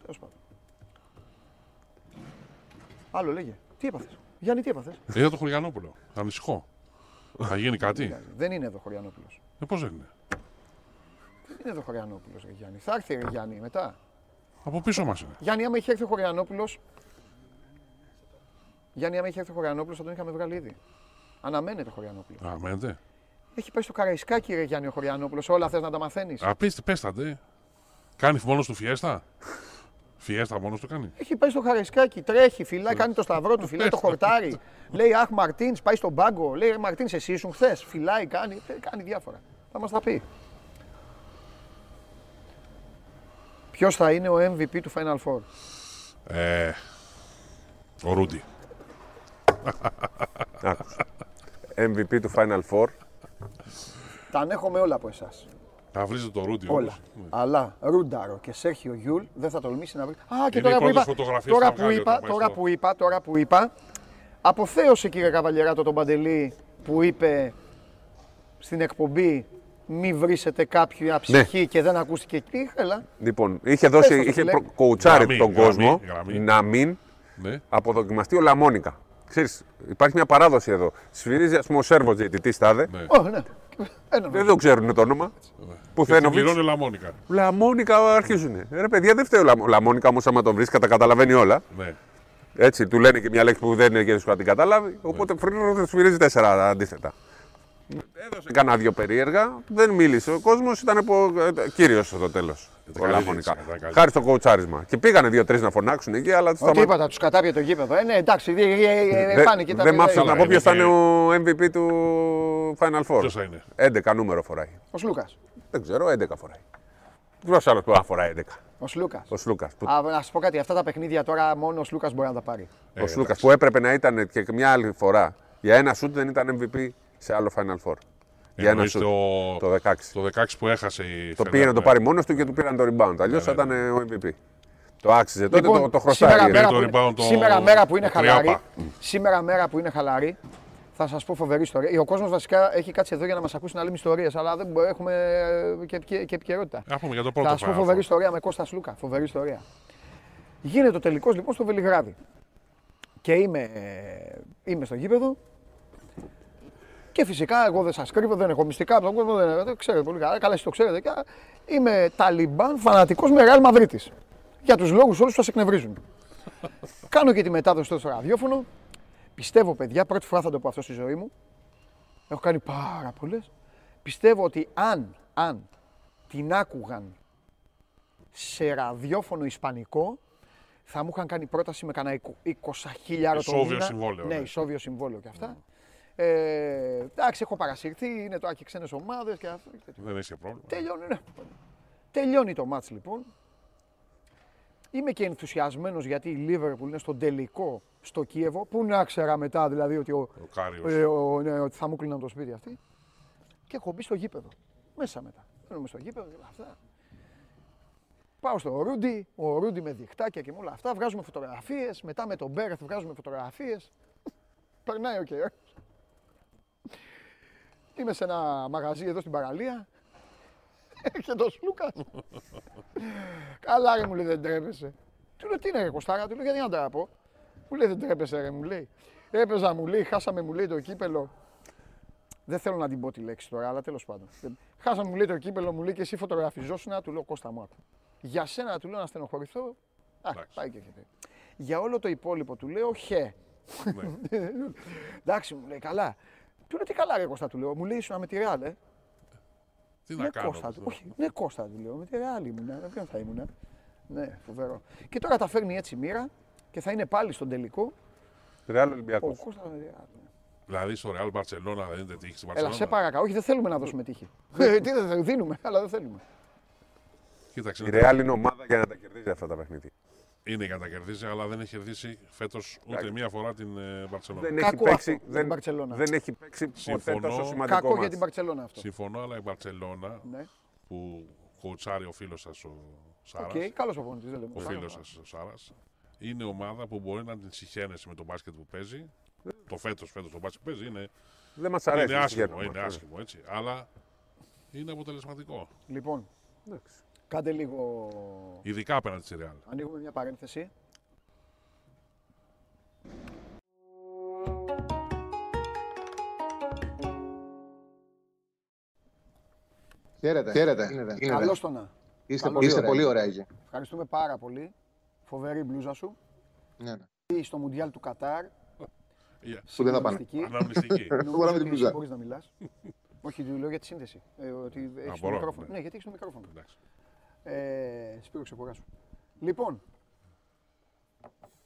Τέλος πάντων. Άλλο λέγε. Τι έπαθες; Γιάννη, τι έπαθες; Είδα το Χωριανόπουλο. Ανησυχώ. Θα γίνει κάτι; δεν είναι εδώ Χωριανόπουλος. Ε, πώς δεν είναι; Δεν είναι εδώ Χωριανόπουλος, Γιάννη. Θα έρθει ρε, Γιάννη μετά. Από πίσω μας είναι. Γιάννη, άμα είχε έρθει ο Χωριανόπουλο. Γιάννη, άμα είχε έρθει ο Χωριανόπουλος θα τον είχαμε βγάλει ήδη. Αναμένεται ο Χωριανόπουλος. Α, μένετε. Έχει πάει στο Καραϊσκάκι, ρε Γιάννη ο Χωριανόπουλος. Όλα θες να τα μαθαίνεις. Απίστε, πέστατε. Κάνει μόνο του φιέστα. Φιέστα μόνος του κάνει. Έχει πάει στο Χαραϊσκάκι, τρέχει, φυλάει, κάνει το σταυρό του, φυλάει το χορτάρι. λέει Αχ, Μαρτίνς, πάει στον πάγκο. Λέει «Ρε, Μαρτίνς, εσύ ήσουν χθες. Φυλάει, κάνει, ε, κάνει διάφορα. Θα μας τα πει. Ποιος θα είναι ο MVP του Final Four; Ε, ο Ρούντι. MVP του Final Four. Τα ανέχομαι όλα από εσάς. Θα βρίζετε το Ρούντι Όλα. όμως. Αλλά Ρούνταρο και Σέρχιο Γιούλ δεν θα τολμήσει να βρει. Α, και Είναι τώρα οι που, είπα, πρώτες φωτογραφίες τώρα, στα που βγάλει είπα, όταν πάει τώρα στο- που είπα, τώρα που είπα, αποθέωσε κύριε Καβαλιεράτο τον Παντελή που είπε στην εκπομπή μη βρίσετε κάποια ψυχή και δεν ακούστηκε εκεί. Έλα. Λοιπόν, είχε, δώσει, Πες το, είχε φίλε. προ- κοουτσάρει Γραμμή, τον γραμμή, κόσμο γραμμή. να μην Ναι. αποδοκιμαστεί ο Λαμόνικα. Ξέρεις, υπάρχει μια παράδοση εδώ. Σφυρίζει, ας πούμε, ο Σέρβος διαιτητής τάδε. Ναι. Ω, ναι. Ένα. Δεν το ξέρουν το όνομα. Που Και την Θένοβιτς. πληρώνει Λαμόνικα. Λαμόνικα αρχίζουν. Ρε παιδιά, δεν φταίει ο Λαμ- ο Λαμόνικα όμως, άμα τον βρεις, τα καταλαβαίνει όλα. Ναι. Έτσι, του λένε και μια λέξη που δεν είναι και να την καταλάβει. Οπότε φρύρω σφυρίζει τέσσερα αντίθετα. Έδωσε κανένα δύο περίεργα, δεν μίλησε. Ο κόσμος ήταν κύριος στο τέλος. Ο καλή Λαμόνικα. διοίκηση, ήταν καλή. Χάρη στο κοουτσάρισμα. Και πήγανε δύο-τρεις να φωνάξουν εκεί, αλλά τους Ό,τι είπα, θα τους κατάπιε το γήπεδο. Ε, ναι, εντάξει, ε, ε, ε, πάνε και τα Δεν μ' άφησε Καλά, να πω είναι ποιος θα και- είναι ο MVP του Final Four. Ποιος θα είναι; 11 νούμερο φοράει. Ο Σλούκα. Δεν ξέρω, 11 φοράει. Ποιο άλλος που φοράει 11. Ο Σλούκα. Ο Σλούκα. Που Α, να σα πω κάτι, αυτά τα παιχνίδια τώρα μόνο ο Σλούκα μπορεί να τα πάρει. Ε, Ο Σλούκα που έπρεπε να ήταν και μια άλλη φορά για ένα σουτ δεν ήταν MVP σε άλλο Final Four. Για ένα Εννοείς σουτ. το, Το 16. το 16 που έχασε η Το Φενέρ, πήγε να το ναι. πάρει μόνος του και του πήραν το rebound. Αλλιώς θα ήταν ο MVP. Το άξιζε. Τότε το, το χρωστάει. σήμερα, ε. μέρα το που, rebound το- σήμερα μέρα που είναι το χαλαρή, τριάπα. σήμερα μέρα που είναι χαλαρή, θα σας πω φοβερή ιστορία. Ο κόσμος βασικά έχει κάτσει εδώ για να μας ακούσει να λέμε ιστορίες, αλλά δεν μπο- έχουμε ε, και, και, και επικαιρότητα. Να πούμε για το πρώτο Θα σας πω Final φοβερή Four. ιστορία με Κώστας Σλούκα. Φοβερή ιστορία. Γίνεται ο τελικός λοιπόν στο Βελιγράδι. Και είμαι, ε, είμαι στο γήπεδο. Και φυσικά εγώ δεν σας κρύβω, δεν έχω μυστικά από τον κόσμο, δεν το ξέρετε πολύ καλά. Καλά, εσείς το ξέρετε. Και είμαι Ταλιμπάν φανατικός με Real Madrid. Για τους λόγους όλους που σας εκνευρίζουν. Κάνω και τη μετάδοση τότε στο ραδιόφωνο. Πιστεύω, παιδιά, πρώτη φορά θα το πω αυτό στη ζωή μου. Έχω κάνει πάρα πολλές. Πιστεύω ότι αν, αν την άκουγαν σε ραδιόφωνο ισπανικό, θα μου είχαν κάνει πρόταση με κανένα 20 χιλιάρο το Ισόβιο μήνα. συμβόλαιο, Ναι, ναι. ισόβιο συμβόλαιο και αυτά. Ε, εντάξει, έχω παρασυρθεί, είναι τώρα και ξένες ομάδες και αυτό. και τέτοιο. Δεν έχει πρόβλημα. Τελειώνει, ναι. Τελειώνει το μάτς λοιπόν. Είμαι και ενθουσιασμένος γιατί η Λίβερπουλ είναι στον τελικό στο Κίεβο, που να ξέρα μετά δηλαδή ότι, ο, Ο Κάριος. ε, ο- ναι, ότι θα μου κλείναν το σπίτι αυτοί. Και έχω μπει στο γήπεδο. Μέσα μετά. Μπαίνουμε στο γήπεδο και όλα αυτά. Πάω στο Ρούντι, ο Ρούντι με διχτάκια και με όλα αυτά. Βγάζουμε φωτογραφίες. Μετά με τον Μπέρεθ βγάζουμε φωτογραφίες. Περνάει ο καιρό. Είμαι σε ένα μαγαζί εδώ στην παραλία. Έρχεται ο Σλούκας. Καλά, ρε, μου λέει δεν τρέπεσαι. Του λέω τι είναι, ρε Κωστάρα, του λέω γιατί να τραπώ. Μου λέει δεν τρέπεσαι, ρε, μου λέει. Έπαιζα, μου λέει, χάσαμε, μου λέει το κύπελο. Δεν θέλω να την πω τη λέξη τώρα, αλλά τέλος πάντων. Δεν- Χάσαμε, μου λέει το κύπελο, μου λέει και εσύ φωτογραφιζόσουν, του λέω Κώστα μου άκου. Για σένα του λέω να στενοχωρηθώ. Α, Εντάξει. πάει και έχετε. Για όλο το υπόλοιπο του λέω χε. Ναι. Εντάξει, μου λέει καλά. Του λέω τι καλά, ρε Κώστα, του λέω. Μου λέει ήσουν με τη Ρεάλ, ε. Τι να Ναι, κάνω. Κώστα, αυτό. του. Όχι, ναι, Κώστα, του λέω. Με τη Ρεάλ ήμουνα. Με ποιον θα ήμουνα. Ναι, φοβερό. Και τώρα τα φέρνει έτσι η μοίρα και θα είναι πάλι στον τελικό. Ρεάλ Ο Ολυμπιακό. Κώστας με τη Ρεάλ. ναι. Δηλαδή στο Real Barcelona δεν είναι τύχη στην Έλα, Barcelona. σε παρακαλώ. Όχι, δεν θέλουμε να δώσουμε τύχη. Ε, Τι δεν θέλουμε, δίνουμε, αλλά δεν θέλουμε. Κοίταξε, Η Ρεάλ είναι ομάδα για να τα κερδίζει αυτά τα παιχνίδια. Είναι για να τα κερδίσει, αλλά δεν έχει κερδίσει φέτος ούτε μία φορά την ε, Barcelona. Δεν Κακό έχει παίξει, αυτό για δεν, την Μπαρτσελώνα. δεν έχει παίξει ποτέ Συμφωνώ. τόσο σημαντικό Κακό για μάτς. την Παρσελόνα αυτό. Συμφωνώ, αλλά η Barcelona Ναι. που κοουτσάρει ο φίλος σας ο Σάρας, Οκ, καλός ο πόντη, δεν λέμε. ο φίλος σας ο Σάρας, είναι ομάδα που μπορεί να την συχαίνεσαι με τον μπάσκετ που παίζει. Το φέτος, φέτος το μπάσκετ που παίζει είναι, Δεν μας αρέσει. είναι δεν άσχημο, συγχαίρουμε. είναι άσχημο έτσι. Αλλά είναι αποτελεσματικό. Λοιπόν, Εντάξει. Κάντε λίγο. Ειδικά απέναντι στη Real. Ανοίγουμε μια παρένθεση. Χαίρετε. Χαίρετε. Είναι, είναι, Καλώ το να. Είστε, Καλώς. πολύ, είστε πολύ ωραία εκεί. Ευχαριστούμε πάρα πολύ. Φοβερή μπλούζα σου. Ναι, ναι. Στο Μουντιάλ του Κατάρ. Που δεν θα πάνε. Συγκλονιστική. Αναμνηστική. Νομίζω Μπορώ με την ότι μπλουζά. μπορείς να μιλάς. Όχι, του λέω για τη σύνδεση. Ε, ότι έχεις το μπορώ, μικρόφωνο. ναι. Ναι, γιατί έχεις το μικρόφωνο. Εντάξει. Ε, Σπύρο, ξεκουράσου. Λοιπόν,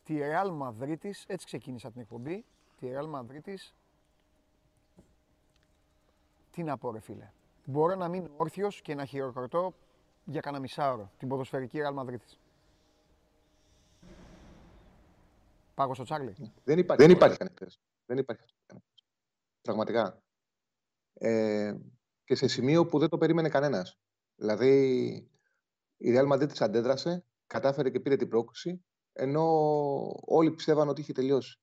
τη Real Μαδρίτης, έτσι ξεκίνησα την εκπομπή, τη Real Μαδρίτης, τι να πω ρε φίλε. Μπορώ να μείνω όρθιος και να χειροκροτώ για κανένα μισάωρο την ποδοσφαιρική Real Μαδρίτης. Πάγω στο Τσάρλι. Δεν υπάρχει, δεν υπάρχει κανένας. Δεν υπάρχει αυτό. κανένας. Πραγματικά. Ε, και σε σημείο που δεν το περίμενε κανένας. Δηλαδή, η Real Madrid της αντέδρασε, κατάφερε και πήρε την πρόκληση, ενώ όλοι πιστεύαν ότι είχε τελειώσει.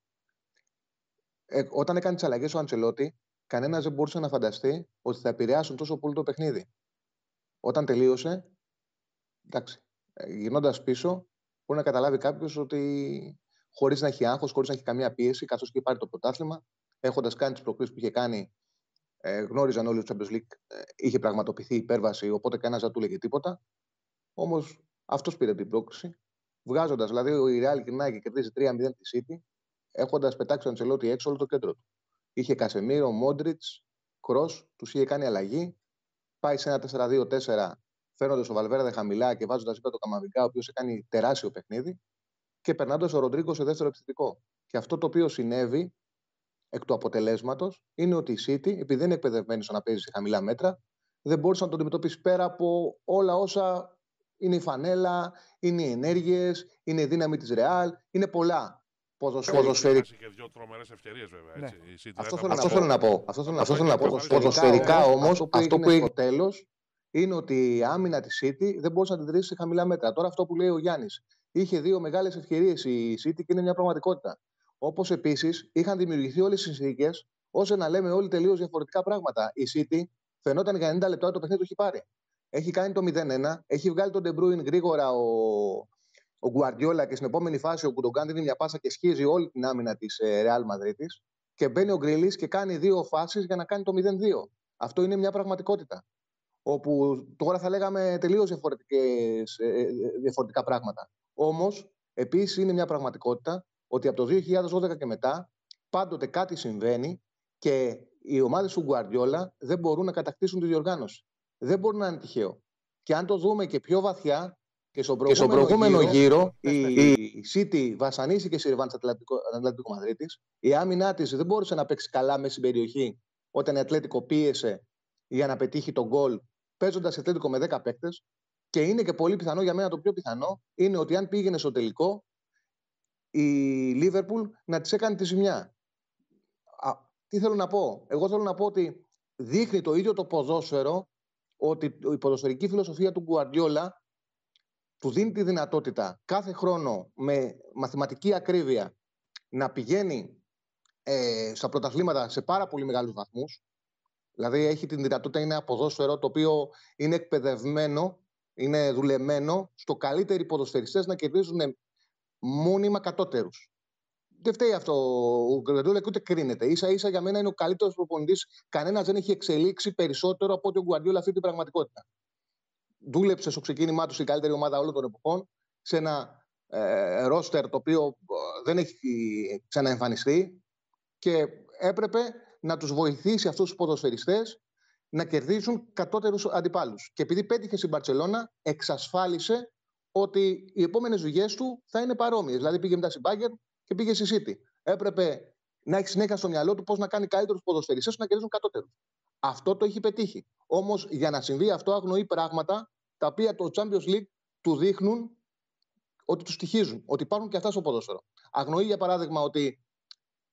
Ε, όταν έκανε τις αλλαγές ο Αντσελότη, κανένας δεν μπορούσε να φανταστεί ότι θα επηρεάσουν τόσο πολύ το παιχνίδι. Όταν τελείωσε, εντάξει, γυρνώντα πίσω, μπορεί να καταλάβει κάποιος ότι χωρίς να έχει άγχος, χωρίς να έχει καμία πίεση, καθώς και πάρει το πρωτάθλημα, έχοντας κάνει τις προκλήσεις που είχε κάνει, ε, γνώριζαν όλοι ότι το Champions League ε, είχε πραγματοποιηθεί υπέρβαση, οπότε κανένας δεν του έλεγε τίποτα. Όμως αυτός πήρε την πρόκληση. Βγάζοντας, δηλαδή, ο Ιρεάλ γυρνάει και κερδίζει 3-0 τη City, έχοντας πετάξει τον Αντσελότη έξω όλο το κέντρο του. Είχε Κασεμίρο, Μόντριτς, Κρό, τους είχε κάνει αλλαγή. Πάει σε ένα 4-2-4, φέρνοντας ο Βαλβέρδε χαμηλά και βάζοντας υπέρ το Καμαβικά, ο οποίος έκανε τεράστιο παιχνίδι, και περνώντας ο Ροντρίγκο σε δεύτερο επιθετικό. Και αυτό το οποίο συνέβη εκ του αποτελέσματος είναι ότι η City, επειδή δεν είναι εκπαιδευμένη στο να παίζει σε χαμηλά μέτρα, δεν μπορούσε να το αντιμετωπίσει πέρα από όλα όσα είναι η φανέλα, είναι οι ενέργειες, είναι η δύναμη της Ρεάλ, είναι πολλά. Ποδοσφαιρικά. Ποδοσφαιρικά. και δύο τρομερές ευκαιρίες βέβαια. Ναι. Έτσι. Η City Αυτό δεν θέλω, θα να πάρει- πω. Αυτό θέλω να Αυτό πω. θέλω να πω. Ποδοσφαιρικά, Ποδοσφαιρικά όμως, όμως, αυτό που έγινε στο τέλος είναι ότι η άμυνα της City δεν μπορούσε να την τρίσει σε χαμηλά μέτρα. Τώρα αυτό που λέει ο Γιάννης. Είχε δύο μεγάλες ευκαιρίες η City και είναι μια πραγματικότητα. Όπως επίσης είχαν δημιουργηθεί όλες οι συνθήκες ώστε να λέμε όλοι τελείως διαφορετικά πράγματα. Η City φαινόταν για 90 λεπτά το παιχνίδι το έχει πάρει. Έχει κάνει το 0-1, έχει βγάλει τον De Bruyne γρήγορα ο, ο Guardiola και στην επόμενη φάση ο Κουντογκάν δίνει μια πάσα και σχίζει όλη την άμυνα της Real Madrid και μπαίνει ο Γκριλής και κάνει δύο φάσεις για να κάνει το 0-2. Αυτό είναι μια πραγματικότητα. Όπου τώρα θα λέγαμε τελείως διαφορετικά πράγματα. Όμως, επίσης είναι μια πραγματικότητα ότι από το 2012 και μετά πάντοτε κάτι συμβαίνει και οι ομάδες του Γκουαρδιόλα δεν μπορούν να κατακτήσουν τη διοργάνωση. Δεν μπορεί να είναι τυχαίο. Και αν το δούμε και πιο βαθιά, και στον προηγούμενο, και στον προηγούμενο γύρο, η, η City βασανίστηκε σε Ριβάν Ατλαντικό Μαδρίτης. Η άμυνά της δεν μπόρεσε να παίξει καλά μέσα στην περιοχή όταν η Ατλέτικο πίεσε για να πετύχει τον γκολ, παίζοντας Ατλέτικο με 10 παίκτες. Και είναι και πολύ πιθανό, για μένα το πιο πιθανό, είναι ότι αν πήγαινε στο τελικό, η Λίβερπουλ να της έκανε τη ζημιά. Α, τι θέλω να πω; Εγώ θέλω να πω ότι δείχνει το ίδιο το ποδόσφαιρο ότι η ποδοσφαιρική φιλοσοφία του Γκουαρδιόλα του δίνει τη δυνατότητα κάθε χρόνο με μαθηματική ακρίβεια να πηγαίνει ε, στα πρωταθλήματα σε πάρα πολύ μεγάλους βαθμούς. Δηλαδή έχει την δυνατότητα, είναι ένα ποδόσφαιρο το οποίο είναι εκπαιδευμένο, είναι δουλεμένο στο καλύτεροι ποδοσφαιριστές να κερδίζουν μόνιμα κατώτερους. Δεν φταίει αυτό ο Γκουαρδιόλα και ούτε κρίνεται. σα ίσα για μένα είναι ο καλύτερος προπονητής. Κανένας δεν έχει εξελίξει περισσότερο από ότι ο Γκουαρδιόλα αυτή την πραγματικότητα δούλεψε στο ξεκίνημά του στην καλύτερη ομάδα όλων των εποχών, σε ένα ε, ρόστερ το οποίο ε, δεν έχει ξαναεμφανιστεί και έπρεπε να τους βοηθήσει αυτούς τους ποδοσφαιριστές να κερδίσουν κατώτερους αντιπάλους. Και επειδή πέτυχε στην Μπαρτσελώνα, εξασφάλισε ότι οι επόμενες δουλειές του θα είναι παρόμοιες. Δηλαδή πήγε μετά στην Μπάγκερ και πήγε στη City. Έπρεπε να έχεις συνέχεια στο μυαλό του πώς να κάνει καλύτερους ποδοσφαιριστές να κερδίζουν κατώτερους. Αυτό το έχει πετύχει. Όμως για να συμβεί αυτό αγνοεί πράγματα τα οποία το Champions League του δείχνουν ότι τους στοιχίζουν, ότι υπάρχουν και αυτά στο ποδόσφαιρο. Αγνοεί για παράδειγμα ότι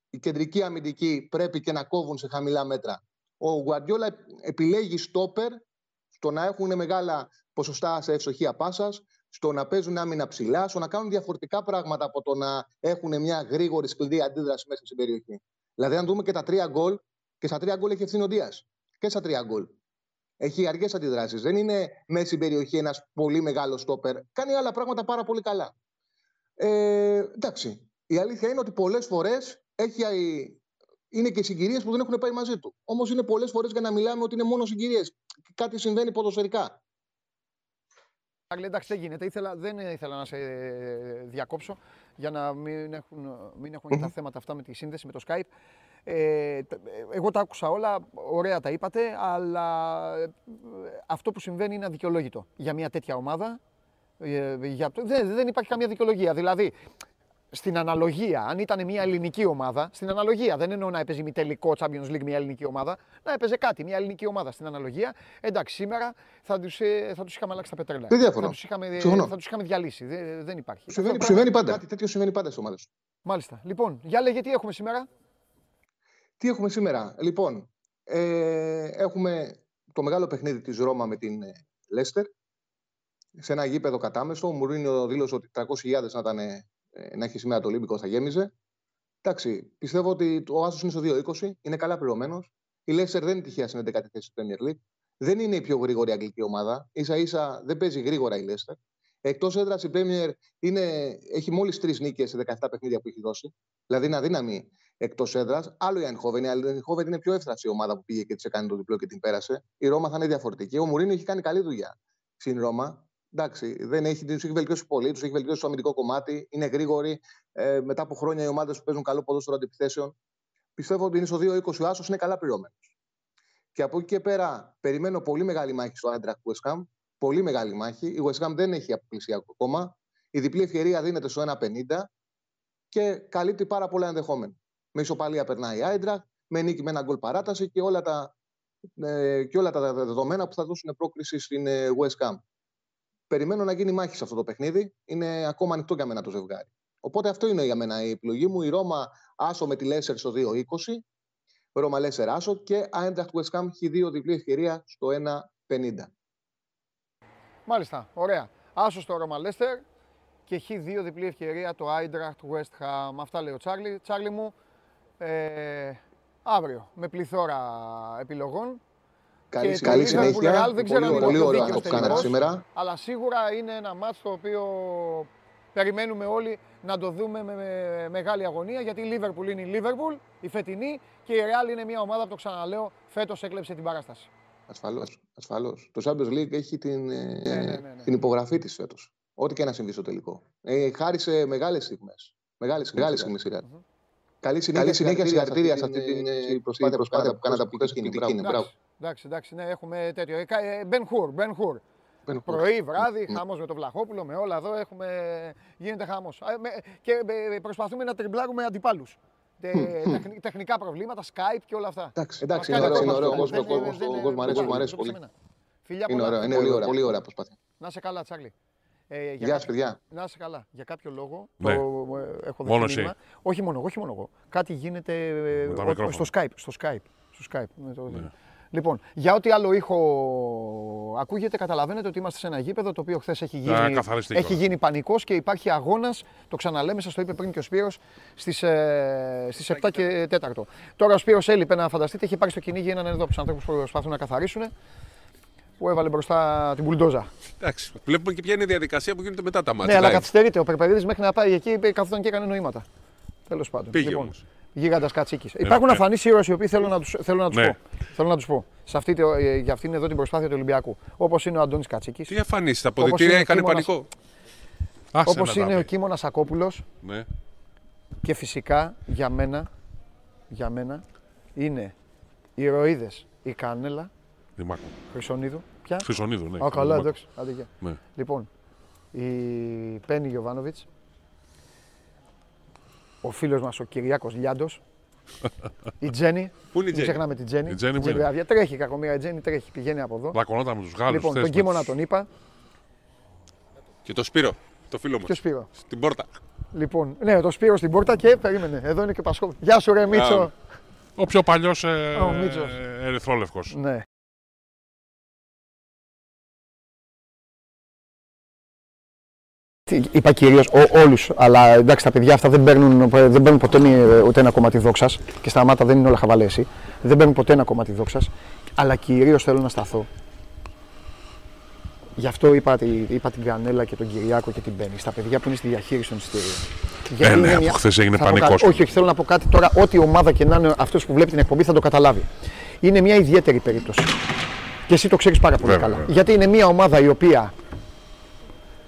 οι κεντρικοί αμυντικοί πρέπει και να κόβουν σε χαμηλά μέτρα. Ο Γουαρδιόλα επιλέγει στόπερ στο να έχουν μεγάλα ποσοστά σε ευστοχία πάσας, στο να παίζουν άμυνα ψηλά, στο να κάνουν διαφορετικά πράγματα από το να έχουν μια γρήγορη σκληρή αντίδραση μέσα στην περιοχή. Δηλαδή, αν δούμε και τα τρία γκολ, και στα τρία γκολ έχει ευθύνη ο Δίας. Και στα τρία γκολ. Έχει αργές αντιδράσεις. Δεν είναι μέσα στην περιοχή ένας πολύ μεγάλος στόπερ. Κάνει άλλα πράγματα πάρα πολύ καλά. Ε, εντάξει. Η αλήθεια είναι ότι πολλές φορές έχει. Είναι και συγκυρίες που δεν έχουν πάει μαζί του. Όμως είναι πολλές φορές για να μιλάμε ότι είναι μόνο συγκυρίες. Κάτι συμβαίνει ποδοσφαιρικά. Εντάξει, δεν γίνεται. Ήθελα, δεν ήθελα να σε διακόψω. για να μην έχουν, μην έχουν τα θέματα αυτά με τη σύνδεση, με το Skype. Ε, τ- ε, εγώ τα άκουσα όλα, ωραία τα είπατε, αλλά ε, αυτό που συμβαίνει είναι αδικαιολόγητο για μια τέτοια ομάδα. Ε, για, το- δεν, δεν υπάρχει καμία δικαιολογία. Δηλαδή, στην αναλογία, αν ήταν μια ελληνική ομάδα, στην αναλογία, δεν εννοώ να έπαιζε μη τελικό Champions League μια ελληνική ομάδα, να έπαιζε κάτι, μια ελληνική ομάδα στην αναλογία. Εντάξει, σήμερα θα τους θα τους είχαμε αλλάξει τα πετρέλαια. Δεν διαφωνώ. Θα τους είχαμε, Συμφωνώ. θα τους είχαμε διαλύσει. Δεν, δεν υπάρχει. Συμβαίνει, Αυτό- συμβαίνει πάντα. Κάτι τέτοιο συμβαίνει πάντα στις ομάδες. Μάλιστα. Λοιπόν, για λέγε τι έχουμε σήμερα; Τι έχουμε σήμερα; Λοιπόν, ε, έχουμε το μεγάλο παιχνίδι της Ρώμα με την ε, Λέστερ. Σε ένα γήπεδο κατάμεσο. Ο Μουρίνιο δήλωσε ότι 300.000 να, ήταν, ε, να έχει σήμερα το Ολύμπικο θα γέμιζε. Εντάξει, πιστεύω ότι ο Άσος είναι στο 2-20, είναι καλά πληρωμένος. Η Λέστερ δεν είναι τυχαία στην 11η θέση του Premier League. Δεν είναι η πιο γρήγορη αγγλική ομάδα. σα ίσα δεν παίζει γρήγορα η Λέστερ. Εκτός έδρας η Premier είναι, έχει μόλις τρεις νίκες σε 17 παιχνίδια που έχει δώσει. Δηλαδή είναι αδύναμη εκτός έδρας. Άλλο η Ανχόβεν. Η Ανχόβεν είναι πιο εύθραυστη η ομάδα που πήγε και της έκανε το διπλό και την πέρασε. Η Ρώμα θα είναι διαφορετική. Ο Μουρίνο έχει κάνει καλή δουλειά στην Ρώμα. Εντάξει, δεν έχει, τους έχει βελτιώσει πολύ, τους έχει βελτιώσει το αμυντικό κομμάτι, είναι γρήγοροι. Ε, μετά από χρόνια οι ομάδες που παίζουν καλό ποδόσφαιρο αντιπιθέσεων. Πιστεύω ότι είναι στο 2-20 ο Άσος, είναι καλά πληρωμένος. Και από εκεί και πέρα περιμένω πολύ μεγάλη μάχη στο Άντρακ West Ham. Πολύ μεγάλη μάχη. Η West Ham δεν έχει αποκλειστεί ακόμα. Η διπλή ευκαιρία δίνεται στο 1,50 και καλύπτει πάρα πολλά ενδεχόμενα. Με ισοπαλία περνάει η Άιντραχ, με νίκη με ένα γκολ παράταση και όλα τα, ε, και όλα τα δεδομένα που θα δώσουν πρόκριση στην ε, West Ham. Περιμένω να γίνει μάχη σε αυτό το παιχνίδι. Είναι ακόμα ανοιχτό για μένα το ζευγάρι. Οπότε αυτό είναι για μένα η επιλογή μου. Η Ρώμα άσο με τη Λέσσερ στο 2-20. Ρώμα Λέσσερ άσο και Άιντραχτ West Ham έχει δύο διπλή ευκαιρία στο 1-50. Μάλιστα, ωραία. Άσο στο Ρώμα Λέστερ και έχει δύο διπλή ευκαιρία το Eintracht West Ham. Αυτά λέει ο Τσάρλι. Τσάρλι μου, ε, αύριο με πληθώρα επιλογών. Καλή, Και το καλή Liverpool συνέχεια. Real δεν ξέρω αν πολύ είναι πολύ ο πιο ωραίο δίκαιος αυτό που κάνατε τελικός, σήμερα. Αλλά σίγουρα είναι ένα μάτς το οποίο περιμένουμε όλοι να το δούμε με, με μεγάλη αγωνία γιατί η Liverpool είναι η Liverpool, η φετινή και η Real είναι μια ομάδα που το ξαναλέω φέτος έκλεψε την παράσταση. Ασφαλώς, ασφαλώς. Το Champions League έχει την, ε, Ναι, ναι, ναι, ναι. την υπογραφή της φέτος. Ό,τι και να συμβεί στο τελικό. Ε, χάρισε μεγάλες στιγμές. Μεγάλες, μεγάλες στιγμές η Real. Καλή συνέχεια, Καλή συνέχεια συγχαρητήρια σε αυτή την ε, προσπάθεια, προσπάθεια που κάνατε από χθες και την δική είναι. Μπράβο. Εντάξει, εντάξει, ναι, έχουμε τέτοιο. Ε, κα- ε, Μπεν Χουρ, Μπεν Χουρ. Μπεν Χουρ. Πρωί, βράδυ, Ναι. χάμος με τον Βλαχόπουλο, με όλα εδώ έχουμε... γίνεται χάμος. Α, με- Και ε, προσπαθούμε να τριμπλάρουμε αντιπάλους. Τε- τεχνη- Τεχνικά προβλήματα, Skype και όλα αυτά. Εντάξει, εντάξει, Μας είναι κάνει ωραίο, είναι ακόμα ωραίο. Ο αυτό. κόσμος- Δεν- ο κόσμος- δεν- ο δεν- κόσμος μου αρέσει, δεν- μου αρέσει δεν- πολύ. δεν- Φιλιά Είναι πολλά. ωραίο, είναι πολύ ωραία, πολύ ωραία προσπάθεια. Να σε καλά, Τσάρλι. Ε, για Γεια σας, κάποιο- παιδιά. Να σε καλά. Για κάποιο λόγο. Ναι. Το, ε, έχω δει Μόνος μήνυμα. εσύ. Όχι μόνο εγώ, όχι μόνο εγώ. Κάτι γίνεται ε, Με τα ο- μικρόφωνα. στο Skype. Στο Skype. Στο Skype. Με το- Ναι. Λοιπόν, για ό,τι άλλο ήχο ακούγεται, καταλαβαίνετε ότι είμαστε σε ένα γήπεδο το οποίο χθες έχει γίνει, καθαριστεί έχει κιόλας. γίνει πανικός και υπάρχει αγώνας, το ξαναλέμε, σας το είπε πριν και ο Σπύρος, στις, ε, στις 7 και 4. Τώρα ο Σπύρος έλειπε να φανταστείτε, έχει πάρει στο κυνήγι έναν εδώ από τους ανθρώπους που προσπαθούν να καθαρίσουν, που έβαλε μπροστά την μπουλντόζα. Εντάξει, βλέπουμε και ποια είναι η διαδικασία που γίνεται μετά τα μάτια. Ναι, αλλά καθυστερείται. Ο Περπεδίδη μέχρι να πάει εκεί είπε, καθόταν και έκανε νοήματα. Τέλος πάντων. Πήγε όμως. Γίγαντας Κατσίκης. Υπάρχουν ε. αφανείς ήρωες οι οποίοι θέλω να του θέλω να τους Ναι. πω. Θέλω να τους πω. Σε αυτή, το- ε, για αυτήν εδώ την προσπάθεια του Ολυμπιακού. Όπως είναι ο Αντώνης Κατσίκης. Τι εμφανίσει, τα Όπως αποδητήρια είναι έκανε ο Κίμωνας- πανικό. Άσε Όπως να τα είναι ο πει. Κίμωνας Ακόπουλος. Ναι. Και φυσικά για μένα, για μένα είναι οι ηρωίδες η Κάνελα Δημάκο. Χρυσονίδου. Ποια; Χρυσονίδου, ναι. Α, καλά, Δημάκο. εντάξει. Άντε, γεια. Ναι. Λοιπόν, η Πέννη Γιωβάνοβιτς, ο φίλος μας ο Κυριάκος Λιάντος, η Τζέννη, Πού είναι η μην Τζέννη; ξεχνάμε την Τζέννη. Η Τζέννη που είναι; Βράδια. Τρέχει κακομοίρα, η Τζέννη τρέχει, πηγαίνει από εδώ. Δακονόταν με τους Γάλλους. λοιπόν, τον Κίμωνα τον είπα Και το Σπύρο, το φίλο και ο μα. Σπύρο. Στην πόρτα. Λοιπόν, ναι, το Σπύρο στην πόρτα και περίμενε. Εδώ είναι και ο Πασχό. Γεια σου, ρε Μίτσο. Μπράβο. Ο πιο παλιός ε, Ο Μίτσος. ε, ερυθρόλευκος. Ναι. Είπα κυρίως όλους, αλλά εντάξει τα παιδιά αυτά δεν παίρνουν, δεν παίρνουν ποτέ ε, ούτε ένα κομμάτι δόξας και σταμάτα δεν είναι όλα χαβαλές εσύ. Δεν παίρνουν ποτέ ένα κομμάτι δόξας, αλλά κυρίως θέλω να σταθώ. Γι' αυτό είπα, τη- είπα την Κανέλα και τον Κυριάκο και την Μπέννη, στα παιδιά που είναι στη διαχείριση των εισιτήριων. Γιατί Ε, ναι, είναι από μια- χθες έγινε θα πω πανικός. κάτι. Όχι, όχι, θέλω να πω κάτι τώρα. Ό,τι ομάδα και να είναι αυτός που βλέπει την εκπομπή θα το καταλάβει. Είναι μια ιδιαίτερη περίπτωση. Και εσύ το ξέρεις πάρα πολύ Βέβαια, καλά. βέβαια. Γιατί είναι μια ομάδα η οποία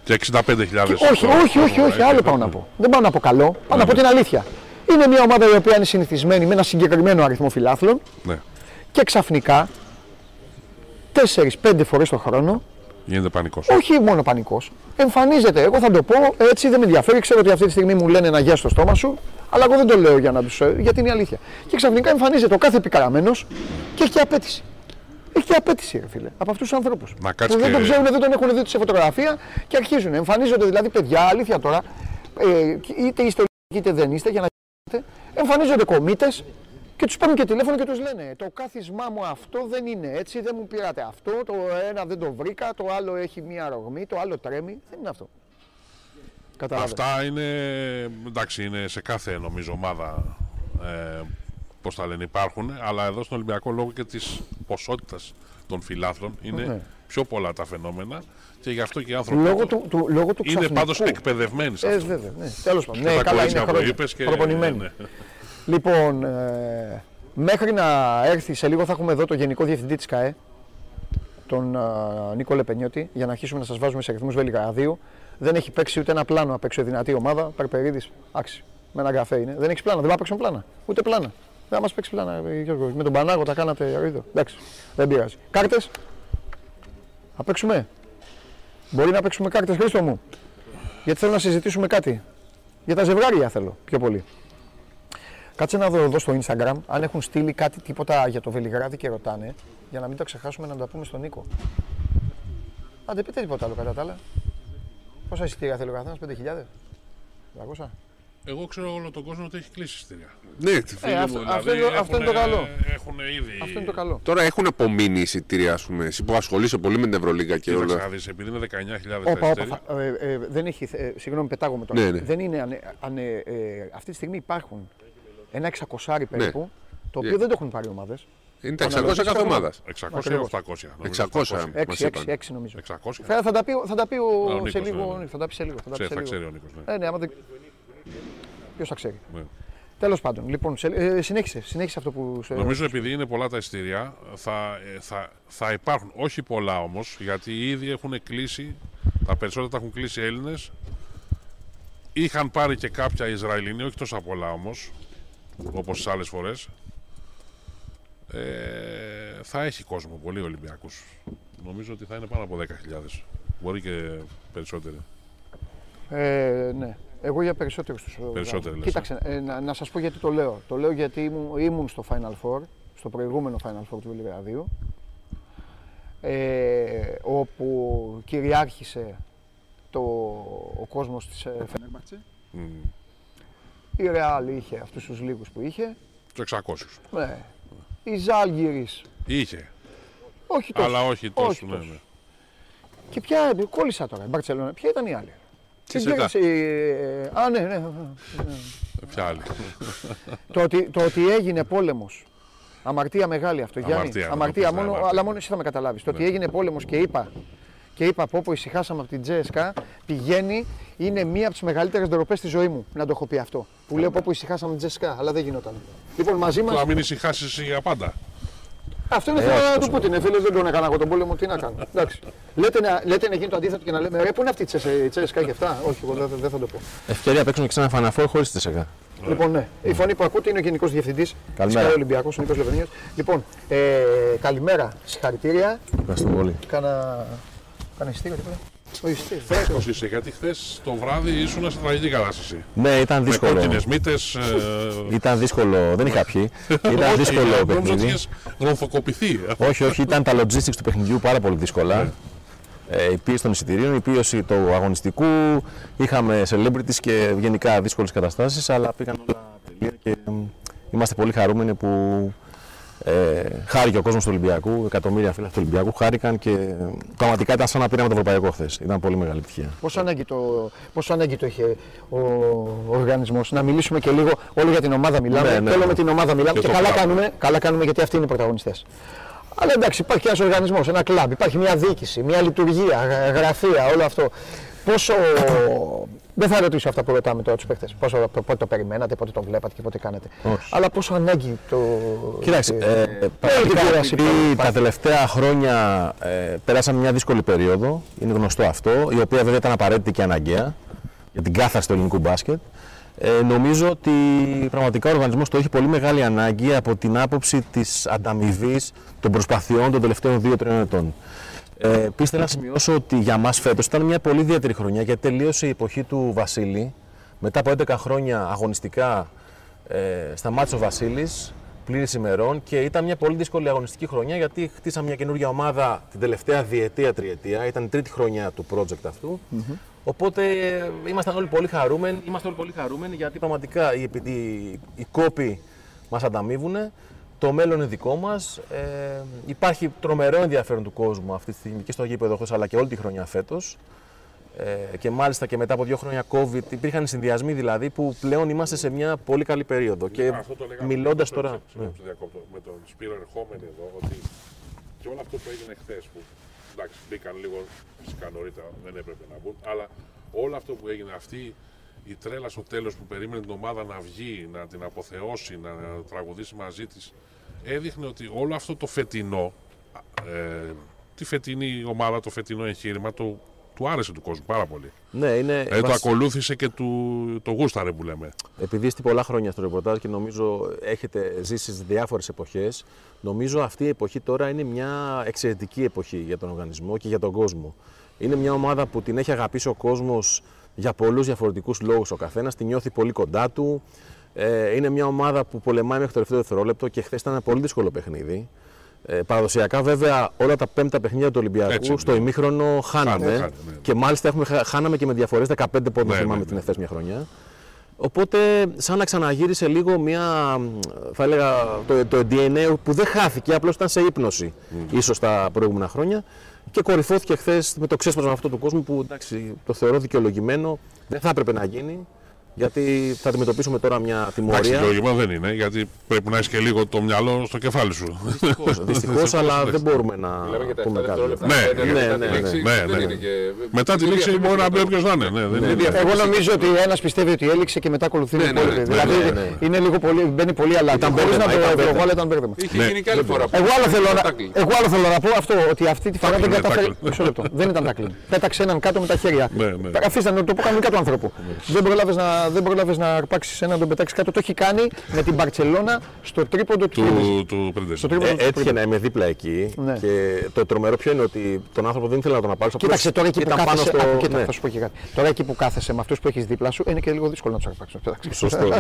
Και 65.000. Και όχι, όχι, όχι, όχι, άλλο πάω να πω. Δεν πάω να πω καλό, πάω να πω την αλήθεια. Είναι μια ομάδα η οποία είναι συνηθισμένη με ένα συγκεκριμένο αριθμό φιλάθλων Ναι. και ξαφνικά 4-5 φορές το χρόνο, Γίνεται πανικός. όχι μόνο πανικός, εμφανίζεται. Εγώ θα το πω έτσι, δεν με ενδιαφέρει. Ξέρω ότι αυτή τη στιγμή μου λένε να γεια στο στόμα σου, αλλά εγώ δεν το λέω για να τους. γιατί είναι η αλήθεια. Και ξαφνικά εμφανίζεται ο κάθε επικαραμένος και έχει και απέτηση. Έχει και απέτηση, ρε φίλε, από αυτούς τους ανθρώπους. Να κάτσει Που δεν και- τον ξέρουν, δεν τον έχουν δει σε φωτογραφία και αρχίζουν. Εμφανίζονται δηλαδή παιδιά, αλήθεια τώρα, ε, είτε είστε ολυμπιακοί είτε δεν είστε, για να ξέρετε, εμφανίζονται κομίτες και τους παίρνουν και τηλέφωνο και τους λένε: Το κάθισμά μου αυτό δεν είναι έτσι, δεν μου πήρατε αυτό, το ένα δεν το βρήκα, το άλλο έχει μία ρογμή, το άλλο τρέμει. Δεν είναι αυτό. Καταλάβετε. Αυτά είναι, εντάξει, είναι σε κάθε νομίζω ομάδα, ε, πώς τα λένε, υπάρχουν, αλλά εδώ στον Ολυμπιακό λόγω και της ποσότητας των φιλάθλων είναι Ναι. πιο πολλά τα φαινόμενα και γι' αυτό και οι άνθρωποι Λόγω του, του, λόγω του είναι ξαφνικού. πάντως εκπαιδευμένοι σε Ε, αυτό. βέβαια, ναι. Τέλος πάντων. Και Ναι, τα καλά κορίτσια είναι που χρόνια. είπες και- Προπονημένοι. ναι. Λοιπόν, ε, μέχρι να έρθει σε λίγο θα έχουμε εδώ το Γενικό Διευθυντή της ΚΑΕ, τον ε, Νίκο Λεπενιώτη, για να αρχίσουμε να σας βάζουμε σε αριθμούς Βελιγραδίου. Δεν έχει παίξει ούτε ένα πλάνο απ' έξω η δυνατή ομάδα. Περπερίδης, άξι. Με ένα καφέ είναι. Δεν έχει πλάνα, δεν θα παίξουν πλάνα. Ούτε πλάνα. Δεν θα μας παίξει πλάνα, ε, Γιώργο. Με τον Πανάγο τα κάνατε ρίδο. Εντάξει, δεν πειράζει. Κάρτες; Θα παίξουμε. Μπορεί να παίξουμε κάρτες, Χρήστο μου; Γιατί θέλω να συζητήσουμε κάτι. Για τα ζευγάρια θέλω πιο πολύ. Κάτσε να δω εδώ στο Instagram αν έχουν στείλει κάτι τίποτα για το Βελιγράδι και ρωτάνε για να μην τα ξεχάσουμε να τα πούμε στον Νίκο. Αν δεν πείτε τίποτα άλλο κατά τα άλλα. Πόσα εισιτήρια θέλει ο καθένας, 5.000. 200. Εγώ ξέρω όλο τον κόσμο ότι έχει κλείσει εισιτήρια. Ναι, τη φίλη Ε, μου. αυτό- δηλαδή. αυτό είναι το- αυτό είναι το καλό. Έχουν ήδη... Αυτό είναι το καλό. Τώρα έχουν απομείνει εισιτήρια, ας πούμε. Εσύ που ασχολείσαι πολύ με την Ευρωλίγκα και Κοίταξε όλα. να δεις, επειδή είναι 19.000 Όπα, τα όπα, εισιτήρια, θα- ε, ε, δεν έχει, ε, συγγνώμη, πετάγομαι τώρα. Ναι, ναι. Δεν είναι, ανε, ανε, ε, αυτή τη στιγμή υπάρχουν ένα 600 περίπου, το οποίο Ναι. δεν το έχουν πάρει ομάδες. Είναι τα 600 Αναλογικά κάθε στο ομάδας. 600 ή Ακριβώς. 800. νομίζω, 600. 800. 6, Μας 6, είπαν. 6 νομίζω. 600. Θα, θα, τα πει, θα τα πει ο, ο σε Νίκος, λίγο. ναι, ναι. Θα τα πει σε λίγο. Θα τα πει Ξέρει, σε θα λίγο. ξέρει ο Νίκος. ναι. Ε, ναι, άμα δεν... Ποιος θα ξέρει. Ναι. Τέλος πάντων, λοιπόν, σε, ε, συνέχισε, συνέχισε αυτό που σου Νομίζω επειδή είναι πολλά τα εισιτήρια, θα, ε, θα, θα υπάρχουν, όχι πολλά όμως, γιατί ήδη έχουν κλείσει, τα περισσότερα τα έχουν κλείσει Έλληνες. Είχαν πάρει και κάποια Ισραηλινοί, όχι τόσα πολλά όμως, όπως τις άλλες φορές. Ε, θα έχει κόσμο, πολύ Ολυμπιακούς. Νομίζω ότι θα είναι πάνω από 10.000. Μπορεί και περισσότεροι. Ε, ναι. Εγώ για περισσότερους τους ε, Περισσότεροι βγάζω. λες, Κοίταξε, ε, να, να σας πω γιατί το λέω. Το λέω γιατί ήμουν, ήμουν στο Final Four, στο προηγούμενο Final Four του Βελιγραδίου, ε, όπου κυριάρχησε το, ο κόσμος της ε, Φενέρμπαχτσε. Μμ. Η Ρεάλ είχε αυτούς τους λίγους που είχε. Τους 600. Ναι. Η Ζάλγκυρης, Είχε, όχι τόσο. αλλά όχι τόσο. όχι ναι, τόσο. ναι. Και ποια, κόλλησα τώρα, η Μπαρτσελώνα, ποια ήταν η άλλη; Τι Την σετά. κέρδισε η- Α, ναι, ναι. Ποια άλλη. το, ότι, το ότι έγινε πόλεμος. Αμαρτία μεγάλη αυτό, Γιάννη. Αμαρτία, να το Αμαρτία, πεις, ναι, μόνο, αμαρτία. αλλά μόνο εσύ θα με καταλάβεις. Το ότι Ναι. έγινε πόλεμος και είπα, και είπα από όπου ησυχάσαμε από την Τζέσκα, πηγαίνει, είναι μία από τις μεγαλύτερες ντροπές στη ζωή μου, να το έχω πει αυτό. Που λέω από όπου ησυχάσαμε την Τζέσκα, αλλά δεν γινόταν. Λοιπόν, μαζί μας, Να μην ησυχάσεις για πάντα. Αυτό είναι θέμα του Πούτιν, ε, φίλε, δεν τον έκανα εγώ τον πόλεμο, τι να κάνω. Εντάξει. Λέτε να, λέτε να γίνει το αντίθετο και να λέμε, ρε, πού είναι αυτή η Τσέσκα, η Τσέσκα και αυτά; Όχι, εγώ δεν, δεν θα το πω. Ευκαιρία παίξουμε και σε ένα φαναφόρ χωρίς τη ΣΕΚΑ. Λοιπόν, ναι. Η φωνή που ακούτε είναι ο Γενικός Διευθυντής της Καλημέρα. ΚΑΕ Ολυμπιακός, ο Νίκος Λεβενίας. Λοιπόν, ε, καλημέρα, συγχαρητήρια. Ευχαριστώ πολύ. Κάνα. Κάνα ειστήριο, τίποτα. Όχι, ειστήριο. Φρέσκος είσαι, γιατί χθες το βράδυ ήσουν σε τραγική κατάσταση. Ναι, ήταν Με δύσκολο. κόκκινες μύτες. Ήταν δύσκολο, δεν είχα πιει. Ήταν δύσκολο Νόμιζα ότι παιχνίδι. είχες γρονθοκοπηθεί. Όχι, όχι, ήταν τα logistics του παιχνιδιού πάρα πολύ δύσκολα. Ε, η πίεση των εισιτηρίων, η πίεση του αγωνιστικού. Είχαμε celebrities και γενικά δύσκολες καταστάσεις, αλλά πήγαν όλα τελεία και μ, είμαστε πολύ χαρούμενοι που ε, χάρηκε ο κόσμος του Ολυμπιακού, εκατομμύρια φίλοι του Ολυμπιακού χάρηκαν και ε, πραγματικά ήταν σαν να πήραμε το Ευρωπαϊκό χθες. Ήταν πολύ μεγάλη επιτυχία. Πόσο ανάγκη, το, πόσο ανάγκη το είχε ο, ο οργανισμός; Να μιλήσουμε και λίγο όλο για την ομάδα μιλάμε. Ναι, ναι, και όλο ναι. με την ομάδα μιλάμε. Και Και, το καλά, κλαμπ. κάνουμε, καλά κάνουμε γιατί αυτοί είναι οι πρωταγωνιστές. Αλλά εντάξει, υπάρχει ένας οργανισμός, ένα κλαμπ, υπάρχει μια διοίκηση, μια λειτουργία, γρα- γραφεία, όλο αυτό. Πόσο, Δεν θα ρωτήσω αυτά που ρωτάμε τώρα τους παίχτε. Πότε το περιμένατε, πότε το βλέπατε και πότε κάνετε. Όχι. Αλλά πόσο ανάγκη το. Κοίταξε, τη- ε, την πραγματικά κούραση επειδή που τα υπάρχει. τελευταία χρόνια ε, περάσαμε μια δύσκολη περίοδο, είναι γνωστό αυτό, η οποία βέβαια ήταν απαραίτητη και αναγκαία για την κάθαρση του ελληνικού μπάσκετ. Ε, νομίζω ότι πραγματικά ο οργανισμός το έχει πολύ μεγάλη ανάγκη από την άποψη της ανταμοιβής των προσπαθειών των τελευταίων 2-3 ετών. Ε, Επίσης θέλω να σημειώσω ότι για μας φέτος ήταν μια πολύ ιδιαίτερη χρονιά γιατί τελείωσε η εποχή του Βασίλη μετά από 11 χρόνια αγωνιστικά ε, σταμάτησε ο Βασίλης πλήρης ημερών και ήταν μια πολύ δύσκολη αγωνιστική χρονιά γιατί χτίσαμε μια καινούργια ομάδα την τελευταία διετία, τριετία. Ήταν η τρίτη χρονιά του project αυτου Οπότε ε, ήμασταν όλοι πολύ χαρούμενοι, είμαστε όλοι πολύ χαρούμενοι γιατί πραγματικά οι, επι- οι, οι κόποι μας ανταμείβουν. Το μέλλον είναι δικό μας. Ε, υπάρχει τρομερό ενδιαφέρον του κόσμου αυτή τη στιγμή και στο γήπεδο χωρίς, αλλά και όλη τη χρονιά φέτος. Ε, και μάλιστα και μετά από δύο χρόνια COVID υπήρχαν συνδυασμοί δηλαδή που πλέον είμαστε σε μια πολύ καλή περίοδο. Και Αυτό το λέγαμε μιλώντας με τον- τώρα. συγγνώμη, σε διακόπτω, με τον Σπύρο ερχόμενοι εδώ, ότι και όλο αυτό που έγινε χθες, που εντάξει, μπήκαν λίγο φυσικά νωρίτερα, δεν έπρεπε να μπουν, αλλά όλο αυτό που έγινε, αυτή η τρέλα στο τέλος που περίμενε την ομάδα να βγει, να την αποθεώσει, να τραγουδήσει μαζί της, έδειχνε ότι όλο αυτό το φετινό, ε, τη φετινή ομάδα, το φετινό εγχείρημα, το, του άρεσε του κόσμου πάρα πολύ. Ναι, είναι. Ε, το βασ- ακολούθησε και του, το γούσταρε που λέμε. Επειδή είστε πολλά χρόνια στο ρεπορτάζ και νομίζω έχετε ζήσει σε διάφορες εποχές, νομίζω αυτή η εποχή τώρα είναι μια εξαιρετική εποχή για τον οργανισμό και για τον κόσμο. Είναι μια ομάδα που την έχει αγαπήσει ο κόσμος για πολλούς διαφορετικούς λόγους ο καθένας, την νιώθει πολύ κοντά του. Ε, είναι μια ομάδα που πολεμάει μέχρι το τελευταίο δευτερόλεπτο και χθες ήταν ένα πολύ δύσκολο παιχνίδι. Ε, παραδοσιακά, βέβαια, όλα τα πέμπτα παιχνίδια του Ολυμπιακού Έτσι, στο ναι. ημίχρονο χάναμε. Χάναμε, χάναμε, ναι. Και μάλιστα έχουμε, χα- χάναμε και με διαφορές 15 πόντους, Ναι, θυμάμαι ναι, την ναι. εχθές μια χρονιά. Οπότε, σαν να ξαναγύρισε λίγο μια, θα έλεγα, το, το DNA που δεν χάθηκε, απλώς ήταν σε ύπνωση, ίσως τα προηγούμενα χρόνια. Και κορυφώθηκε χθες με το ξέσπασμα αυτού του κόσμου που εντάξει, το θεωρώ δικαιολογημένο, δεν θα έπρεπε να γίνει, γιατί θα αντιμετωπίσουμε τώρα μια Εντάξει, τιμωρία. λογικό δεν είναι, γιατί πρέπει να έχεις και λίγο το μυαλό στο κεφάλι σου. Δυστυχώς, αλλά δεν μπορούμε να Μιλάμε για τα 7 πούμε κάτι. δευτερόλεπτα. Ναι, Ε, ναι, μετά ναι, τη ναι, λήξη ναι, δεν ναι. είναι και- Μετά τη είναι λήξη διαφήμιση μπορεί να μπει και όποιος να είναι. Ναι, δεν είναι διαφήμιση. Εγώ νομίζω ότι ένα πιστεύει ότι έληξε και μετά ακολουθεί Ναι, οι ναι, υπόλοιποι. ναι, Δηλαδή ναι, ναι. είναι λίγο πολύ, μπαίνει πολύ αλάτι. Ήταν Χωρίς να μπέρδεμα, το ήταν μπέρδεμα. προβάλλω, ήταν μπέρδεμα. Είχε Ναι, γίνει και άλλη φορά. που- Εγώ άλλο, θέλω να, Τάκλι. εγώ άλλο θέλω να πω αυτό, ότι αυτή τη φορά δεν Τάκλι, ναι, κατάφερε. τάκλι. Μισό λεπτό. Δεν ήταν τάκλιν. Πέταξε έναν κάτω με τα χέρια. Ναι, ναι. Αφήστε να το πω κανονικά του ανθρώπου. Δεν προλάβει να, δεν προλάβες να αρπάξεις ένα, να τον πετάξεις κάτω. Το έχει κάνει με την Μπαρσελόνα στο τρίποντο του Φρίνεζη. Του, του Πρίντεζη. Στο τρίποντο Ε, του έτυχε να είμαι δίπλα εκεί Ναι. και το τρομερό ποιο είναι ότι τον άνθρωπο δεν ήθελα να τον απάρξω. απλώς Κοίταξε τώρα εκεί που ήταν πάνω κάθεσαι. στο- άκου, κοίτα, ναι. θα σου πω και κάτι. Τώρα εκεί που κάθεσαι με αυτούς που έχεις δίπλα σου είναι και λίγο δύσκολο να τους αρπάξεις. Σωστό, ναι.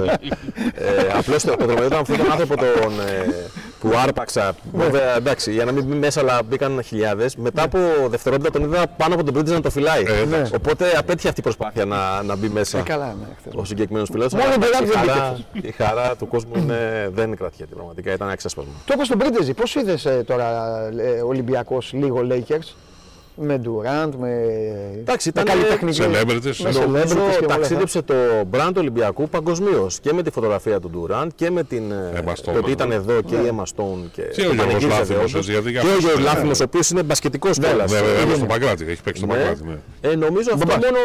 ε, Απλώς το, το τρομερό ήταν αυτόν τον άνθρωπο τον, ε, που άρπαξα. Βέβαια, εντάξει, για να μην μπει μέσα, αλλά μπήκαν χιλιάδες. Μετά από δευτερόλεπτα τον είδα πάνω από τον πρίντεζ να το φυλάει. Ε, εντάξει. Οπότε απέτυχε αυτή η προσπάθεια να, να μπει μέσα. Ε, καλά, ναι, χθες. Ο συγκεκριμένος φιλό. Μόνο ο Μπεράτ η, δεν χαρά, η χαρά του κόσμου είναι, δεν κρατιέται πραγματικά. Ήταν εξέσπασμα. Το είπα στον Πρίντεζη, πώς είδες τώρα ε, Ολυμπιακός λίγο Lakers; Με Durant, με. Εντάξει, με ήταν καλλιτεχνική- celebrities. με Νομίζω celebrities και όλα αυτά. ταξίδεψε το brand του Ολυμπιακού παγκοσμίως και με τη φωτογραφία του Ντουραντ και με την. ε, Emma Stone το ότι ήταν εδώ. εδώ και η Emma Stone και, Και ο Γιώργος πανηγύριζε Λάθιμος, όντως. έτσι, γιατί Και για ο αυτός Γιώργος είναι- Λάθιμος, ο οποίος είναι μπασκετικός κιόλας. Ναι, βέβαια, βέβαια, στον Παγκράτη. Έχει παίξει στον Παγκράτη. Ναι. Ε, νομίζω αυτό Μπαμπάς. μόνο.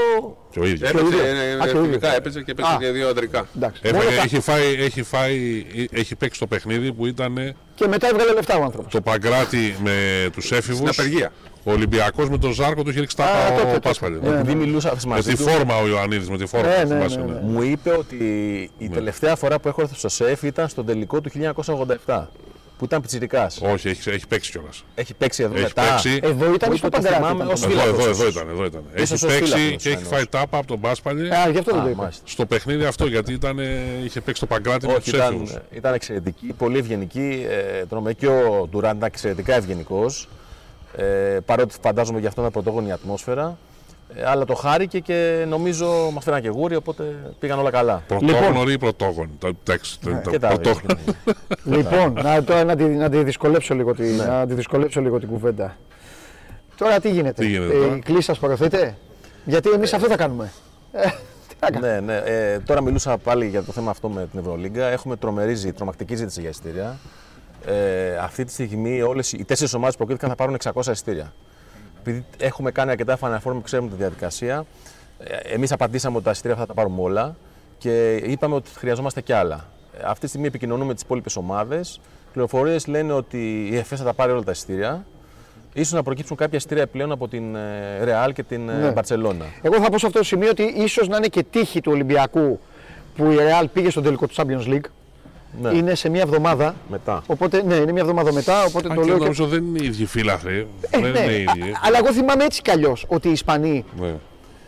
Και ο ίδιος. Έπαιζε, ίδιος. ε, Α, ε, και ο εθνικά ίδιος. έπαιζε και έπαιζε Α. και δύο αντρικά. Εντάξει. Έφαγε- Μόνος αυτά. έχει, φάει, έχει, φάει, έχει παίξει το παιχνίδι που ήταν Και μετά έβγαλε λεφτά ο άνθρωπος. το Παγκράτη με τους έφηβους. Στην απεργία. Ο Ολυμπιακός με τον Ζάρκο του είχε ρίξει τα Α, τότε, ο τότε. Πάσπαλη. Ναι. Επειδή μιλούσα Με μαζί τη του, φόρμα ο Ιωαννίδης, με τη φόρμα. Ναι, ναι, θυμάσαι, ναι, ναι. ναι. μου είπε ότι η τελευταία φορά που έχω έρθει στο ΣΕΦ ήταν στον τελικό του 1987. Που ήταν πιτσιρικάς. Όχι, έχει, έχει παίξει κιόλας. Έχει παίξει εδώ Έχει μετά. παίξει. Εδώ ήταν Μου στο είπε ότι Παγκράτη. θυμάμαι ήταν. ως Εδώ, φύλακος. εδώ, εδώ ήταν. Εδώ ήταν. Έχει ως παίξει φύλακος, και έχει εννοώ. φάει τάπα από τον Πάσπαλη Α, γι' αυτό δεν Α, το είπα. μάλιστα. στο παιχνίδι αυτό γιατί ήταν, είχε παίξει το Παγκράτη με Όχι, τους ήταν, έφηβου. ήταν εξαιρετική, πολύ ευγενική. Ε, τρομερή. και ο Ντουράντ ήταν εξαιρετικά ευγενικός. Ε, παρότι φαντάζομαι γι' αυτό ήταν πρωτόγονη η ατμόσφαιρα. Ε, αλλά το χάρηκε και νομίζω μας φέραν και γούρι, οπότε πήγαν όλα καλά. Πρωτόγνωρη ή πρωτόγονη. Το- Εντάξει, το- το Και τα πρωτόγνωρη. Λοιπόν, να, τώρα να, τη, να τη δυσκολέψω λίγο, τη, Ναι. να τη δυσκολέψω λίγο την κουβέντα. Τώρα τι γίνεται; Τι γίνεται ε, τώρα; η κλίση σας προωθείτε. Γιατί εμείς αυτό θα κάνουμε. Ε, τι να κάνουμε; ναι, ναι. Ε, τώρα μιλούσα πάλι για το θέμα αυτό με την Ευρωλίγκα. Έχουμε τρομερή, ζή- τρομακτική ζήτηση για εισιτήρια. Ε, αυτή τη στιγμή όλες, οι τέσσερις ομάδες προκρίθηκαν θα πάρουν 600 εισιτήρια. Επειδή έχουμε κάνει αρκετά Final Four, ξέρουμε τη διαδικασία. Εμείς απαντήσαμε ότι τα εισιτήρια αυτά θα τα πάρουμε όλα και είπαμε ότι χρειαζόμαστε κι άλλα. Ε, Αυτή τη στιγμή επικοινωνούμε με τις υπόλοιπες ομάδες. Πληροφορίες λένε ότι η ΕΦΕΣ θα τα πάρει όλα τα εισιτήρια. Ίσως να προκύψουν κάποια εισιτήρια πλέον από την ε, Ρεάλ και την Ναι. Μπαρσελόνα. Εγώ θα πω σε αυτό το σημείο ότι ίσως να είναι και τύχη του Ολυμπιακού που η Real πήγε στον τελικό του Champions League. Ναι. Είναι σε μια εβδομάδα. Μετά. Οπότε, ναι, είναι μια εβδομάδα μετά. Οπότε Αν το και λέω και... νομίζω δεν είναι οι ίδιοι φίλαθροι. Ε, δεν ναι, είναι οι α- ίδιοι. αλλά εγώ θυμάμαι έτσι κι αλλιώς ότι οι Ισπανοί Ναι.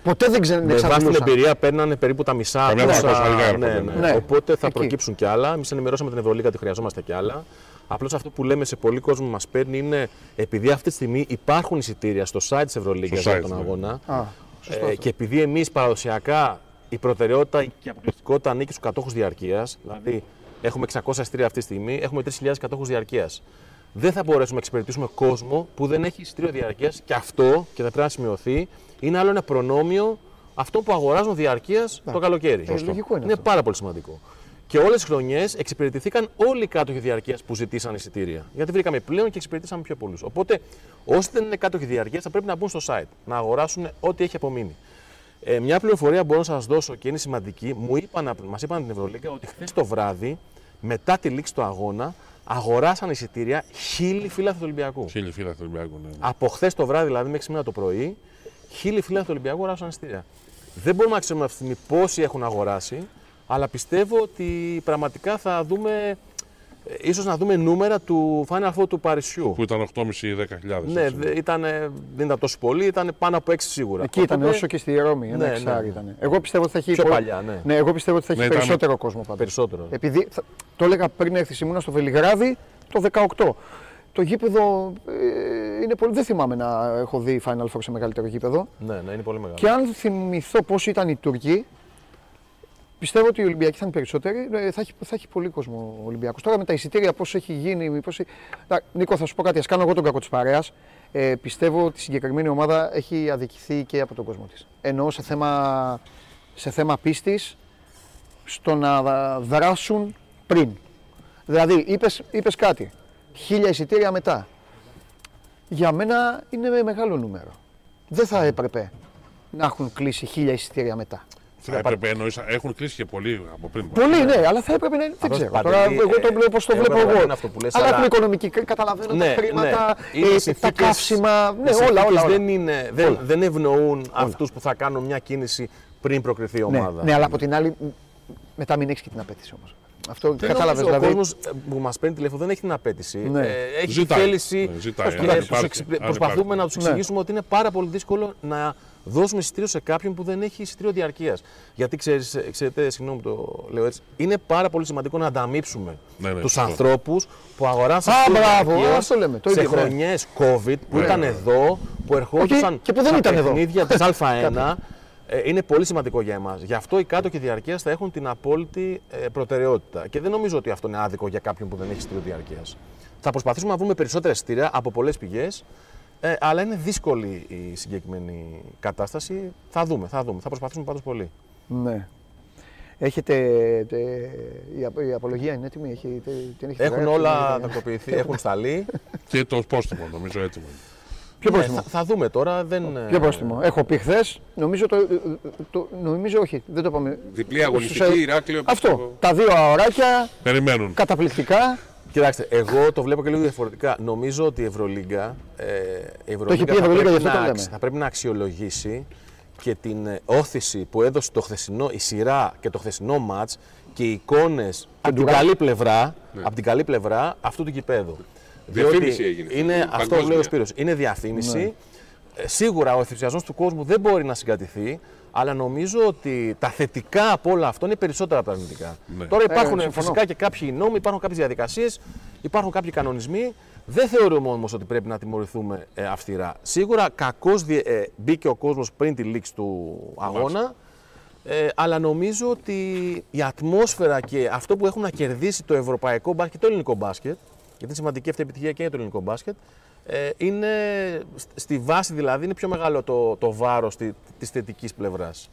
ποτέ δεν ξε- Με βάση την εξαντλούσαν. εμπειρία παίρνανε περίπου τα μισά. Καμιά τόσα- φορά λίγα ναι, έρχονται, ναι. ναι. Οπότε θα Εκεί. προκύψουν κι άλλα. Εμείς ενημερώσαμε την Ευρωλίγα ότι χρειαζόμαστε κι άλλα. Απλώς αυτό που λέμε σε πολλοί κόσμο μας παίρνει είναι επειδή αυτή τη στιγμή υπάρχουν εισιτήρια στο site της Ευρωλίγας Στο για site, τον ναι. αγώνα. Α, σωστό Ε, αυτό. και επειδή εμείς παραδοσιακά η προτεραιότητα και η αποκλειστικότητα ανήκει στους κατόχους διαρκείας, δηλαδή έχουμε 600 εισιτήρια αυτή τη στιγμή, έχουμε 3.000 κατόχους διαρκείας. Δεν θα μπορέσουμε να εξυπηρετήσουμε κόσμο που δεν έχει εισιτήριο διαρκείας και αυτό, και θα πρέπει να σημειωθεί, είναι άλλο ένα προνόμιο αυτό που αγοράζουν διαρκείας το καλοκαίρι. Ε, λογικό είναι είναι αυτό. πάρα πολύ σημαντικό. Και όλες τις χρονιές εξυπηρετηθήκαν όλοι οι κάτοχοι διαρκείας που ζητήσαν εισιτήρια. Γιατί βρήκαμε πλέον και εξυπηρετήσαμε πιο πολλούς. Οπότε, όσοι δεν είναι κάτοχοι διαρκείας, θα πρέπει να μπουν στο site, να αγοράσουν ό,τι έχει απομείνει. Ε, μια πληροφορία μπορώ να σας δώσω και είναι σημαντική. Μου είπαν, μας είπαν την Ευρωλίγα ότι χθες το βράδυ, μετά τη λήξη του αγώνα, αγοράσαν εισιτήρια χίλιοι φίλαθλοι του Ολυμπιακού. Χίλιοι φίλαθλοι του Ολυμπιακού. Ναι. Από χθες το βράδυ, δηλαδή μέχρι σήμερα το πρωί, χίλιοι φίλαθλοι του Ολυμπιακού αγοράσαν εισιτήρια. Δεν μπορούμε να ξέρουμε αυτή τη στιγμή πόσοι έχουν αγοράσει, αλλά πιστεύω ότι πραγματικά θα δούμε. Ε, ίσως να δούμε νούμερα του Final Four του Παρισιού. Που ήταν 8.500-10.000. Ναι, δε- ήτανε- δεν ήταν τόσο πολύ, ήταν πάνω από 6 σίγουρα. Εκεί ήταν Οπότε, όσο και στη Ρώμη. Ένα Ναι, εξάρι ναι. ήταν. Εγώ πιστεύω ότι θα έχει. Πιο πολύ- παλιά, ναι. ναι. εγώ πιστεύω ότι θα έχει Ναι, ήταν- περισσότερο κόσμο πάντως. Περισσότερο. Επειδή θα- το έλεγα πριν έρθει ήμουνα στο Βελιγράδι το 18. Το γήπεδο ε, είναι πολύ. Δεν θυμάμαι να έχω δει Final Four σε μεγαλύτερο γήπεδο. Ναι, ναι, είναι πολύ μεγάλο. Και αν θυμηθώ πώς ήταν οι Τούρκοι, πιστεύω ότι οι Ολυμπιακοί θα είναι περισσότεροι. Ε, Θα έχει, θα έχει πολύ κόσμο ο Ολυμπιακός. Τώρα με τα εισιτήρια, πώς έχει γίνει. Πώς... έχει- Να, Νίκο, θα σου πω κάτι. Α κάνω εγώ τον κακό της παρέας. Ε, πιστεύω ότι η συγκεκριμένη ομάδα έχει αδικηθεί και από τον κόσμο της. Εννοώ σε θέμα, σε θέμα πίστης στο να δράσουν πριν. Δηλαδή, είπες, είπες κάτι. Χίλια εισιτήρια μετά. Για μένα είναι μεγάλο νούμερο. Δεν θα έπρεπε να έχουν κλείσει χίλια εισιτήρια μετά. Θα έπρεπε εννοείς, έχουν κλείσει και πολλοί από πριν. Πολύ, ναι, αλλά θα έπρεπε να είναι. Δεν Αυτός ξέρω. Παντελή, Τώρα, εγώ το ε, βλέπω πώς το εγώ βλέπω καταλαβαίνω εγώ. αυτό που λες, αλλά αλλά- έχουμε οικονομική. Καταλαβαίνω Ναι, τα χρήματα, ναι. Είναι ε, τα συνθήκες- καύσιμα. Ναι, οι όλα, όλα. συνθήκες όλα. Δεν, είναι, δεν, δεν ευνοούν αυτούς που θα κάνουν μια κίνηση πριν προκριθεί η Ναι, ομάδα. ναι, αλλά από την άλλη, μ, μετά μην έχεις και την απέτηση όμως. Αυτό Δεν κατάλαβες νομίζω δηλαδή. Ο κόσμο που μας παίρνει τηλέφωνο δεν έχει την απέτηση. Ναι. Ε, έχει Ζητάει. τη θέληση. Ναι, ζητάει. και Αν τους υπάρχει, εξυπηρε- αν προσπαθούμε υπάρχει. να τους Ναι. εξηγήσουμε ότι είναι πάρα πολύ δύσκολο να δώσουμε εισιτήριο σε κάποιον που δεν έχει εισιτήριο διαρκείας. Γιατί ξέρεις, ε, ξέρετε, συγγνώμη που το λέω έτσι, είναι πάρα πολύ σημαντικό να ανταμείψουμε Ναι, ναι, τους σωστό. ανθρώπους που αγοράσαν Α, εισιτήριο μπράβο, διαρκείας αυτό λέμε, το σε ίδιο, ναι. χρονιές COVID που ήταν εδώ, που ερχόντουσαν και που δεν στα ήταν εδώ. παιχνίδια της Α1. Ε, είναι πολύ σημαντικό για εμάς. Γι' αυτό οι κάτοχοι διαρκείας θα έχουν την απόλυτη ε, προτεραιότητα. Και δεν νομίζω ότι αυτό είναι άδικο για κάποιον που δεν έχει εισιτήριο διαρκείας. Θα προσπαθήσουμε να βρούμε περισσότερα εισιτήρια από πολλές πηγές. Ε, αλλά είναι δύσκολη η συγκεκριμένη κατάσταση. Θα δούμε, θα δούμε. Θα προσπαθήσουμε πάντως πολύ. Ναι. Έχετε. τε, η, απ- η απολογία είναι έτοιμη, έχει, τε, την έχετε Έχουν γράψει, όλα έχετε- τακτοποιηθεί, έχουν σταλεί. Και το πόστιμο νομίζω έτοιμο. είναι. Ποιο Ναι, πρόστιμο; θα, θα δούμε τώρα. Δεν, ε, Ποιο πρόστιμο; Έχω πει χθες, νομίζω το, το. Νομίζω όχι, δεν το είπαμε. Διπλή αγωνιστική, Στους- Ηράκλειο. Αυτό. Τα δύο αωράκια, Περιμένουν. καταπληκτικά. Κοιτάξτε, εγώ το βλέπω και λίγο διαφορετικά. Νομίζω ότι η Ευρωλίγκα, ε, η Ευρωλίγκα πει η θα, Ευρωλίγκα, πρέπει γι' αυτό το να, λέμε. αξ- θα πρέπει να αξιολογήσει και την ε, όθηση που έδωσε το χθεσινό, η σειρά και το χθεσινό μάτς και οι εικόνες από την, Ντουράκ. καλή πλευρά, από την καλή πλευρά αυτού του γηπέδου. Διαφήμιση Διότι έγινε. Είναι, αυτό Παγκόσμια. που λέει ο Σπύρος, είναι διαφήμιση. Ε, Σίγουρα ο ενθουσιασμός του κόσμου δεν μπορεί να συγκατηθεί, αλλά νομίζω ότι τα θετικά από όλα αυτό είναι περισσότερα από τα αρνητικά. Ναι. Τώρα υπάρχουν Ε, συμφωνώ. φυσικά και κάποιοι νόμοι, υπάρχουν κάποιες διαδικασίες, υπάρχουν κάποιοι κανονισμοί. Δεν θεωρούμε όμως ότι πρέπει να τιμωρηθούμε ε, αυστηρά. Σίγουρα κακώς ε, μπήκε ο κόσμος πριν τη λήξη του αγώνα. Ε, αλλά νομίζω ότι η ατμόσφαιρα και αυτό που έχουν να κερδίσει το ευρωπαϊκό μπάσκετ και το ελληνικό μπάσκετ, γιατί είναι σημαντική αυτή η επιτυχία και για το ελληνικό μπάσκετ, ε, είναι σ- στη βάση δηλαδή είναι πιο μεγάλο το, το βάρος τη της θετικής πλευράς.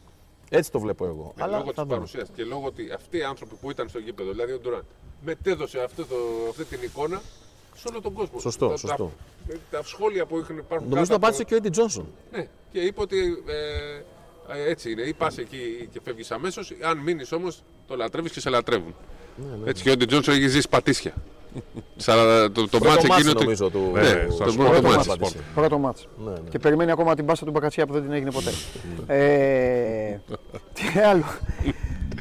Έτσι το βλέπω εγώ. Ε, αλλά λόγω θα της δούμε. παρουσίας και λόγω ότι αυτοί οι άνθρωποι που ήταν στο γήπεδο, δηλαδή ο Ντουράν, μετέδωσε αυτό το, αυτή την εικόνα σε όλο τον κόσμο. Σωστό, τα, σωστό. Τα, τα σχόλια που είχαν υπάρχουν Νομίζω κάτω το από- απάντησε και ο Έντι Τζόνσον. Ναι, και είπε ότι ε, Ε, Έτσι είναι. Ή πας εκεί και φεύγεις αμέσως. Αν μείνεις όμως, το λατρεύεις και σε λατρεύουν. Έτσι και ο Ντι Τζόνσον έχει ζήσει πατήσια. Σαρα- το το Πρώτο μάτς μάτς εκείνο. νομίζω του. Ναι, Ναι, το στα πρώτο σπορ, μάτς. στα σπορ. Πρώτο μάτς. Ναι, ναι. Και περιμένει ακόμα την μπάστα του Μπακατσιά που δεν την έγινε ποτέ. ε, τι άλλο.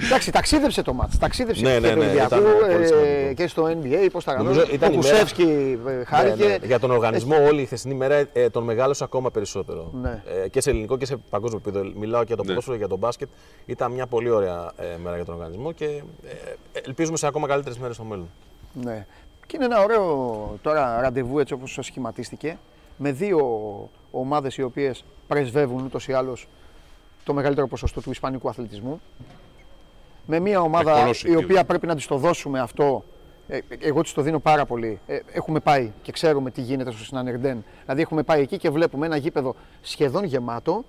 Εντάξει, ταξίδεψε το μάτς. Ταξίδεψε Ναι, και ναι, του ναι, Ολυμπιακού ήταν πολύ ε, σημαντικό. και στο NBA, πώς τα Νομίζω γράψει. ήταν Ο η μέρα- Κουσεύσκι ε, χάρηκε. Ναι, ναι. Για τον οργανισμό, όλη η χθεσινή μέρα ε, τον μεγάλωσε ακόμα περισσότερο. Ναι. Ε, και σε ελληνικό και σε παγκόσμιο επίπεδο. Μιλάω και για το Ναι. ποδόσφαιρο και για τον μπάσκετ. Ήταν μια πολύ ωραία ε, μέρα για τον οργανισμό και ε, ελπίζουμε σε ακόμα καλύτερες μέρες στο μέλλον. Ναι. Και είναι ένα ωραίο τώρα ραντεβού έτσι όπως σχηματίστηκε με δύο ομάδες οι οποίες πρεσβεύουν ούτως ή άλλως το μεγαλύτερο ποσοστό του ισπανικού αθλητισμού. Με μια ομάδα Εκπολώσει η εκεί, οποία πρέπει να της το δώσουμε αυτό. Ε, εγώ της το δίνω πάρα πολύ. Ε, έχουμε πάει και ξέρουμε τι γίνεται στο Συνανερντέν. Δηλαδή έχουμε πάει εκεί και βλέπουμε ένα γήπεδο σχεδόν γεμάτο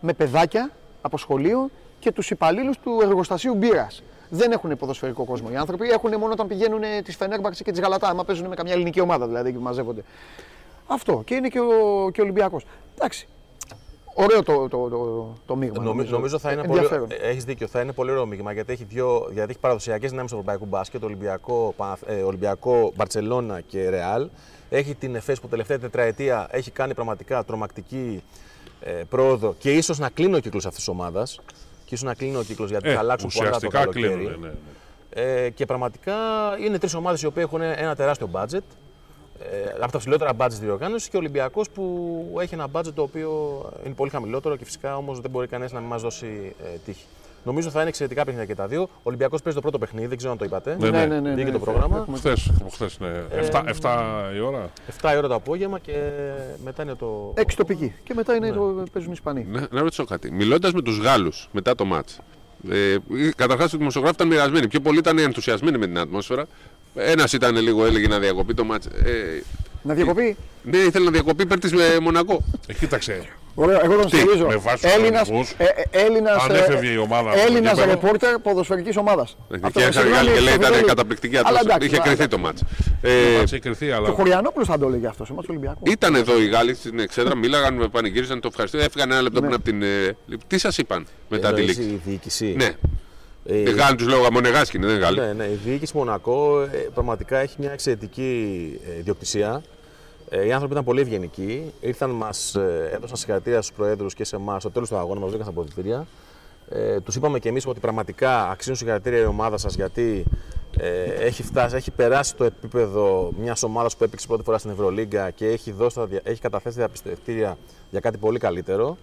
με παιδάκια από σχολείο και τους υπαλλήλους του εργοστασίου μπύρας. Δεν έχουν ποδοσφαιρικό κόσμο οι άνθρωποι, έχουν μόνο όταν πηγαίνουν τη Φενέρμπαξ και τη Γαλατά. Άμα παίζουν με καμιά ελληνική ομάδα δηλαδή και μαζεύονται. Αυτό και είναι και ο, και ο Ολυμπιακός. Εντάξει. Ωραίο το, το, το, το μείγμα. Νομίζω, νομίζω θα είναι πολύ. ενδιαφέρον. Έχεις δίκιο, θα είναι πολύ ωραίο μείγμα γιατί έχει, δύο, γιατί έχει παραδοσιακές δυνάμεις του ευρωπαϊκού μπάσκετ, Ολυμπιακό, Παναθ- ε, Ολυμπιακό, Μπαρσελόνα και Ρεάλ. Έχει την ΕΦΕΣ που τελευταία τετραετία έχει κάνει πραγματικά τρομακτική ε, πρόοδο και ίσως να κλείνει ο κύκλος αυτής της ομάδας. Και ίσως να κλείνει ο κύκλος γιατί Ε, θα αλλάξουν πολλά το ουσιαστικά καλοκαίρι. κλείνουν. Ναι, ναι. Ε, και πραγματικά είναι τρεις ομάδες οι οποίες έχουν ένα τεράστιο budget. Ε, από τα ψηλότερα budget στη διοργάνωσης και ο Ολυμπιακός που έχει ένα budget το οποίο είναι πολύ χαμηλότερο και φυσικά όμως δεν μπορεί κανένας να μην μας δώσει ε, τύχη. Νομίζω θα είναι εξαιρετικά παιχνίδια και τα δύο. Ο Ολυμπιακός παίζει το πρώτο παιχνίδι, δεν ξέρω αν το είπατε. Ναι, ναι. ναι, ναι, Βγήκε ναι, το πρόγραμμα. έχουμε- Χθες, χθες, ναι. 7, 7 η ώρα. 7 η ώρα το απόγευμα και μετά είναι το. Έξι τοπικοί. Και μετά είναι το, παίζουν οι Ισπανοί. Ναι, να ρωτήσω κάτι. Μιλώντας με τους Γάλλους μετά το μάτς, ε, Καταρχάς, οι δημοσιογράφοι ήταν μοιρασμένοι. Πιο πολλοί ήταν ενθουσιασμένοι με την ατμόσφαιρα. Ένας ήταν λίγο, έλεγε να διακοπεί το μάτς. Ε, Να διακοπεί; ναι, ήθελε να διακοπεί υπέρ της ε, Μονακό. Ε, κοίταξε, Ωραία, εγώ τον Τι, στηρίζω. με βάση τους Έλληνας, οργανισμούς, ε, ε, Έλληνας, αν ε, έφευγε η ομάδα από το Έλληνας γήπεδο. ρεπόρτερ ποδοσφαιρικής ομάδας. Και Αυτό, έρχεται συγγνώμη, Γάλλοι και λέει στο ήταν Βιτέλιο. καταπληκτική Αλλά ατμόσφαιρα. εντάξει, Είχε μα- κρυθεί το μάτς. το Ε, μάτς έχει κρυθεί, Και ο αλλά Χωριανόπουλος θα το έλεγε αυτός, σε εμάς του Ολυμπιακού. ήταν εδώ οι Γάλλοι στην εξέδρα, μίλαγαν, με πανηγύριζαν, το ευχαριστώ. Έφυγαν ένα λεπτό πριν από την. ε, Τι σας είπαν μετά τη Εννοείς λήξη; η διοίκηση. Ναι, Ε, οι Γάλλοι τους λέω Μονεγάσκι, είναι, δεν είναι Γάλλοι; Ναι, ναι, η διοίκηση Μονακό ε, πραγματικά έχει μια εξαιρετική ε, ιδιοκτησία. Ε, οι άνθρωποι ήταν πολύ ευγενικοί. Ήρθαν, μας έδωσαν συγχαρητήρια στους προέδρους και σε εμάς στο τέλος του αγώνα, μας βρήκαν στα αποδητήρια. Ε, τους είπαμε και εμείς ότι πραγματικά αξίζουν συγχαρητήρια η ομάδα σας γιατί ε, έχει, φτάσει, έχει περάσει το επίπεδο μιας ομάδας που έπαιξε πρώτη φορά στην Ευρωλίγκα και έχει, δώσει, τα δια- έχει καταθέσει διαπιστευτήρια για κάτι πολύ καλύτερο.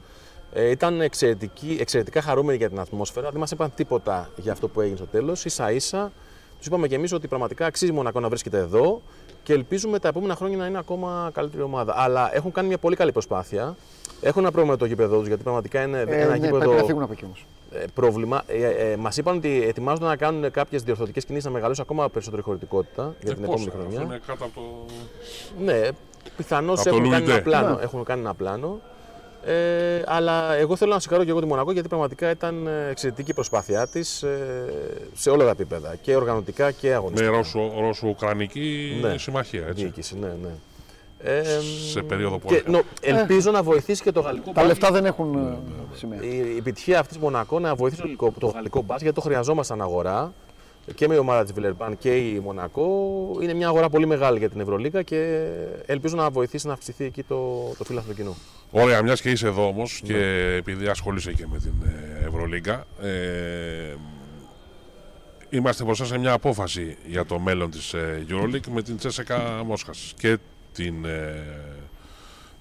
Ε, ήταν εξαιρετικοί, εξαιρετικά χαρούμενοι για την ατμόσφαιρα. Δεν μας είπαν τίποτα για αυτό που έγινε στο τέλος. σα ίσα τους είπαμε και εμείς ότι πραγματικά αξίζει Μονακό να βρίσκεται εδώ και ελπίζουμε τα επόμενα χρόνια να είναι ακόμα καλύτερη ομάδα. Αλλά έχουν κάνει μια πολύ καλή προσπάθεια. Έχουν ένα πρόβλημα με το γήπεδο τους γιατί πραγματικά είναι Ε, ένα ναι, γήπεδο πρέπει να φύγουν από εκεί όμως. ε, πρόβλημα. Ε, ε, Μας είπαν ότι ετοιμάζονται να κάνουν κάποιες διορθωτικές κινήσεις να μεγαλώσουν ακόμα περισσότερη χωρητικότητα για ε, την πώς, επόμενη αυτό χρονιά. είναι κάτω από το... Ναι, πιθανώς Από το έχουν, κάνει ένα Louis πλάνο, Ναι. έχουν κάνει ένα πλάνο. Ε, αλλά εγώ θέλω να συγχαρώ και εγώ τη Μονακό γιατί πραγματικά ήταν ε, εξαιρετική η προσπάθειά της σε όλα τα επίπεδα. Και οργανωτικά και Με αγωνιστικά. Ρώσο- Ρώσο-Ουκρανική Ναι. συμμαχία, έτσι. Διοίκηση, ναι, ναι. Ε, Σε περίοδο και, πόλεμου. νο, ελπίζω να βοηθήσει και το γαλλικό Τα μπάσκετ. λεφτά δεν έχουν ε, σημαία. Η, η επιτυχία αυτής της Μονακό να βοηθήσει το, γαλλικό- το γαλλικό μπάσκετ γιατί το χρειαζόμασταν αγορά και με η ομάδα της Βιλερμπάν και η Μονακό. Είναι μια αγορά πολύ μεγάλη για την Ευρωλίγα και ελπίζω να βοηθήσει να αυξηθεί εκεί το, το φύλαθρο κοινού. Ωραία, μιας και είσαι εδώ όμως και Ναι. επειδή ασχολείσαι και με την ε, Ευρωλίγκα, ε, είμαστε μπροστά σε μια απόφαση για το μέλλον της ε, Euroleague με την Τσέσεκα Μόσχας και την ε,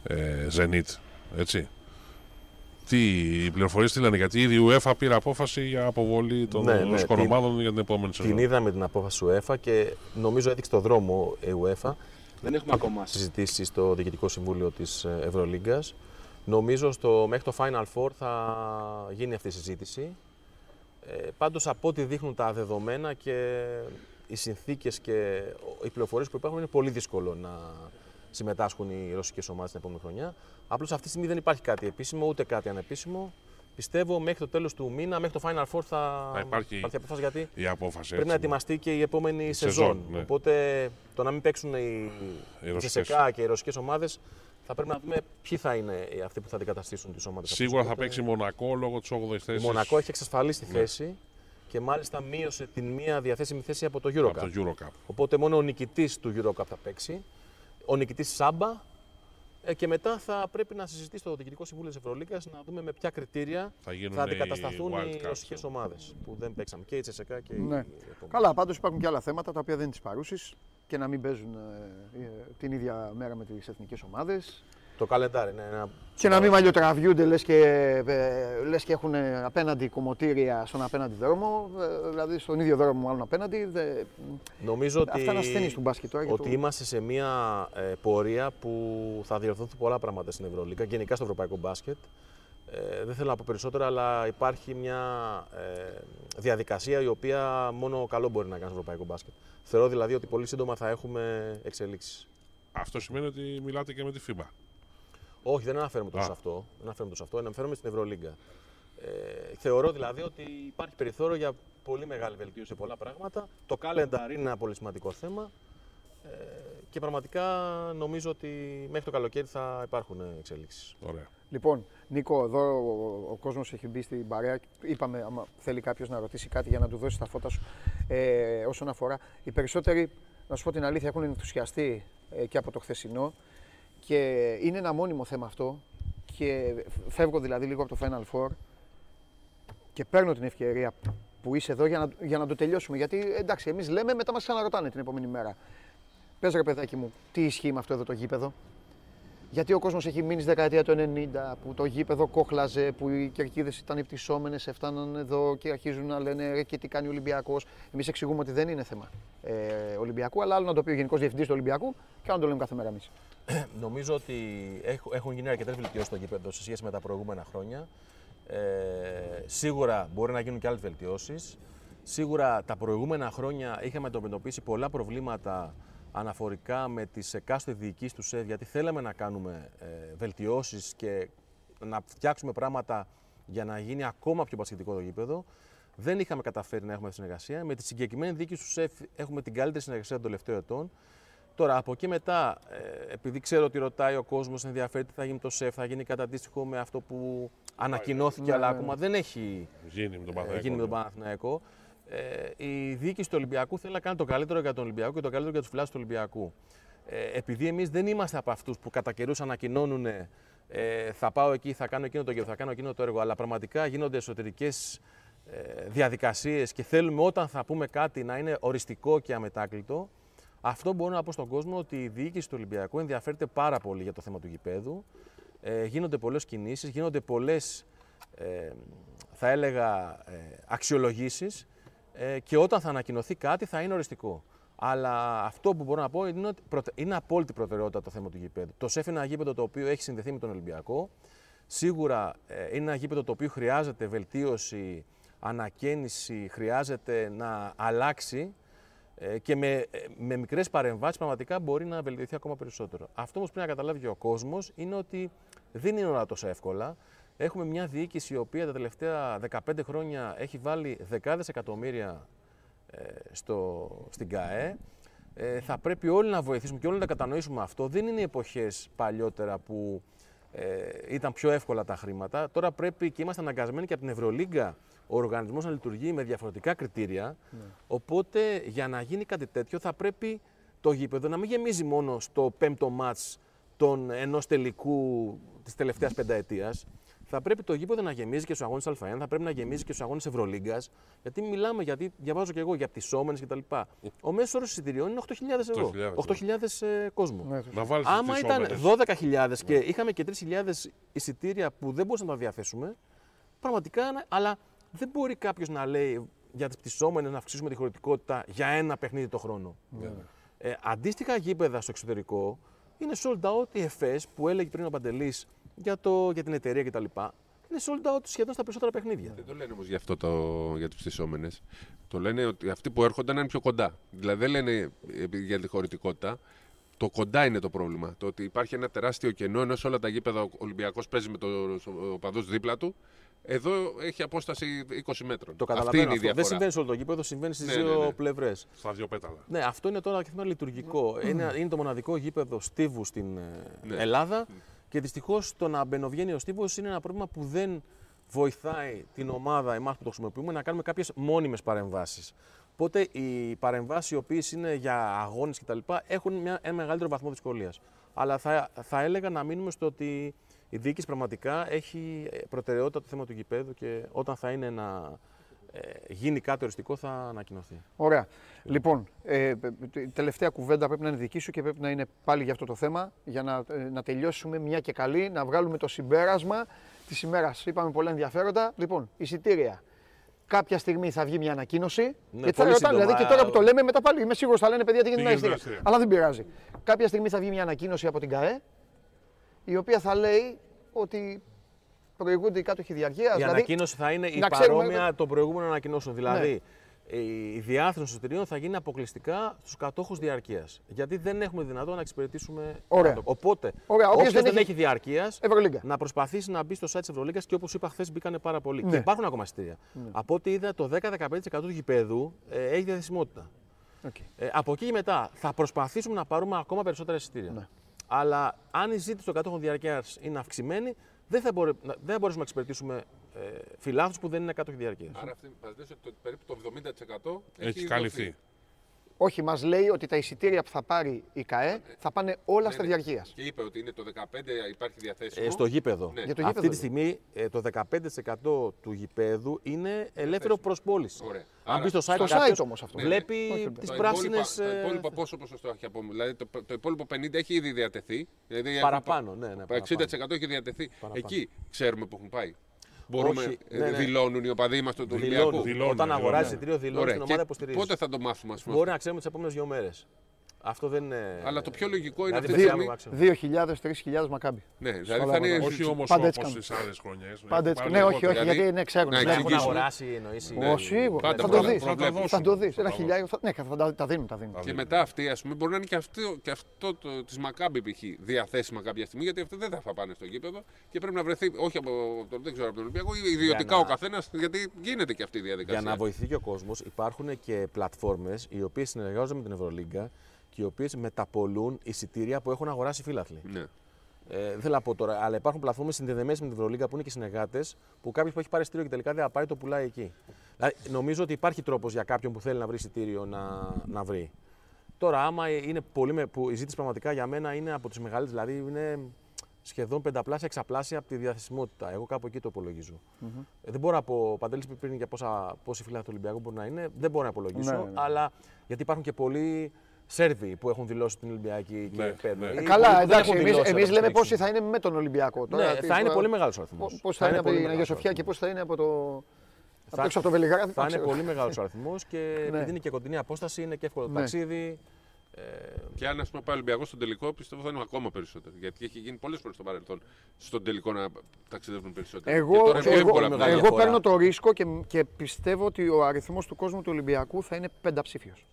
ε, Zenit, έτσι. Τι, οι πληροφορίε τι λένε, γιατί ήδη η UEFA πήρε απόφαση για αποβολή των Ναι, ναι, ρωσικών την- ομάδων για την επόμενη σεζόν. Την είδαμε την απόφαση του UEFA και νομίζω έδειξε το δρόμο η UEFA. Δεν έχουμε ακόμα συζητήσει στο Διοικητικό Συμβούλιο της Ευρωλίγκας. Νομίζω στο, μέχρι το Final Four θα γίνει αυτή η συζήτηση. Ε, πάντως από ό,τι δείχνουν τα δεδομένα και οι συνθήκες και οι πληροφορίες που υπάρχουν είναι πολύ δύσκολο να συμμετάσχουν οι ρωσικές ομάδες την επόμενη χρονιά. Απλώς αυτή τη στιγμή δεν υπάρχει κάτι επίσημο ούτε κάτι ανεπίσημο. Πιστεύω μέχρι το τέλος του μήνα, μέχρι το Final Four θα, Θα υπάρχει υπάρχει απόφαση γιατί Η απόφαση. πρέπει να έτσι, ετοιμαστεί και η επόμενη Σεζόν, σεζόν. ναι. Οπότε το να μην παίξουν οι, Οι οι ρωσικές. Τσεσεκά και οι ρωσικές ομάδες θα πρέπει να δούμε ποιοι θα είναι οι- αυτοί που θα αντικαταστήσουν τις ομάδες. Σίγουρα θα παίξει Μονακό λόγω της 8η Η θέση. Μονακό έχει εξασφαλίσει τη Ναι. θέση και μάλιστα μείωσε την μία διαθέσιμη θέση από το από EuroCup. το EuroCup. Οπότε μόνο ο νικητής του EuroCup θα παίξει. Ο νικητής Σάμπα. Ε, και μετά θα πρέπει να συζητήσει το Διοικητικό Συμβούλιο της Ευρωλίγα να δούμε με ποια κριτήρια Θα γίνουν θα αντικατασταθούν οι οι wildcards. ρωσικέ ομάδες που δεν παίξαμε. Και η Τσεσεκά και η. Ναι. η επόμενη. Καλά, πάντως υπάρχουν και άλλα θέματα τα οποία δεν είναι τις παρούσεις και να μην παίζουν ε, ε, την ίδια μέρα με τις εθνικές ομάδες Το καλεντάρι είναι ένα. και να μην μαλλιοτραβιούνται λες και, ε, λες και έχουν απέναντι κομμωτήρια στον απέναντι δρόμο, ε, δηλαδή στον ίδιο δρόμο μάλλον απέναντι. Δε, Νομίζω ότι, Αυτά είναι ασθενείς του μπάσκετ τώρα και ότι του- είμαστε σε μια ε, πορεία που θα διορθωθούν πολλά πράγματα στην Ευρωλίγα, γενικά στο ευρωπαϊκό μπάσκετ. Ε, δεν θέλω να πω περισσότερα, αλλά υπάρχει μια ε, διαδικασία η οποία μόνο καλό μπορεί να κάνει στο ευρωπαϊκό μπάσκετ. Θεωρώ δηλαδή ότι πολύ σύντομα θα έχουμε εξελίξεις. Αυτό σημαίνει ότι μιλάτε και με τη FIBA. Όχι, δεν αναφέρομαι τόσο Α. σε αυτό. Δεν αναφέρομαι τόσο σε αυτό. Αναφέρομαι στην Ευρωλίγκα. Ε, θεωρώ δηλαδή ότι υπάρχει περιθώριο για πολύ μεγάλη βελτίωση σε πολλά πράγματα. Το calendar είναι ένα πολύ σημαντικό θέμα. Ε, και πραγματικά νομίζω ότι μέχρι το καλοκαίρι θα υπάρχουν εξελίξεις. Ωραία. Λοιπόν, Νίκο, εδώ ο, ο κόσμος έχει μπει στην παρέα. Είπαμε, άμα θέλει κάποιος να ρωτήσει κάτι για να του δώσει τα φώτα σου. Ε, όσον αφορά, οι περισσότεροι, να σου πω την αλήθεια, έχουν ενθουσιαστεί ε, και από το χθεσινό και είναι ένα μόνιμο θέμα αυτό και φεύγω δηλαδή λίγο από το Final Four και παίρνω την ευκαιρία που είσαι εδώ για να, για να το τελειώσουμε. Γιατί εντάξει, εμείς λέμε, μετά μας ξαναρωτάνε την επόμενη μέρα. Πες ρε παιδάκι μου, τι ισχύει με αυτό εδώ το γήπεδο; Γιατί ο κόσμος έχει μείνει στη δεκαετία του 90, που το γήπεδο κόχλαζε, που οι κερκίδες ήταν υπτυσσόμενες, έφταναν εδώ και αρχίζουν να λένε ρε και τι κάνει ο Ολυμπιακός. Εμείς εξηγούμε ότι δεν είναι θέμα ε, Ολυμπιακού, αλλά άλλο να το πει ο Γενικός Διευθυντής του Ολυμπιακού και άλλο να το λέμε κάθε μέρα εμείς. Νομίζω ότι έχ- έχουν γίνει αρκετές βελτιώσεις στο γήπεδο σε σχέση με τα προηγούμενα χρόνια. Ε, σίγουρα μπορεί να γίνουν και άλλες βελτιώσεις. Σίγουρα τα προηγούμενα χρόνια είχαμε αντιμετωπίσει πολλά προβλήματα αναφορικά με τις εκάστοτε διοικήσεις του ΣΕΒ γιατί θέλαμε να κάνουμε ε, βελτιώσεις και να φτιάξουμε πράγματα για να γίνει ακόμα πιο πασχετικό το γήπεδο. Δεν είχαμε καταφέρει να έχουμε συνεργασία. Με τη συγκεκριμένη διοίκηση του ΣΕΦ έχουμε την καλύτερη συνεργασία των τελευταίων ετών. Τώρα από εκεί μετά, ε, επειδή ξέρω ότι ρωτάει ο κόσμος, ενδιαφέρει τι θα γίνει με το ΣΕΦ, θα γίνει κατά αντίστοιχο με αυτό που ανακοινώθηκε, Ναι, αλλά ναι, ακόμα δεν έχει Γίνει με τον ε, Παναθηναϊκό. γίνει με τον Παναθηναϊκό. Ε, η διοίκηση του Ολυμπιακού θέλει να κάνει το καλύτερο για τον Ολυμπιακό και το καλύτερο για τους φιλάθλου του Ολυμπιακού. Ε, επειδή εμείς δεν είμαστε από αυτούς που κατά καιρούς ανακοινώνουν ε, θα πάω εκεί, θα κάνω εκείνο το έργο, θα κάνω εκείνο το έργο, αλλά πραγματικά γίνονται εσωτερικές ε, διαδικασίες και θέλουμε όταν θα πούμε κάτι να είναι οριστικό και αμετάκλητο. Αυτό μπορώ να πω στον κόσμο ότι η διοίκηση του Ολυμπιακού ενδιαφέρεται πάρα πολύ για το θέμα του γηπέδου. Ε, γίνονται πολλές κινήσεις, γίνονται πολλές ε, θα έλεγα ε, αξιολογήσεις ε, και όταν θα ανακοινωθεί κάτι θα είναι οριστικό. Αλλά αυτό που μπορώ να πω είναι ότι προτε- είναι απόλυτη προτεραιότητα το θέμα του γηπέδου. Το ΣΕΦ είναι ένα γήπεδο το οποίο έχει συνδεθεί με τον Ολυμπιακό. Σίγουρα ε, είναι ένα γήπεδο το οποίο χρειάζεται βελτίωση, ανακαίνιση, χρειάζεται να αλλάξει ε, και με, ε, με μικρές παρεμβάσεις πραγματικά μπορεί να βελτιωθεί ακόμα περισσότερο. Αυτό όμως πρέπει να καταλάβει και ο κόσμος είναι ότι δεν είναι όλα τόσο εύκολα. Έχουμε μια διοίκηση η οποία τα τελευταία 15 χρόνια έχει βάλει δεκάδες εκατομμύρια ε, στο, στην ΚΑΕ. Ε, θα πρέπει όλοι να βοηθήσουμε και όλοι να κατανοήσουμε αυτό. Δεν είναι οι εποχές παλιότερα που ε, ήταν πιο εύκολα τα χρήματα. Τώρα πρέπει και είμαστε αναγκασμένοι και από την Ευρωλίγκα ο οργανισμός να λειτουργεί με διαφορετικά κριτήρια. Οπότε για να γίνει κάτι τέτοιο θα πρέπει το γήπεδο να μην γεμίζει μόνο στο πέμπτο μάτς των ενός τελικού της τελευταίας πενταετίας. Θα πρέπει το γήπεδο να γεμίζει και στους αγώνες Α1, θα πρέπει να γεμίζει και στους αγώνες Ευρωλίγκας. Γιατί μιλάμε, γιατί διαβάζω και εγώ για πτυσσόμενε κτλ. Ο μέσος όρος εισιτηριών είναι 8.000 ευρώ. 8.000, 8.000 ε, κόσμο. Ναι, Να βάλεις Άμα τις ήταν όμενες. 12.000 και είχαμε και 3.000 εισιτήρια που δεν μπορούσαμε να τα διαθέσουμε, πραγματικά, ναι, αλλά δεν μπορεί κάποιος να λέει για τις πτυσσόμενες να αυξήσουμε τη χωρητικότητα για ένα παιχνίδι το χρόνο. Ε, αντίστοιχα γήπεδα στο εξωτερικό είναι sold out οι ΕΦΕΣ που έλεγε πριν ο Παντελής για, το, για την εταιρεία κτλ. Είναι sold out σχεδόν στα περισσότερα παιχνίδια. Δεν το λένε όμως για αυτό το, για τις πτυσσόμενες. Το λένε ότι αυτοί που έρχονται να είναι πιο κοντά. Δηλαδή δεν λένε ε, για τη χωρητικότητα. Το κοντά είναι το πρόβλημα. Το ότι υπάρχει ένα τεράστιο κενό ενώ σε όλα τα γήπεδα ο Ολυμπιακός παίζει με το οπαδό δίπλα του. Εδώ έχει απόσταση 20 μέτρων. Το Αυτή καταλαβαίνω είναι η αυτό. διαφορά. Δεν συμβαίνει σε όλο το γήπεδο, συμβαίνει στις Ναι, ναι, δύο ναι. πλευρές. Στα δύο πέταλα. Ναι, αυτό είναι τώρα και θέμα λειτουργικό. Είναι, είναι το μοναδικό γήπεδο στίβου στην ε, Ναι. Ελλάδα και δυστυχώς το να μπαινοβγαίνει ο στίβος είναι ένα πρόβλημα που δεν βοηθάει την ομάδα, εμάς που το χρησιμοποιούμε, να κάνουμε κάποιες μόνιμες παρεμβάσεις. Οπότε οι παρεμβάσεις οι οποίες είναι για αγώνες κτλ. έχουν μια, ένα μεγαλύτερο βαθμό δυσκολίας. Αλλά θα, θα έλεγα να μείνουμε στο ότι η διοίκηση πραγματικά έχει προτεραιότητα το θέμα του γηπέδου και όταν θα είναι να ε, γίνει κάτι οριστικό θα ανακοινωθεί. Ωραία. Λοιπόν, ε, η τελευταία κουβέντα πρέπει να είναι δική σου και πρέπει να είναι πάλι για αυτό το θέμα, για να, ε, να τελειώσουμε μια και καλή, να βγάλουμε το συμπέρασμα της ημέρας. Είπαμε πολλά ενδιαφέροντα. Λοιπόν, εισιτήρια. Κάποια στιγμή θα βγει μια ανακοίνωση. Ναι, και θα πολύ ρωτάνε, σύντομα. δηλαδή και τώρα που το λέμε, μετά πάλι είμαι σίγουρος θα λένε παιδιά τι γίνεται με τα Πήγαινε εισιτήρια. εισιτήρια. Αλλά δεν πειράζει. Κάποια στιγμή θα βγει μια ανακοίνωση από την ΚΑΕ, η οποία θα λέει ότι προηγούνται οι κάτοχοι διαρκείας. Η ανακοίνωση θα είναι η να ξέρουμε- παρόμοια των προηγούμενων ανακοινώσεων. Δηλαδή, η διάθεση των εισιτηρίων θα γίνει αποκλειστικά στους κατόχους διαρκείας. Γιατί δεν έχουμε δυνατόν να εξυπηρετήσουμε. Ωραία. κάτω. Οπότε, Ωραία, όποιος όποιος δεν δεν έχει- έχει διαρκείας, Ευρωλίγκα. να προσπαθήσει να μπει στο site της Ευρωλίγκας και όπως είπα χθες μπήκανε πάρα πολλοί. Ναι. Και υπάρχουν ακόμα εισιτήρια. Από ό,τι είδα, το 10-15% του γηπέδου ε, έχει διαθεσιμότητα. Οκ. Ε, από εκεί και μετά θα προσπαθήσουμε να πάρουμε ακόμα περισσότερα εισιτήρια. Ναι. Αλλά αν η ζήτηση των κατόχων διαρκείας είναι αυξημένη, δεν θα, μπορέ, δεν θα μπορέσουμε να εξυπηρετήσουμε ε, φιλάθλους που δεν είναι κάτοχοι διαρκείας. Άρα αυτή μας λες ότι το, περίπου το 70% Έχει καλυφθεί. Δοθεί. Όχι, μας λέει ότι τα εισιτήρια που θα πάρει η ΚΑΕ θα πάνε όλα στα ναι. διαρκείας. Και είπε ότι είναι το 15 υπάρχει διαθέσιμο. Ε, στο γήπεδο. Ναι. Για το Αυτή γήπεδο τη στιγμή ε, το 15% του γηπέδου είναι ελεύθερο προς πώληση. Ωραία. Αν Άρα, μπει στο site, στο κάποιος site όμως αυτό. βλέπει Ναι, ναι. τις Το υπόλοιπο- πράσινε. Το υπόλοιπο πόσο ποσοστό έχει από Δηλαδή το, το υπόλοιπο 50 έχει ήδη διατεθεί. Δηλαδή έχουν Παραπάνω, ναι, ναι, Το παραπάνω. 60% έχει διατεθεί. Παραπάνω. Εκεί ξέρουμε που έχουν πάει. Μπορούμε, Όχι, ε, ναι, ναι. δηλώνουν οι οπαδοί μας του Ολυμπιακού. Δηλώνουν. Δηλώνουν, Όταν δηλώνουν. αγοράζει εισιτήριο, δηλώνεις Ωραία. την Και ομάδα υποστηρίζει. πότε θα το μάθουμε, ας πούμε. Μπορεί να ξέρουμε τις επόμενες δύο μέρες. Αυτό δεν είναι. Αλλά το πιο λογικό είναι Δηλαδή, αυτή τη παιδιά στιγμή. μου, άξιο. 2.000-3.000 μακάμπι. Ναι, δηλαδή Καλά, θα είναι. καλά. Όχι όμως Πάντα έτσι όπως κάνουν. τις άλλες χρονιές. Πάντα έτσι. Ναι, όχι, όχι, Δηλαδή, γιατί ναι, ξέρουν. να ναι, Δεν έχουν εξηγήσουμε. αγοράσει εννοήσει. Ω, σίγουρα. Πάντα Θα θα το τα- δεις. θα τα Θα δώσουν. το δεις. Θα Ένα τα χιλιάριο. θα- Ναι, θα τα- τα δίνουν. Τα δίνουν. Και μετά αυτοί, ας πούμε, μπορεί να είναι και αυτό, και αυτό το, της Μακάμπη π.χ. διαθέσιμα κάποια στιγμή, γιατί αυτά δεν θα πάνε στο γήπεδο και πρέπει να βρεθεί, όχι από, τον, δεν ξέρω, από τον Ολυμπιακό, ή ιδιωτικά να- ο καθένας, γιατί γίνεται και αυτή η διαδικασία. Για να βοηθεί και ο κόσμος, υπάρχουν και πλατφόρμες οι οποίες συνεργάζονται με την Ευρωλίγκα και οι οποίες μεταπολούν εισιτήρια που έχουν αγοράσει φίλαθλοι. Ναι. Ε, δεν θέλω να πω τώρα, αλλά υπάρχουν πλατφόρμες συνδεδεμένες με την Ευρωλίγκα που είναι και συνεργάτες που κάποιος που έχει πάρει εισιτήριο και τελικά δεν θα πάει το πουλάει εκεί. Δηλαδή, νομίζω ότι υπάρχει τρόπος για κάποιον που θέλει να βρει εισιτήριο να, να βρει. Τώρα, άμα είναι πολύ με, που η ζήτηση πραγματικά για μένα είναι από τις μεγαλύτερε, δηλαδή είναι σχεδόν πενταπλάσια, εξαπλάσια από τη διαθεσιμότητα. Εγώ κάπου εκεί το υπολογίζω. Ε, δεν μπορώ να πω, Παντέλης είπε πριν για πόσα, πόσοι φίλοι του Ολυμπιακού μπορεί να είναι, δεν μπορώ να υπολογίσω, Ναι, ναι, ναι. αλλά γιατί υπάρχουν και πολλοί Σέρβοι που έχουν δηλώσει την Ολυμπιακή και Ναι, παίρνουν. ναι. Ή Ε, πολλοί Καλά, που δεν εντάξει, έχουν εμείς, δηλώσει, εμείς να λέμε το πόσοι στηρίξουν. θα είναι με τον Ολυμπιακό. Τώρα, Ναι, τι- θα είναι τώρα- πολύ μεγάλος αριθμός. Πώς θα είναι από την Αγία μεγάλος Σοφιά και αριθμός. πώς θα είναι από το... Θα- Θα... έξω από το Βελιγράδι. Θα δεν είναι ξέρω. πολύ μεγάλος αριθμός και Ναι. επειδή είναι και κοντινή απόσταση, είναι και εύκολο το Ναι. ταξίδι. Ε, Και αν ας πούμε, πάει ο Ολυμπιακός στον τελικό, πιστεύω θα είναι ακόμα περισσότερο. Γιατί έχει γίνει πολλές φορές στο παρελθόν στον τελικό να ταξιδεύουν περισσότερο. Εγώ, και τώρα είναι πιο εγώ, εύκολα μεγάλη πλέον. εγώ διαφορά. παίρνω το ρίσκο και, και πιστεύω ότι ο αριθμός του κόσμου του Ολυμπιακού θα είναι πενταψήφιος.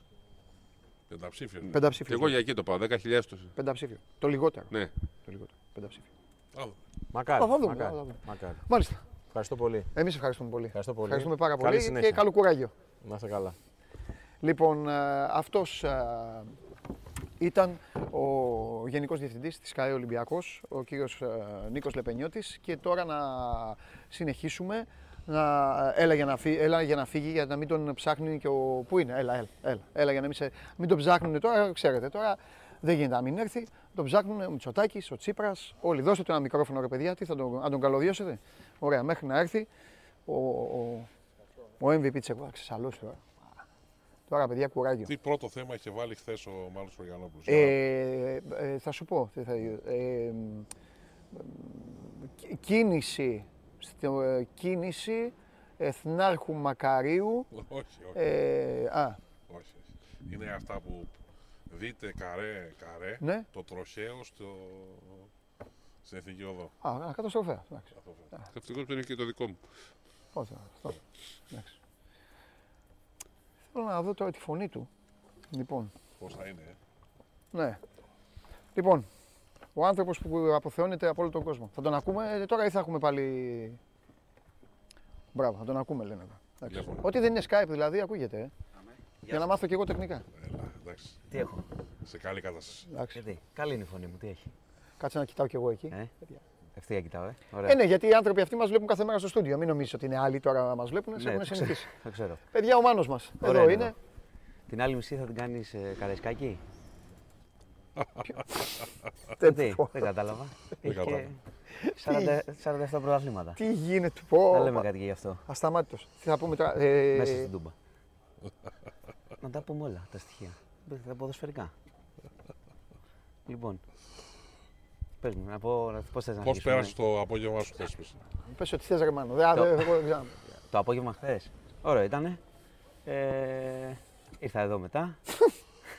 Πενταψήφιος. Και Πενταψήφιος. εγώ για εκεί το πάω, 10.000 το. Πενταψήφιο. Το λιγότερο. Ναι. Το λιγότερο. Πενταψήφιο. μακάρι. Θα δούμε, μακάρι, θα δούμε. μακάρι. Μάλιστα. Ευχαριστώ πολύ. Εμείς ευχαριστούμε πολύ. Ευχαριστώ πολύ. Ευχαριστούμε πάρα Καλή πολύ συνέχεια. και καλό κουράγιο. Να είστε καλά. Λοιπόν, ε, αυτός ε, ήταν ο Γενικός Διευθυντής της ΚΑΕ Ολυμπιακός, ο κύριος ε, Νίκος Λεπενιώτης και τώρα να συνεχίσουμε. Να, έλα, για να φύγει, έλα για να φύγει, για να μην τον ψάχνει και ο... Πού είναι, έλα, έλα, έλα, έλα για να μην, σε, μην τον ψάχνουν τώρα, ξέρετε τώρα, δεν γίνεται να μην έρθει. Τον ψάχνουν ο Μητσοτάκης, ο Τσίπρας, όλοι. Δώστε του ένα μικρόφωνο ρε παιδιά, τι θα τον, να τον καλωδιώσετε. Ωραία, μέχρι να έρθει ο, ο, ο MVP της εκβάσης, ξεσαλώσει τώρα. Τώρα παιδιά κουράγιο. Τι πρώτο θέμα είχε βάλει χθες ο Μάλλον Στρογιανόπουλο. Ε, ε, θα σου πω. τι θα, ε, μ, κι- κίνηση, στο, ε, κίνηση Εθνάρχου Μακαρίου. όχι, όχι, Ε, α, όχι. Είναι αυτά που δείτε καρέ, καρέ, Ναι. το τροχαίο στο... στην Εθνική Οδό. α, α, καταστροφέα. εντάξει. Ευτυχώς που είναι και το δικό μου. Όχι, αυτό. Εντάξει. Θέλω να δω τώρα τη φωνή του. Λοιπόν, Πώς θα είναι, ε; ναι. Λοιπόν, ο άνθρωπος που αποθεώνεται από όλο τον κόσμο. Θα τον ακούμε ε, τώρα ή θα έχουμε πάλι... Μπράβο, θα τον ακούμε λένε εδώ. Εντάξει. Λοιπόν. Ό,τι δεν είναι Skype δηλαδή ακούγεται. Ε. Για να μάθω και εγώ τεχνικά. Έλα, εντάξει. Τι έχω; Σε καλή κατάσταση. Εντάξει. Γιατί. Καλή είναι η φωνή μου, τι έχει; Κάτσε να κοιτάω κι εγώ εκεί. Ε, ευθεία κοιτάω, ε. Ωραία. Ε, ναι, γιατί οι άνθρωποι αυτοί μας βλέπουν κάθε μέρα στο στούντιο. Μην νομίζεις ότι είναι άλλοι τώρα να μας βλέπουν, σε Ναι, έχουν το ξέρω, συνηθίσει. το ξέρω. Παιδιά, ο Μάνος μας. Ωραία Εδώ είναι είναι. Την άλλη μισή θα την κάνεις ε, καραϊσκάκι. Δεν Τι, πω. δεν κατάλαβα. Έχει και κατάλαβα. 40 47 πρωταθλήματα. Τι γίνεται, πω. Να λέμε κάτι και γι' αυτό. Ασταμάτητος. Τι θα πούμε τώρα. ε, Μέσα στην τούμπα. Να τα πούμε όλα τα στοιχεία. Τα ποδοσφαιρικά. Λοιπόν. Πες μου, να πω να- πώς θες να Πώς αρχίσουμε; πέρασε το απόγευμα σου, θες Πες ό,τι θες ρε Μάνο. Δεν- Το- δεν- εγώ δεν ξέρω. Το απόγευμα χθες. Ωραίο ήτανε. Ε, ήρθα εδώ μετά.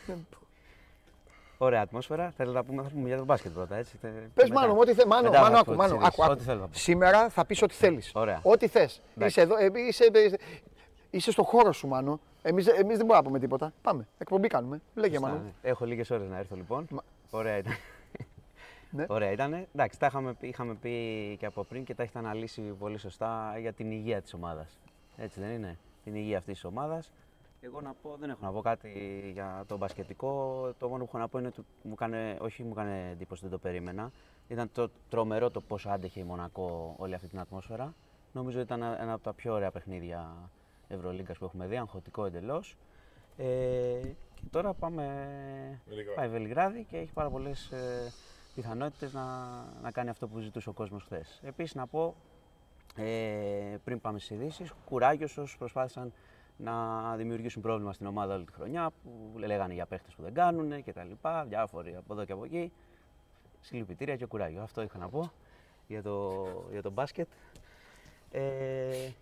Ωραία ατμόσφαιρα. Θέλω να πούμε, θα πούμε για το μπάσκετ πρώτα, έτσι. τε- Πες μετά. Μάνο, μου, ό,τι θες. Μάνο, Μετά Μάνο, θα άκου, πω Μάνο, τις άκου, ειδήσεις. άκου. Ό,τι θέλω να πω. Σήμερα θα πεις ό,τι θέλεις. Ωραία. Ό,τι θες. Εντάξει. Είσαι εδώ, ε, είσαι, ε, είσαι στο χώρο σου, Μάνο. Εμείς, εμείς δεν μπορούμε να πούμε τίποτα. Πάμε. Εκπομπή κάνουμε. Λέγε, Σωστά, Μάνο. ναι. Έχω λίγες ώρες να έρθω λοιπόν. Μα- Ωραία ήταν. Ναι. Ωραία ήταν. Εντάξει, τα είχαμε, πει- είχαμε πει και από πριν και τα έχετε αναλύσει πολύ σωστά για την υγεία της ομάδας. Έτσι δεν είναι; Την υγεία αυτής της ομάδας. Εγώ να πω, δεν έχω να πω κάτι για το μπασκετικό. Το μόνο που έχω να πω είναι ότι μου κάνε, όχι μου έκανε εντύπωση, δεν το περίμενα. Ήταν το τρομερό το πόσο άντεχε η Μονακό όλη αυτή την ατμόσφαιρα. Νομίζω ήταν ένα, ένα από τα πιο ωραία παιχνίδια Ευρωλίγκας που έχουμε δει, αγχωτικό εντελώς. Ε, και τώρα πάμε. Βελιγράδι. Πάει Βελιγράδι και έχει πάρα πολλές ε, πιθανότητες να, να κάνει αυτό που ζητούσε ο κόσμος χθες. Επίσης να πω, ε, πριν πάμε στις ειδήσεις, κουράγιος όσους προσπάθησαν να δημιουργήσουν πρόβλημα στην ομάδα όλη τη χρονιά, που λέγανε για παίχτες που δεν κάνουν και τα λοιπά, διάφοροι από εδώ και από εκεί. Συλληπιτήρια και κουράγιο. Αυτό είχα να πω για το, για το μπάσκετ. Ε,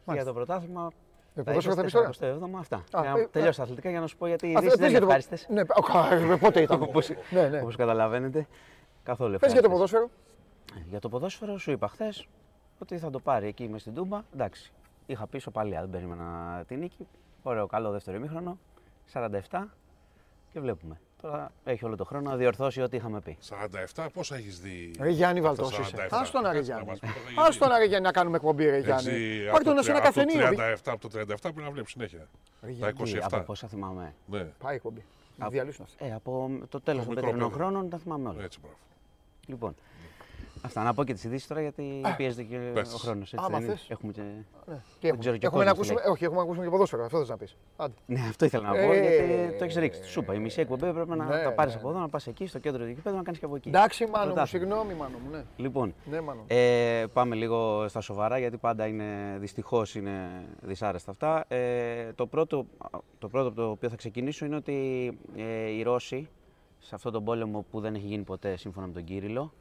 και για το πρωτάθλημα. Ε, τα ποδόσφαιρο θα πεις 24, τώρα. 27, αυτά. Α, Για να ε, τελειώσω τα αθλητικά για να σου πω γιατί οι Α, ειδήσεις πες δεν είναι για το- ευχάριστες. Ναι, ο, κα- πότε ήταν. Όπως, Ναι, ναι. όπως καταλαβαίνετε. Καθόλου Πες για το ευχάριστες. ποδόσφαιρο. Για το ποδόσφαιρο σου είπα χθες ότι θα το πάρει εκεί μες στην Τούμπα. Εντάξει. Είχα πίσω παλιά, δεν περίμενα τη νίκη. Ωραίο, καλό δεύτερο ημίχρονο. 47 και βλέπουμε. Τώρα έχει όλο το χρόνο να διορθώσει ό,τι είχαμε πει. 47, πόσα έχεις δει; Ρε Γιάννη στα Βαλτός 47? είσαι. Ας τον ρε Κάτσε να Γιάννη. μας πεις πόσα έχεις Ας δει. τον ρε Γιάννη να κάνουμε εκπομπή ρε Γιάννη. Έτσι, Πάρ' τον από να σε ένα το- από το καφενείο. 37, από το 37 πρέπει να βλέπεις συνέχεια. Τα Γιάννη, Τι, 27. από πόσα θυμάμαι. Ναι, Πάει η εκπομπή. Να Από- διαλύσουν αυτά. Ε, από το τέλος Το των μικρό πετρινών παιδί. χρόνων τα θυμάμαι όλα. έτσι μπράβο. Λοιπόν. Αυτά να πω και τις ειδήσεις τώρα γιατί πιέζεται και πες. ο χρόνο. Άμα θες. Έχουμε και... Ναι. Τι έχουμε. ξέρω και ο Έχουμε να κόσμος τι ακούσουμε, όχι, έχουμε να ακούσουμε και ποδόσφαιρο. Αυτό θες να πεις. Άντε. Ναι, αυτό ήθελα να πω Ε, γιατί το έχεις ρίξει. Σου είπα, η μισή εκπομπή πρέπει να Ναι, τα πάρεις ναι, από εδώ, να πας εκεί στο κέντρο του γηπέδου να κάνεις και από εκεί. Εντάξει, Μάνο μου, Πρωτάθλημα. συγγνώμη, Μάνο μου. Ναι, Λοιπόν, ναι Μάνο. ε, πάμε λίγο στα σοβαρά γιατί πάντα είναι δυστυχώς είναι δυσάρεστα αυτά. Ε, το, πρώτο, το πρώτο από το οποίο θα ξεκινήσω είναι ότι ε, οι Ρώσοι σε αυτόν τον πόλεμο που δεν έχει γίνει ποτέ σύμφωνα με τον Κύριλο.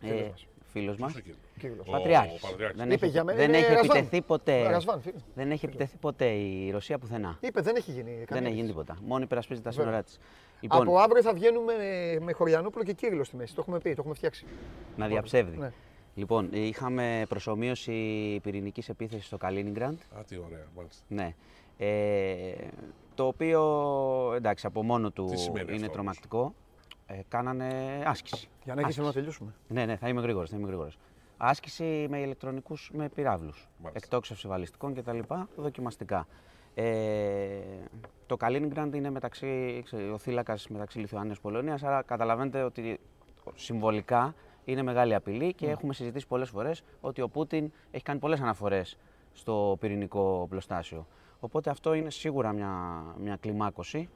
Φίλος Ε, μας. φίλος μας. Ποιος εκεί; Κύριος. Ο Πατριάρχης. Πατριάρχης. Δεν Είπε έχει, για μένα δεν είναι έχει Ρασβάν. επιτεθεί ποτέ. Ρασβάν, φίλε. Δεν έχει επιτεθεί ποτέ η Ρωσία πουθενά. Είπε, δεν έχει γίνει. Δεν κανένας. έχει γίνει τίποτα. Μόνο υπερασπίζει τα Βέβαια. σύνορά της. Από Λοιπόν, αύριο θα βγαίνουμε με, με Χωριανόπουλο και Κύριλο στη μέση. Το έχουμε πει, το έχουμε φτιάξει. να διαψεύδει. Ναι. Λοιπόν, είχαμε προσωμείωση πυρηνικής επίθεσης στο Καλίνιγκραντ. Α, τι ωραία, μάλιστα. Ναι. Ε, το οποίο εντάξει από μόνο του Τι σημαίνει είναι αυτό, τρομακτικό. Ε, κάνανε άσκηση. Για να έχεις Άσκηση. να τελειώσουμε. Ναι, ναι, θα είμαι γρήγορος. Θα είμαι γρήγορος. Άσκηση με ηλεκτρονικούς με πυράβλους. Μάλιστα. Εκτόξευση βαλιστικών κτλ. Δοκιμαστικά. Ε, το Καλίνιγκραντ είναι μεταξύ, ξέρει, ο θύλακας μεταξύ Λιθουανίας και Πολωνίας. Άρα καταλαβαίνετε ότι συμβολικά είναι μεγάλη απειλή και έχουμε συζητήσει πολλές φορές ότι ο Πούτιν έχει κάνει πολλές αναφορές στο πυρηνικό πλωστάσιο. Οπότε αυτό είναι σίγουρα μια, μια κλιμάκωση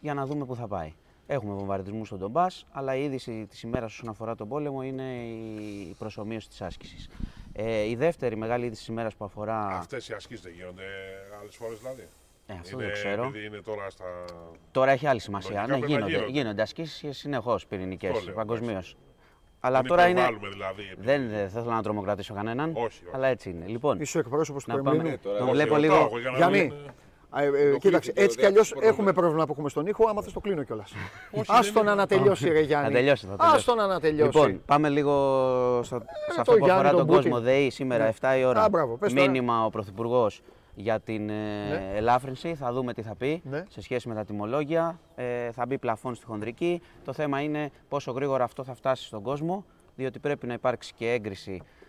για να δούμε πού θα πάει. Έχουμε βομβαρδισμούς στον Ντομπάς, αλλά η είδηση της ημέρας όσον αφορά τον πόλεμο είναι η προσωμείωση της άσκησης. Ε, η δεύτερη μεγάλη είδηση της ημέρας που αφορά. Αυτές οι ασκήσει δεν γίνονται άλλες φορές δηλαδή. Ε, αυτό είναι, δεν ξέρω. Επειδή είναι τώρα στα. Τώρα έχει άλλη σημασία. Λογικά Ναι, πρέπει να γίνονται, γίνονται. γίνονται ασκήσει συνεχώς πυρηνικές Αυτό λέω, παγκοσμίως. εντάξει. Αλλά Μην τώρα είναι. υπερβάλλουμε δηλαδή. επειδή- Δεν, δεν θέλω να τρομοκρατήσω κανέναν. Όχι, όχι. Αλλά έτσι είναι. Λοιπόν, Είσαι ο εκπρόσωπος του να πάμε. Κρεμλίνου. Τον Όχι, βλέπω ρωτάω λίγο. εγώ για να Γιάννη, μην- Α, ε, ε, κοίταξε, έτσι κι αλλιώς έχουμε πρόβλημα που έχουμε στον ήχο. Άμα θες το κλείνω κιόλας. Άστο να ανατελειώσει, ρε Γιάννη. Θα τελειώσει, θα τελειώσει. Άστο να ανατελειώσει. Λοιπόν, πάμε λίγο στο, σε το αυτό που Γιάννη, αφορά τον τον Πούτιν. κόσμο. ΔΕΗ σήμερα Ναι. 7 η ώρα. Α, μπράβο, πες τώρα. Μήνυμα ο Πρωθυπουργός για την ε, Ναι. ελάφρυνση. Θα δούμε τι θα πει Ναι. σε σχέση με τα τιμολόγια. Ε, θα μπει πλαφόν στη χονδρική. Το θέμα είναι πόσο γρήγορα αυτό θα φτάσει στον κόσμο, διότι πρέπει να υπάρξει και έγκριση ε,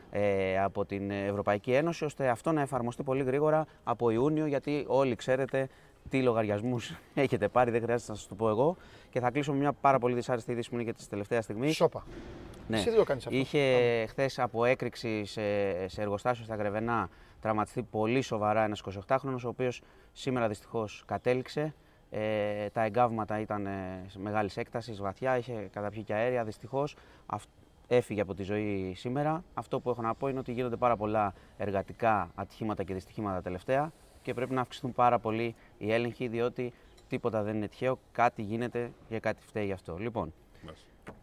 από την Ευρωπαϊκή Ένωση, ώστε αυτό να εφαρμοστεί πολύ γρήγορα από Ιούνιο, γιατί όλοι ξέρετε τι λογαριασμούς έχετε πάρει, δεν χρειάζεται να σας το πω εγώ. Και θα κλείσω με μια πάρα πολύ δυσάρεστη είδηση που είναι και της τελευταίας στιγμής. Σόπα. Ναι. Εσύ δεν το κάνεις αυτό; Είχε χθες από έκρηξη σε, σε εργοστάσιο στα Γρεβενά τραυματιστεί πολύ σοβαρά ένας 28χρονο, ο οποίος σήμερα δυστυχώς κατέληξε. Ε, τα εγκάβματα ήταν μεγάλης έκτασης, βαθιά, είχε καταπιεί και αέρια. Δυστυχώς έφυγε από τη ζωή σήμερα. Αυτό που έχω να πω είναι ότι γίνονται πάρα πολλά εργατικά ατυχήματα και δυστυχήματα τελευταία και πρέπει να αυξηθούν πάρα πολύ οι έλεγχοι, διότι τίποτα δεν είναι τυχαίο, κάτι γίνεται και κάτι φταίει γι' αυτό. Λοιπόν,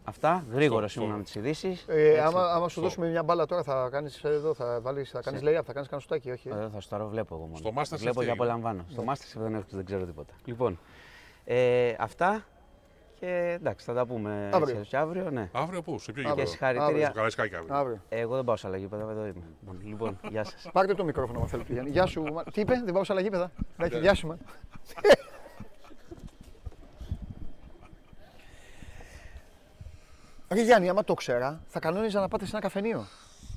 αυτά γρήγορα Στο- σήμερα με τις ειδήσεις. Ε, άμα, άμα σου δώσουμε μια μπάλα τώρα θα κάνεις εδώ, θα βάλεις, θα κάνεις Σε- layup, θα κάνεις κανένα σουτάκι, όχι; ε; Ε, θα σου τα βλέπω εγώ μόνο. Στο Masterchef Βλέπω τι και έγινε; απολαμβάνω. Στο Masterchef δεν, έχω, δεν ξέρω τίποτα. Λοιπόν, ε, αυτά και εντάξει, θα τα πούμε Αύριο. έτσι και αύριο. Ναι. Αύριο πού, σε ποιο Αύριο. Και γήπεδο. συγχαρητήρια. Στο Καραϊσκάκι αύριο. Αύριο. Εγώ δεν πάω σε αλλαγή, παιδά, εδώ είμαι. Λοιπόν, γεια σας. Πάρτε το μικρόφωνο, αν θέλετε. Γιάννη. Γεια σου. Μα- Τι είπε, δεν πάω σε αλλαγή, παιδά. Εντάξει, γεια σου, μα. Ρε Γιάννη, άμα το ξέρα, θα κανόνιζα να πάτε σε ένα καφενείο.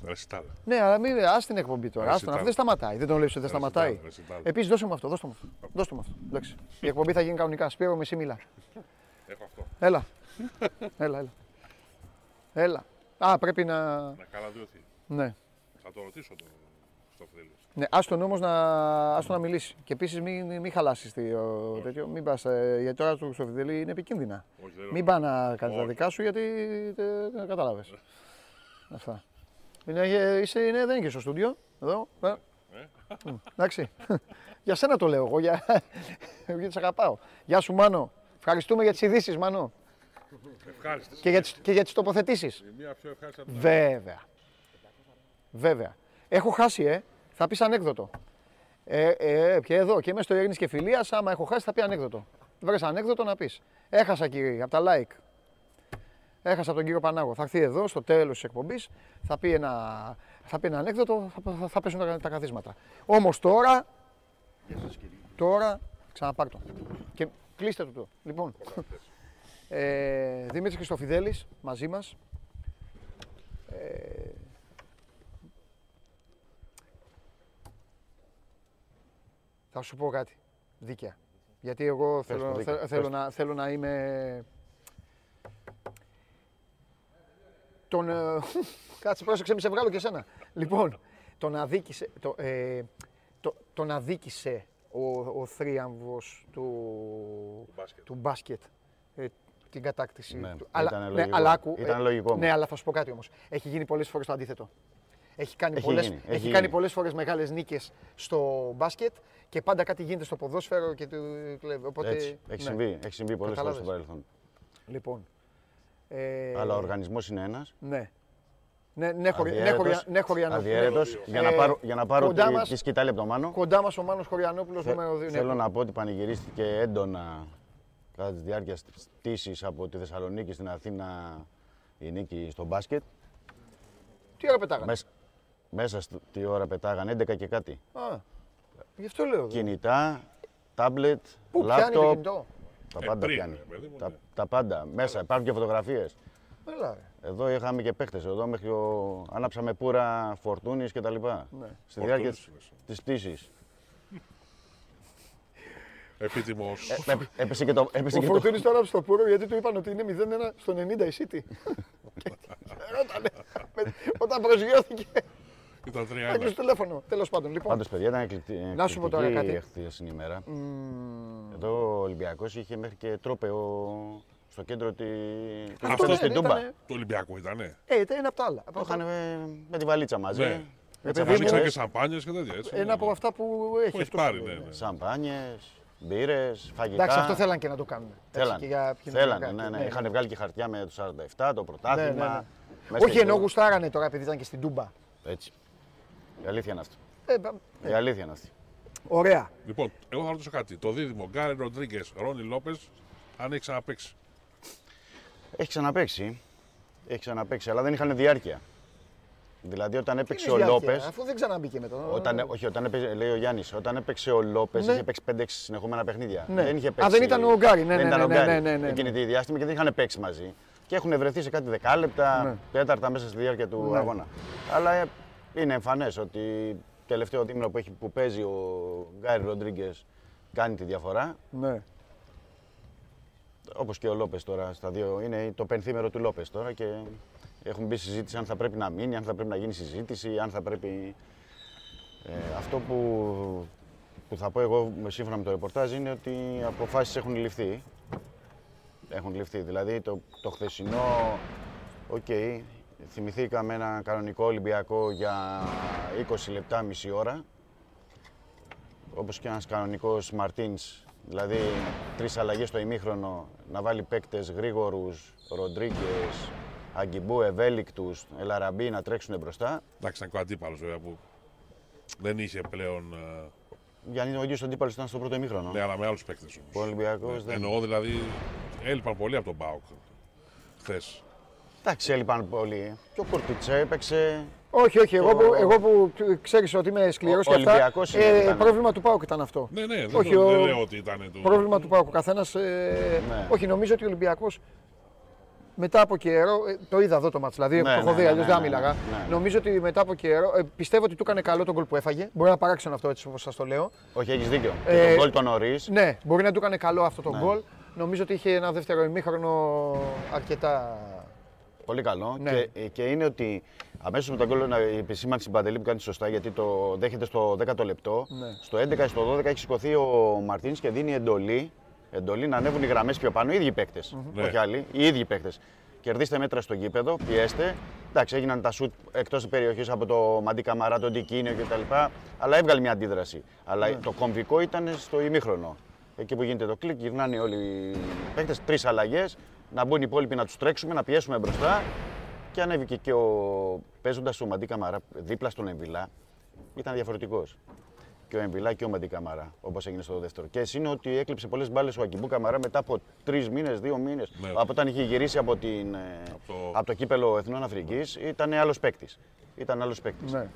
Ρεσιτάλ. Ναι, αλλά μην ας την εκπομπή τώρα. Ρε, Άστον, αυτό συντάμε. δεν σταματάει. Δεν τον λέει ότι δεν Ρε, σταματάει. συντάμε, ρε, συντάμε. Επίσης, δώσε μου αυτό. Δώστε μου αυτό. Δώστε μου αυτό. Εντάξει. Η εκπομπή θα γίνει κανονικά. Σπύρο, μισή μιλά. Έχω αυτό. Έλα. έλα, έλα. Έλα. Α, πρέπει να. Να καλαδιωθεί. Ναι. Θα το ρωτήσω το στο Φιδέλη. Ναι, άστον όμως να, άστον να μιλήσει. Και επίσης μην, μην χαλάσεις το τέτοιο. Μην πας, ε, γιατί τώρα του Χρυστοφιδέλη είναι επικίνδυνα. Όχι, δεν Μην πάει να κάνεις τα Όχι. δικά σου γιατί δεν κατάλαβες. Αυτά. Είναι, ε, είσαι, είναι, δεν είναι και στο στούντιο. Εδώ. Ε. Μ, Εντάξει. για σένα το λέω εγώ. Για... γιατί σε αγαπάω. Γεια σου, Μάνο. Ευχαριστούμε για τις ειδήσεις, Μάνο. Ευχάριστη. Και για τις, και για τις τοποθετήσεις. Η μία πιο ευχάριστη από την Βέβαια. Βέβαια. Έχω χάσει, ε. Θα πεις ανέκδοτο. Ε, ε, και εδώ και είμαι στο Ειρήνης και Φιλίας, άμα έχω χάσει θα πει ανέκδοτο. Βρες ανέκδοτο να πεις. Έχασα κύριε, από τα like. Έχασα τον κύριο Πανάγο. Θα έρθει εδώ στο τέλος της εκπομπής, θα πει ένα, θα πει ένα ανέκδοτο, θα, θα, θα πέσουν τα, τα καθίσματα. Όμως τώρα, τώρα, ξαναπάρ' το. Και κλείστε το το. Λοιπόν, ε, Δημήτρης Χριστοφιδέλης μαζί μας. Ε, θα σου πω κάτι. Δίκαια. Γιατί εγώ θέλω, το δίκαια. θε- θέλω, να, θέλω να είμαι... Τον... ε, Κάτσε, πρόσεξε, μη σε βγάλω και εσένα. Λοιπόν, τον αδίκησε, το, ε, το, τον αδίκησε ο, ο θρίαμβος του, μπάσκετ. του μπάσκετ ε, την κατάκτηση Ναι, του. ήταν λογικό. αλλά άκου, Ήταν λογικό όμως. Ναι, αλλά θα σου πω κάτι όμως. Έχει γίνει πολλές φορές το αντίθετο. Έχει κάνει, Έχει πολλές, γίνει, έχει έχει κάνει γίνει. πολλές φορές μεγάλες νίκες στο μπάσκετ και πάντα κάτι γίνεται στο ποδόσφαιρο και του κλέβει. Οπότε, Έτσι. Έχει ναι. συμβεί, έχει συμβεί πολλές φορές Κατάλαβες. στο παρελθόν. Λοιπόν. Ε, Αλλά ο οργανισμός είναι ένας. Ναι. Ναι, ναι, χωρι, ναι, αδιέρετος, χωρια, ναι, Χωριανόπουλος. αδιέρετος, για να Ε, πάρω, για να πάρω κοντά τη, μας- τη σκητάλη από το Μάνο. Κοντά μας ο Μάνος Χωριανόπουλος, Θε- νούμερο 2. Θέλω να πω ότι πανηγυρίστηκε έντονα κατά της διάρκειας της πτήσης από τη Θεσσαλονίκη στην Αθήνα η νίκη στο μπάσκετ. Τι ώρα πετάγανε; Μες- μέσα στη ώρα πετάγαν 11 και κάτι. Α, γι' αυτό λέω. Κινητά, τάμπλετ, Πού πιάνει το λάπτοπ, κινητό; τα Ε, πάντα πριν, πιάνει. ρε παιδί μου, Τα, ναι. τα πάντα. Μέσα υπάρχουν και φωτογραφίες. Έλα, ρε. Εδώ είχαμε και παίχτες. Εδώ μέχρι ο... ανάψαμε πουρα φορτούνης και τα λοιπά. Ναι. Στη διάρκεια Φορτούνης, της, της πτήσης. Επίτιμος. Ε, έπ- έπεσε και το... Έπεσε Ο και το... Φορτούνης τώρα στο πουρο γιατί του είπαν ότι είναι 0-1 στο 90 η City. Και ρώτανε, με- Όταν προσγειώθηκε, Ήταν έκλεισε 3-1. το τηλέφωνο. Τέλος πάντων, λοιπόν. Πάντως, παιδιά, ήταν εκπληκτη- Να σου πω τώρα εκπληκτική κάτι. χθεσινή ημέρα. Μμμ, Εδώ ο Ολυμπιακός είχε μέχρι και τρόπεο στο κέντρο τη... του Αυτό γηπέδου ναι, στην ήταν- Τούμπα. Το Ολυμπιακό ήτανε. Ε, ήταν ένα από τα άλλα. Το είχαν με τη βαλίτσα μαζί. Ναι. Έτσι, παιδί μου, Ανοίξαν αφήνες και σαμπάνιες και τέτοια έτσι. Ένα από αυτά που έχει. Που έχει αυτός πάρει, το- ναι. ναι. Σαμπάνιες, μπύρες, φαγητά. Εντάξει, αυτό θέλαν και να το κάνουν. Έτσι, Θέλανε. και για Θέλανε, κοινωνικά. ναι, ναι. Είχαν βγάλει και χαρτιά με το 47, το Ναι, πρωτάθλημα. ναι, ναι. μέσα Όχι στο ενώ γήπεδο. γουστάρανε τώρα επειδή ήταν και στην Τούμπα. Έτσι. Η αλήθεια είναι αυτή. Ε, πα- Η αλήθεια είναι αυτή. Ωραία. Λοιπόν, εγώ θα ρωτήσω κάτι. Το δίδυμο Γκάρι Ροντρίγκες, Ρόνι Λόπες, αν έχει ξαναπέξει. Έχει ξαναπέξει. Έχει ξαναπέξει, αλλά δεν είχαν διάρκεια. Δηλαδή όταν έπαιξε Τι ο είναι διάρκεια, Λόπε. Αφού δεν ξαναμπήκε μετά. Όταν, όχι, όταν έπαιζε, λέει ο Γιάννης, όταν έπαιξε ο Λόπες, Ναι. είχε παίξει 5-6 συνεχόμενα παιχνίδια. Ναι. Δεν είχε Α, παίξει, δεν ήταν ο Γκάρι, ναι, δεν ναι, ήταν ναι, ο ναι, Γκάρι ναι, ναι, ναι. εκείνη τη διάστημα και δεν είχαν παίξει μαζί. Και έχουν βρεθεί σε κάτι δεκάλεπτα, Ναι. τέταρτα μέσα στη διάρκεια του Ναι. αγώνα. Αλλά ε, είναι εμφανές ότι τελευταίο δίμηνο που, έχει, που παίζει ο Γκάι Ροντρίγκες κάνει τη διαφορά. Ναι. Όπως και ο Λόπες τώρα στα δύο. Είναι το πενθήμερο του Λόπες τώρα και έχουμε μπει συζήτηση αν θα πρέπει να μείνει, αν θα πρέπει να γίνει συζήτηση, αν θα πρέπει. Ε, αυτό που, που θα πω εγώ σύμφωνα με το ρεπορτάζ είναι ότι οι αποφάσεις έχουν ληφθεί. Έχουν ληφθεί. Δηλαδή το, το χθεσινό, οκ, θυμηθήκαμε ένα κανονικό Ολυμπιακό για 20 λεπτά, μισή ώρα. Όπως και ένας κανονικός Μαρτίνς, δηλαδή τρεις αλλαγές στο ημίχρονο, να βάλει παίκτες γρήγορους, Ροντρίγκες, Αγκιμπού, ευέλικτους, Ελαραμπή να τρέξουν μπροστά. Εντάξει, ήταν και ο αντίπαλος βέβαια που δεν είχε πλέον. ε, Γιάννη, ο ίδιος αντίπαλος ήταν στο πρώτο ημίχρονο. Ναι, αλλά με άλλους παίκτες Ο Ολυμπιακός δεν... Εννοώ δηλαδή. Έλειπαν πολύ από τον Μπάουκ χθες. Εντάξει, έλειπαν πολύ. Και ο Κουρτιτσέ έπαιξε. Όχι, όχι. Εγώ, που, εγώ που ξέρεις ότι είμαι σκληρός Ο και αυτά. Ολυμπιακός είναι, Ε, ήταν. πρόβλημα του Πάουκ ήταν αυτό. Ναι, ναι, δεν, Όχι, το, ο- δεν λέω ότι ήταν το. Πρόβλημα του Πάουκ. Ο καθένας. Ε, Ναι. Όχι, νομίζω ότι ο Ολυμπιακός μετά από καιρό. ε, το είδα εδώ το μάτς, δηλαδή Ναι, το έχω ναι, δει, ναι, αλλιώς ναι, δεν ναι, μίλαγα. ναι, ναι. Νομίζω ότι μετά από καιρό. Ε, πιστεύω ότι του έκανε καλό τον γκολ που έφαγε. Μπορεί να παράξενο αυτό έτσι όπως σας το λέω. Όχι, έχεις δίκιο. Ε, και τον γκολ τον νωρί. Ναι, μπορεί να του έκανε καλό αυτό το Ναι. γκολ. Νομίζω ότι είχε ένα δεύτερο ημίχρονο αρκετά. Πολύ καλό. Ναι. Και, και είναι ότι αμέσως με τον γκολ να- η επισήμανση Παντελή που κάνει σωστά γιατί το δέχεται στο 10ο λεπτό. Ναι. Στο 11 ή στο 12 έχει σηκωθεί ο Μαρτίν και δίνει εντολή, εντολή να ανέβουν οι γραμμές πιο πάνω. Οι ίδιοι παίκτες. Ναι. Όχι άλλοι. Οι ίδιοι παίκτες. Κερδίστε μέτρα στο γήπεδο, πιέστε. Εντάξει, έγιναν τα σουτ εκτός περιοχής από το Μαντί Καμαρά, τον Τικίνιο κτλ. Αλλά έβγαλε μια αντίδραση. Αλλά Ναι. το κομβικό ήταν στο ημίχρονο. Εκεί που γίνεται το κλικ, γυρνάνε όλοι οι παίκτες, τρεις αλλαγές, να μπουν οι υπόλοιποι να τους τρέξουμε, να πιέσουμε μπροστά. Και ανέβηκε και ο παίζοντας ο Μαντί Καμαρά δίπλα στον Εμβιλά, ήταν διαφορετικός. Και ο Εμβιλά και ο Μαντί Καμαρά, όπως έγινε στο δεύτερο. Και εσύ είναι ότι έκλειψε πολλές μπάλες ο Ακιμπού Καμαρά μετά από τρεις μήνες, δύο μήνες. Ναι. Από όταν είχε γυρίσει από, την, ε, Από το- από το κύπελο Εθνών Αφρικής, ήταν άλλος παίκτης. Ήταν άλλος παίκτης. Ναι.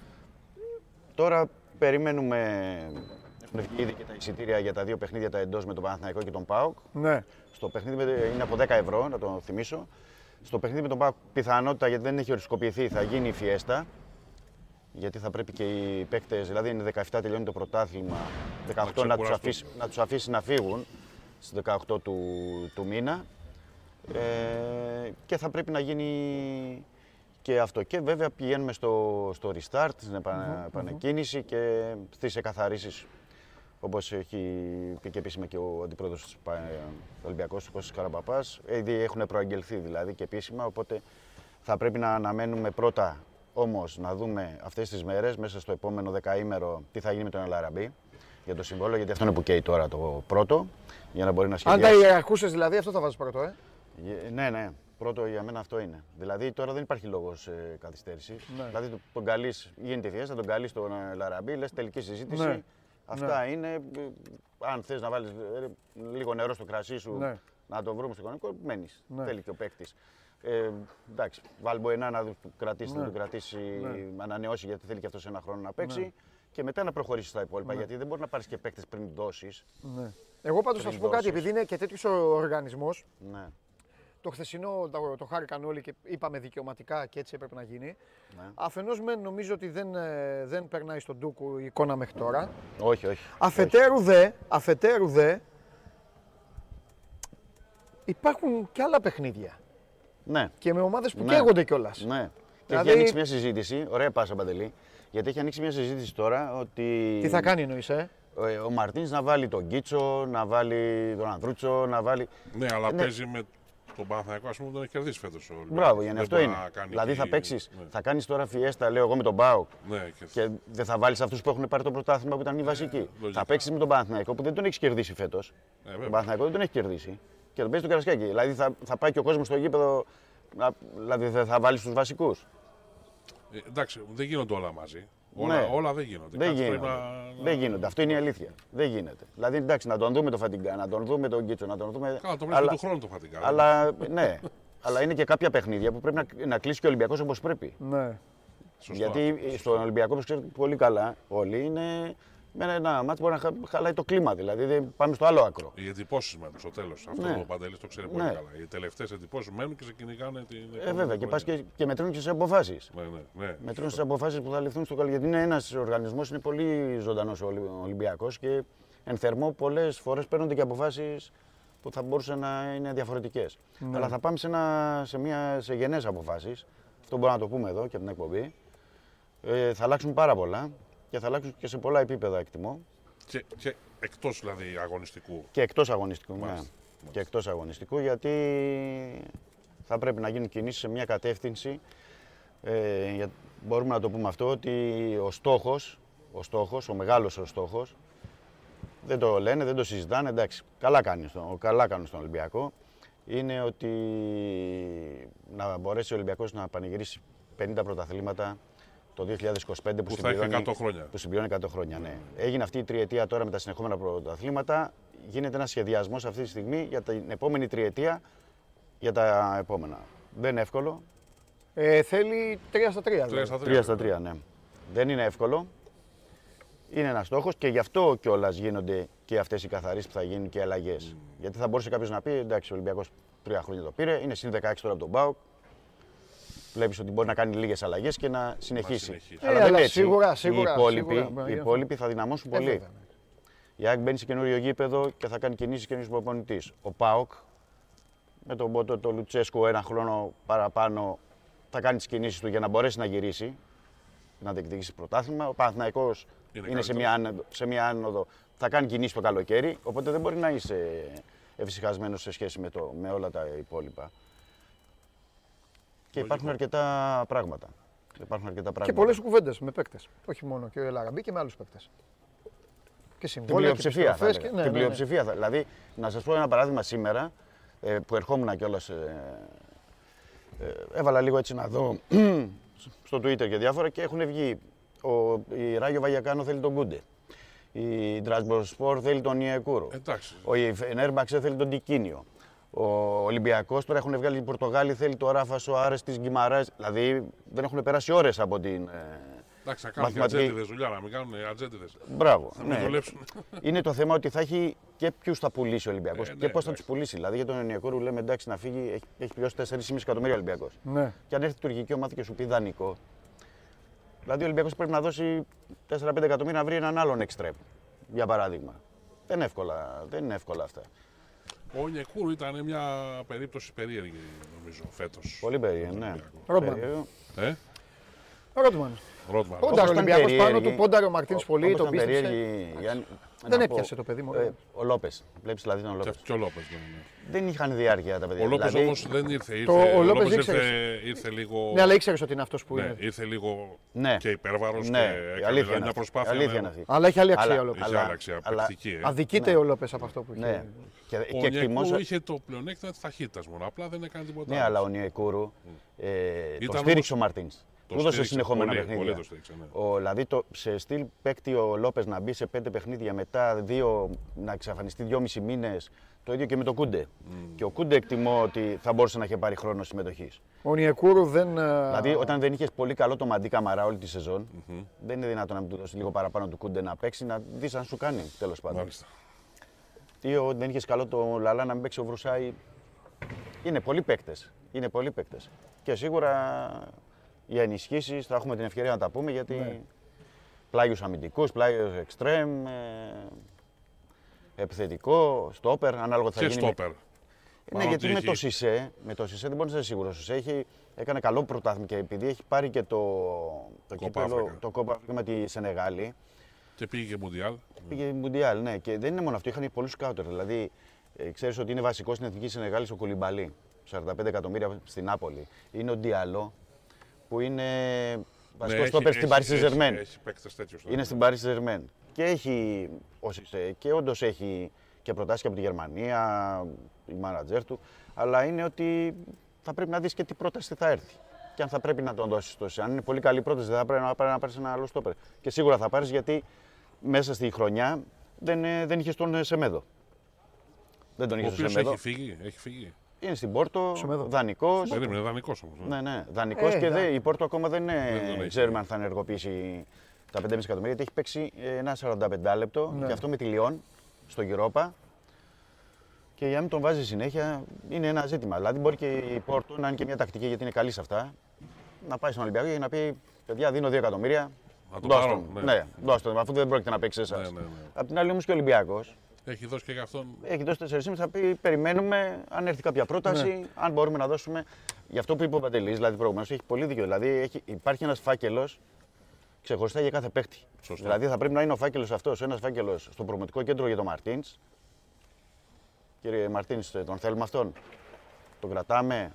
Τώρα περιμένουμε. Έχουν βγει ήδη και τα εισιτήρια για τα δύο παιχνίδια τα εντός με τον Παναθηναϊκό και τον ΠΑΟΚ. ναι. Στο παιχνίδι με- είναι από 10 ευρώ, να το θυμίσω. Στο παιχνίδι με τον ΠΑΟΚ πιθανότητα γιατί δεν έχει οριστικοποιηθεί θα γίνει η φιέστα. Γιατί θα πρέπει και οι παίκτες, δηλαδή είναι 17 τελειώνει το πρωτάθλημα, 18 να, τους ξεκουραστούν. αφήσει, να τους αφήσει να φύγουν στις 18 του, του μήνα. Ε, και θα πρέπει να γίνει και αυτό. Και βέβαια πηγαίνουμε στο, στο restart, στην επα, επανεκκίνηση και στις εκαθαρίσεις όπως έχει πει και επίσημα και ο αντιπρόεδρος της Πα- Ολυμπιακός, ο Κώστας Καραμπαπάς. Ήδη έχουν προαγγελθεί δηλαδή και επίσημα, οπότε θα πρέπει να αναμένουμε πρώτα όμως να δούμε αυτές τις μέρες, μέσα στο επόμενο δεκαήμερο, τι θα γίνει με τον Ελαραμπή για το συμβόλαιο, γιατί αυτό είναι που καίει τώρα το πρώτο, για να μπορεί να Αν σχεδιάσει. τα ιεραρχούσε δηλαδή, αυτό θα βάζεις πρώτο, ε. Ε, Ναι, ναι. Πρώτο για μένα αυτό είναι. Δηλαδή τώρα δεν υπάρχει λόγος ε, καθυστέρησης. Ναι. Δηλαδή το- τον καλείς, γίνεται η φιέστα, τον καλείς στον ε, Λαραμπή, λες τελική συζήτηση. Ναι. Αυτά είναι. ε, αν θες να βάλεις λίγο νερό στο κρασί σου, Ναι. να το βρούμε στο κανονικό, μένεις. Ναι. Θέλει και ο παίκτης. Ε, εντάξει, Βαλμποενά να του κρατήσει, Ναι. να του κρατήσει, Ναι. ανανεώσει γιατί θέλει και αυτός ένα χρόνο να παίξει. Και μετά να προχωρήσει στα υπόλοιπα. Γιατί δεν μπορεί να πάρεις και παίκτες πριν δώσεις. Ναι. Εγώ πάντως θα σου πω Πριν κάτι, δώσεις. επειδή είναι και τέτοιος οργανισμός. Ναι. Το χθεσινό το, το χάρηκαν όλοι και είπαμε δικαιωματικά και έτσι έπρεπε να γίνει. Ναι. Αφενός μεν νομίζω ότι δεν, ε, δεν περνάει στον Ντούκου η εικόνα μέχρι τώρα. Όχι, όχι. Αφετέρου δε, αφετέρου δε, υπάρχουν και άλλα παιχνίδια. Ναι. Και με ομάδες που Ναι. καίγονται κιόλας. Ναι. Και Δηλαδή- έχει ανοίξει μια συζήτηση, ωραία πάσα Παντελή, γιατί έχει ανοίξει μια συζήτηση τώρα ότι Τι θα κάνει εννοείς, ε; ο, ο Μαρτίνς να βάλει τον Κίτσο, να βάλει τον Ανδρούτσο, να βάλει... Ναι, αλλά Ναι. παίζει με τον Παναθηναϊκό, ας πούμε, που τον έχει κερδίσει φέτος. Μπράβο, για αυτό είναι. Δηλαδή θα παίξεις, Ναι, θα κάνεις τώρα φιέστα, λέω εγώ με τον Μπάουκ, ναι, και... και δεν θα βάλεις αυτούς που έχουν πάρει το πρωτάθλημα που ήταν οι βασικοί. Ε, λογικά. θα παίξεις με τον Παναθηναϊκό που δεν τον έχεις κερδίσει φέτος. Ε, βέβαια. τον Παναθηναϊκό δεν τον έχει κερδίσει. Και τον παίζει τον Καρασκάκη. Δηλαδή θα, θα πάει και ο κόσμος στο γήπεδο, να- δηλαδή δεν θα βάλεις τους βασικούς. Ε, εντάξει, δεν γίνονται όλα μαζί. Όλα, Ναι. όλα δεν γίνονται. Δεν Κάτι γίνονται. πρέπει να- Δεν γίνονται. Αυτό είναι η αλήθεια. Δεν γίνεται. Δηλαδή, εντάξει, να τον δούμε το Φαντιγκά, να τον δούμε τον Κίτσο, να τον δούμε. Καλά, το βρίσκω του χρόνου το Φατικά. Αλλά, ναι. αλλά είναι και κάποια παιχνίδια που πρέπει να, να κλείσει και ο Ολυμπιακός όπως πρέπει. Ναι. Σωστό Γιατί αυτό, στον Ολυμπιακό, όπως ξέρετε πολύ καλά, όλοι είναι με ένα μάτς μπορεί να χα- χαλάει το κλίμα. Δηλαδή δεν πάμε στο άλλο άκρο. Οι εντυπώσεις μένουν στο τέλος. Αυτό Ναι. ο Παντελής το ξέρει πολύ Ναι. καλά. Οι τελευταίες εντυπώσεις μένουν και σε κυνηγάνε την. Ε, βέβαια, και πας και, και μετρούν και σε αποφάσεις. Ναι, ναι, ναι. Μετρούν στι αποφάσεις που θα ληφθούν στο καλοκαίρι. Γιατί είναι ένας οργανισμός, είναι πολύ ζωντανός ο Ολυ- Ολυμπιακός και εν θερμό πολλές φορές παίρνονται και αποφάσεις που θα μπορούσαν να είναι διαφορετικές. Αλλά θα πάμε σε, ένα, σε, μια, σε γενναίε αποφάσεις. Αυτό μπορούμε να το πούμε εδώ και από την εκπομπή. Ε, θα αλλάξουν πάρα πολλά και θα αλλάξουν και σε πολλά επίπεδα, εκτιμώ. Και, και εκτός δηλαδή αγωνιστικού. Και εκτός αγωνιστικού. Ναι. Μάλιστα, Και εκτός αγωνιστικού γιατί θα πρέπει να γίνουν κινήσεις σε μια κατεύθυνση. Ε, για- μπορούμε να το πούμε αυτό ότι ο στόχος, ο στόχος, ο μεγάλος ο στόχος, δεν το λένε, δεν το συζητάνε, εντάξει, καλά, κάνει στο, καλά κάνουν στον Ολυμπιακό, είναι ότι να μπορέσει ο Ολυμπιακός να πανηγυρίσει 50 πρωταθλήματα το 2025 που, Που θα έχει συμπληρώνει- 100 χρόνια. που συμπληρώνει 100 χρόνια. Ναι. Έγινε αυτή η τριετία τώρα με τα συνεχόμενα πρωταθλήματα. Γίνεται ένας σχεδιασμός αυτή τη στιγμή για την επόμενη τριετία για τα επόμενα. Δεν είναι εύκολο. Ε, θέλει 3 στα 3. Τρία Δηλαδή. στα τρία. Τρία στα τρία, ναι. Δεν είναι εύκολο. Είναι ένας στόχος και γι' αυτό κιόλας γίνονται και αυτές οι καθαρίσει που θα γίνουν και αλλαγές. Γιατί θα μπορούσε κάποιος να πει: Εντάξει, ο Ολυμπιακός τρία χρόνια το πήρε, είναι συν 16 τώρα από τον Μπάουκ. Βλέπεις ότι μπορεί να κάνει λίγες αλλαγές και να συνεχίσει. συνεχίσει. Ε, Αλλά δεν αλλά είναι έτσι. σίγουρα, σίγουρα, οι υπόλοιποι, σίγουρα, μπορεί οι να- υπόλοιποι θα δυναμώσουν Ε, πολύ. βέβαια. Η ΑΕΚ μπαίνει σε καινούριο γήπεδο και θα κάνει κινήσεις καινούριο προπονητής. Ο Πάοκ με τον Μπότο, το Λουτσέσκο ένα χρόνο παραπάνω θα κάνει τις κινήσεις του για να μπορέσει να γυρίσει, να διεκδικήσει πρωτάθλημα. Ο Παναθηναϊκός Είναι είναι, σε, καλύτερος. μια άνοδο, σε μια άνοδο, θα κάνει κινήσεις το καλοκαίρι. Οπότε δεν μπορεί να είσαι εφησυχασμένο σε σχέση με, το, με όλα τα υπόλοιπα. Και υπάρχουν αρκετά πράγματα. Υπάρχουν αρκετά πράγματα. Και πολλές κουβέντες με παίκτες. Όχι μόνο και ο Ελαραμπή και με άλλους παίκτες. Και Την συμβόλαια και πλειοψηφία. Θα επιστροφές έλεγα. και- ναι, την ναι, ναι. πλειοψηφία. θα- Δηλαδή, να σας πω ένα παράδειγμα σήμερα ε, που ερχόμουν κιόλας. Ε, ε, έβαλα λίγο έτσι να δω στο Twitter και διάφορα και έχουν βγει. Ο, η Ράγιο Βαγιακάνο θέλει τον Κούντε. Η Τρασμπορσπορ θέλει τον Ιεκούρο. Εντάξει. Ο Φενέρμπαξε θέλει τον Τικίνιο. Ο Ολυμπιακός τώρα έχουν βγάλει οι Πορτογάλοι, θέλει το Ράφα Σοάρε τη Γκυμαρά. Δηλαδή δεν έχουν περάσει ώρες από την. ε, Εντάξει, να κάνουν και Μαθηματική- ατζέντιδες δουλειά, να μην κάνουν ατζέντιδες. Μπράβο. Να μην δουλέψουν. Είναι το θέμα ότι θα έχει και ποιους θα πουλήσει ο Ολυμπιακός Ε, και ναι, πώς θα εντάξει. του πουλήσει. Δηλαδή για τον Ενιακόρου λέμε εντάξει να φύγει, έχει, έχει πληρώσει 4,5 εκατομμύρια Ολυμπιακός. Ναι. Και αν έρθει η τουρκική ομάδα και σου πει δανεικό, δηλαδή ο Ολυμπιακός πρέπει να δώσει 4-5 εκατομμύρια να βρει έναν άλλον εξτρέμ. Για παράδειγμα. Δεν είναι εύκολα, δεν είναι εύκολα αυτά. Ο Νιεκούρου ήταν μια περίπτωση περίεργη, νομίζω, φέτος. Πολύ περίεργο, ναι. Ρότμαν. Περίεργο. Ε, Ρότμαν. Ρότμαν. Πόνταρε ο Όπως ήταν Ολυμπιακός πάνω περίεργη- του, πόνταρε ο Μαρτίνς πολύ, όπως τον ήταν πίστεψε. περίεργη, Γιάννη, Δεν να έπιασε πω, το παιδί μου. ε, ο Λόπες. Βλέπεις δηλαδή τον Και, Λόπες. και ο Λόπες. Ναι, ναι. Δεν είχαν διάρκεια τα παιδιά. Ο Λόπες δηλαδή, όμως δεν ήρθε. ήρθε Το- ο ο Λόπες Λόπες ήξερε. ήρθε, ήρθε λίγο. Ναι, αλλά ήξερες ότι είναι αυτός που ναι, είναι. ήρθε λίγο Ναι. και υπέρβαρος Ναι, και η έκανε αλήθεια δηλαδή είναι μια αυτή. προσπάθεια. Αλήθεια να- είναι αυτή. Αλλά έχει άλλη αξία Αλλά- ο Λόπες. Είχε Αλλά- άλλαξει αλλά- απαιτητική. Ε. Αδικείται ο Λόπες από αυτό που είχε. Ναι. Και, Ο και εκτιμώ. Νιεκούρου είχε το πλεονέκτημα της ταχύτητας μόνο. Απλά δεν έκανε τίποτα. Ναι, άλλο. αλλά ο Νιεκούρου ε, το Ήταν στήριξε όμως- ο Μαρτίνς. Το Του δώσε στήριξε συνεχόμενα πολύ, παιχνίδια. πολύ το στήριξε, ναι. Ο, δηλαδή το, σε στυλ παίκτη ο Λόπες να μπει σε πέντε παιχνίδια μετά δύο, να εξαφανιστεί δυόμισι μήνες. Το ίδιο και με το Κούντε. Και ο Κούντε εκτιμώ ότι θα μπορούσε να είχε πάρει χρόνο συμμετοχής. Ο Νιεκούρου δεν. ε, Δηλαδή, όταν δεν είχες πολύ καλό το μαντί καμαρά όλη τη σεζόν, δεν είναι δυνατόν να μην του δώσει λίγο παραπάνω του Κούντε να παίξει, να δεις αν σου κάνει τέλος πάντων. Μάλιστα. Ή ο, δεν είχες καλό το Λαλά να μην παίξει ο Βρουσάη. Είναι πολλοί παίκτες. Είναι πολλοί παίκτες. Και σίγουρα οι ενισχύσεις θα έχουμε την ευκαιρία να τα πούμε γιατί Ναι. πλάγιους αμυντικούς, πλάγιους εξτρέμ, ε, επιθετικό, στόπερ, ανάλογα τι θα Και γίνει. με- στόπερ. Ναι, Πάνω γιατί ότι με έχει- το Σισε, με το Σισε δεν μπορείς να είσαι σίγουρος. Ο Σισε έχει, έκανε καλό πρωτάθλημα και επειδή έχει πάρει και το, το, Κόπα κύπελο, Αφρικα. το κόπα Αφρικα με τη Σενεγάλη, Και πήγε και Μουντιάλ. Πήγε Μουντιάλ, ναι. Και δεν είναι μόνο αυτό, είχαν πολλούς σκάουτερ. Δηλαδή, ε, ξέρεις ότι είναι βασικό στην εθνική Σενεγάλη ο Κουλιμπαλί. 45 εκατομμύρια στην Νάπολη. Είναι ο Ντιαλό, που είναι βασικός Ναι, στόπερ στην Paris έχει- Saint-Germain. Έχει παίκτες τέτοιους. Είναι στην Paris Saint-Germain. Και έχει, ο Σισε, και όντως έχει και προτάσεις και από τη Γερμανία, η μάνατζερ του. Αλλά είναι ότι θα πρέπει να δεις και τι πρόταση θα έρθει. Και αν θα πρέπει να τον δώσεις το Σισε. Αν είναι πολύ καλή πρόταση, δεν θα πρέπει να πάρει να πάρεις ένα άλλο στόπερ. Και σίγουρα θα πάρεις γιατί μέσα στη χρονιά δεν, ε, δεν είχες τον ε, Σεμέδο. Δεν τον Ο είχες τον οποίος Σεμέδο. έχει φύγει. Έχει φύγει. Είναι στην Πόρτο, Σεμέδο. δανεικός. Περίμενε, δανεικός όμως. Ναι, ναι, δανεικός Ε, και ναι. δε, η Πόρτο ακόμα δεν, είναι, Δεν τον έχει. ξέρουμε αν θα ενεργοποιήσει τα 5,5 εκατομμύρια γιατί έχει παίξει ένα 45 λεπτό Ναι. και αυτό με τη Λιόν στο Europa. Και για να μην τον βάζει συνέχεια είναι ένα ζήτημα. Δηλαδή μπορεί και η Πόρτο να είναι και μια τακτική γιατί είναι καλή σε αυτά. Να πάει στον Ολυμπιακό και να πει: Παιδιά, δίνω 2 εκατομμύρια. Να το δώσ' πάρω, τον». ναι. Ναι, δώσ' τον, αφού δεν πρόκειται να παίξει εσά. Ναι, ναι, ναι. Απ' την άλλη όμως και ο Ολυμπιακός Έχει δώσει και για αυτόν. έχει δώσει 4,5 θα πει: Περιμένουμε αν έρθει κάποια πρόταση, Ναι. αν μπορούμε να δώσουμε. Γι' αυτό που είπε ο Παντελής, δηλαδή προηγουμένως, έχει πολύ δίκιο. Δηλαδή έχει, υπάρχει ένας φάκελος ξεχωριστά για κάθε παίχτη. Σωστά. Δηλαδή θα πρέπει να είναι ο φάκελος αυτός, ένας φάκελος στο προμοτικό κέντρο για τον Μαρτίνς. Κύριε Μαρτίνς, τον θέλουμε αυτόν. Τον κρατάμε,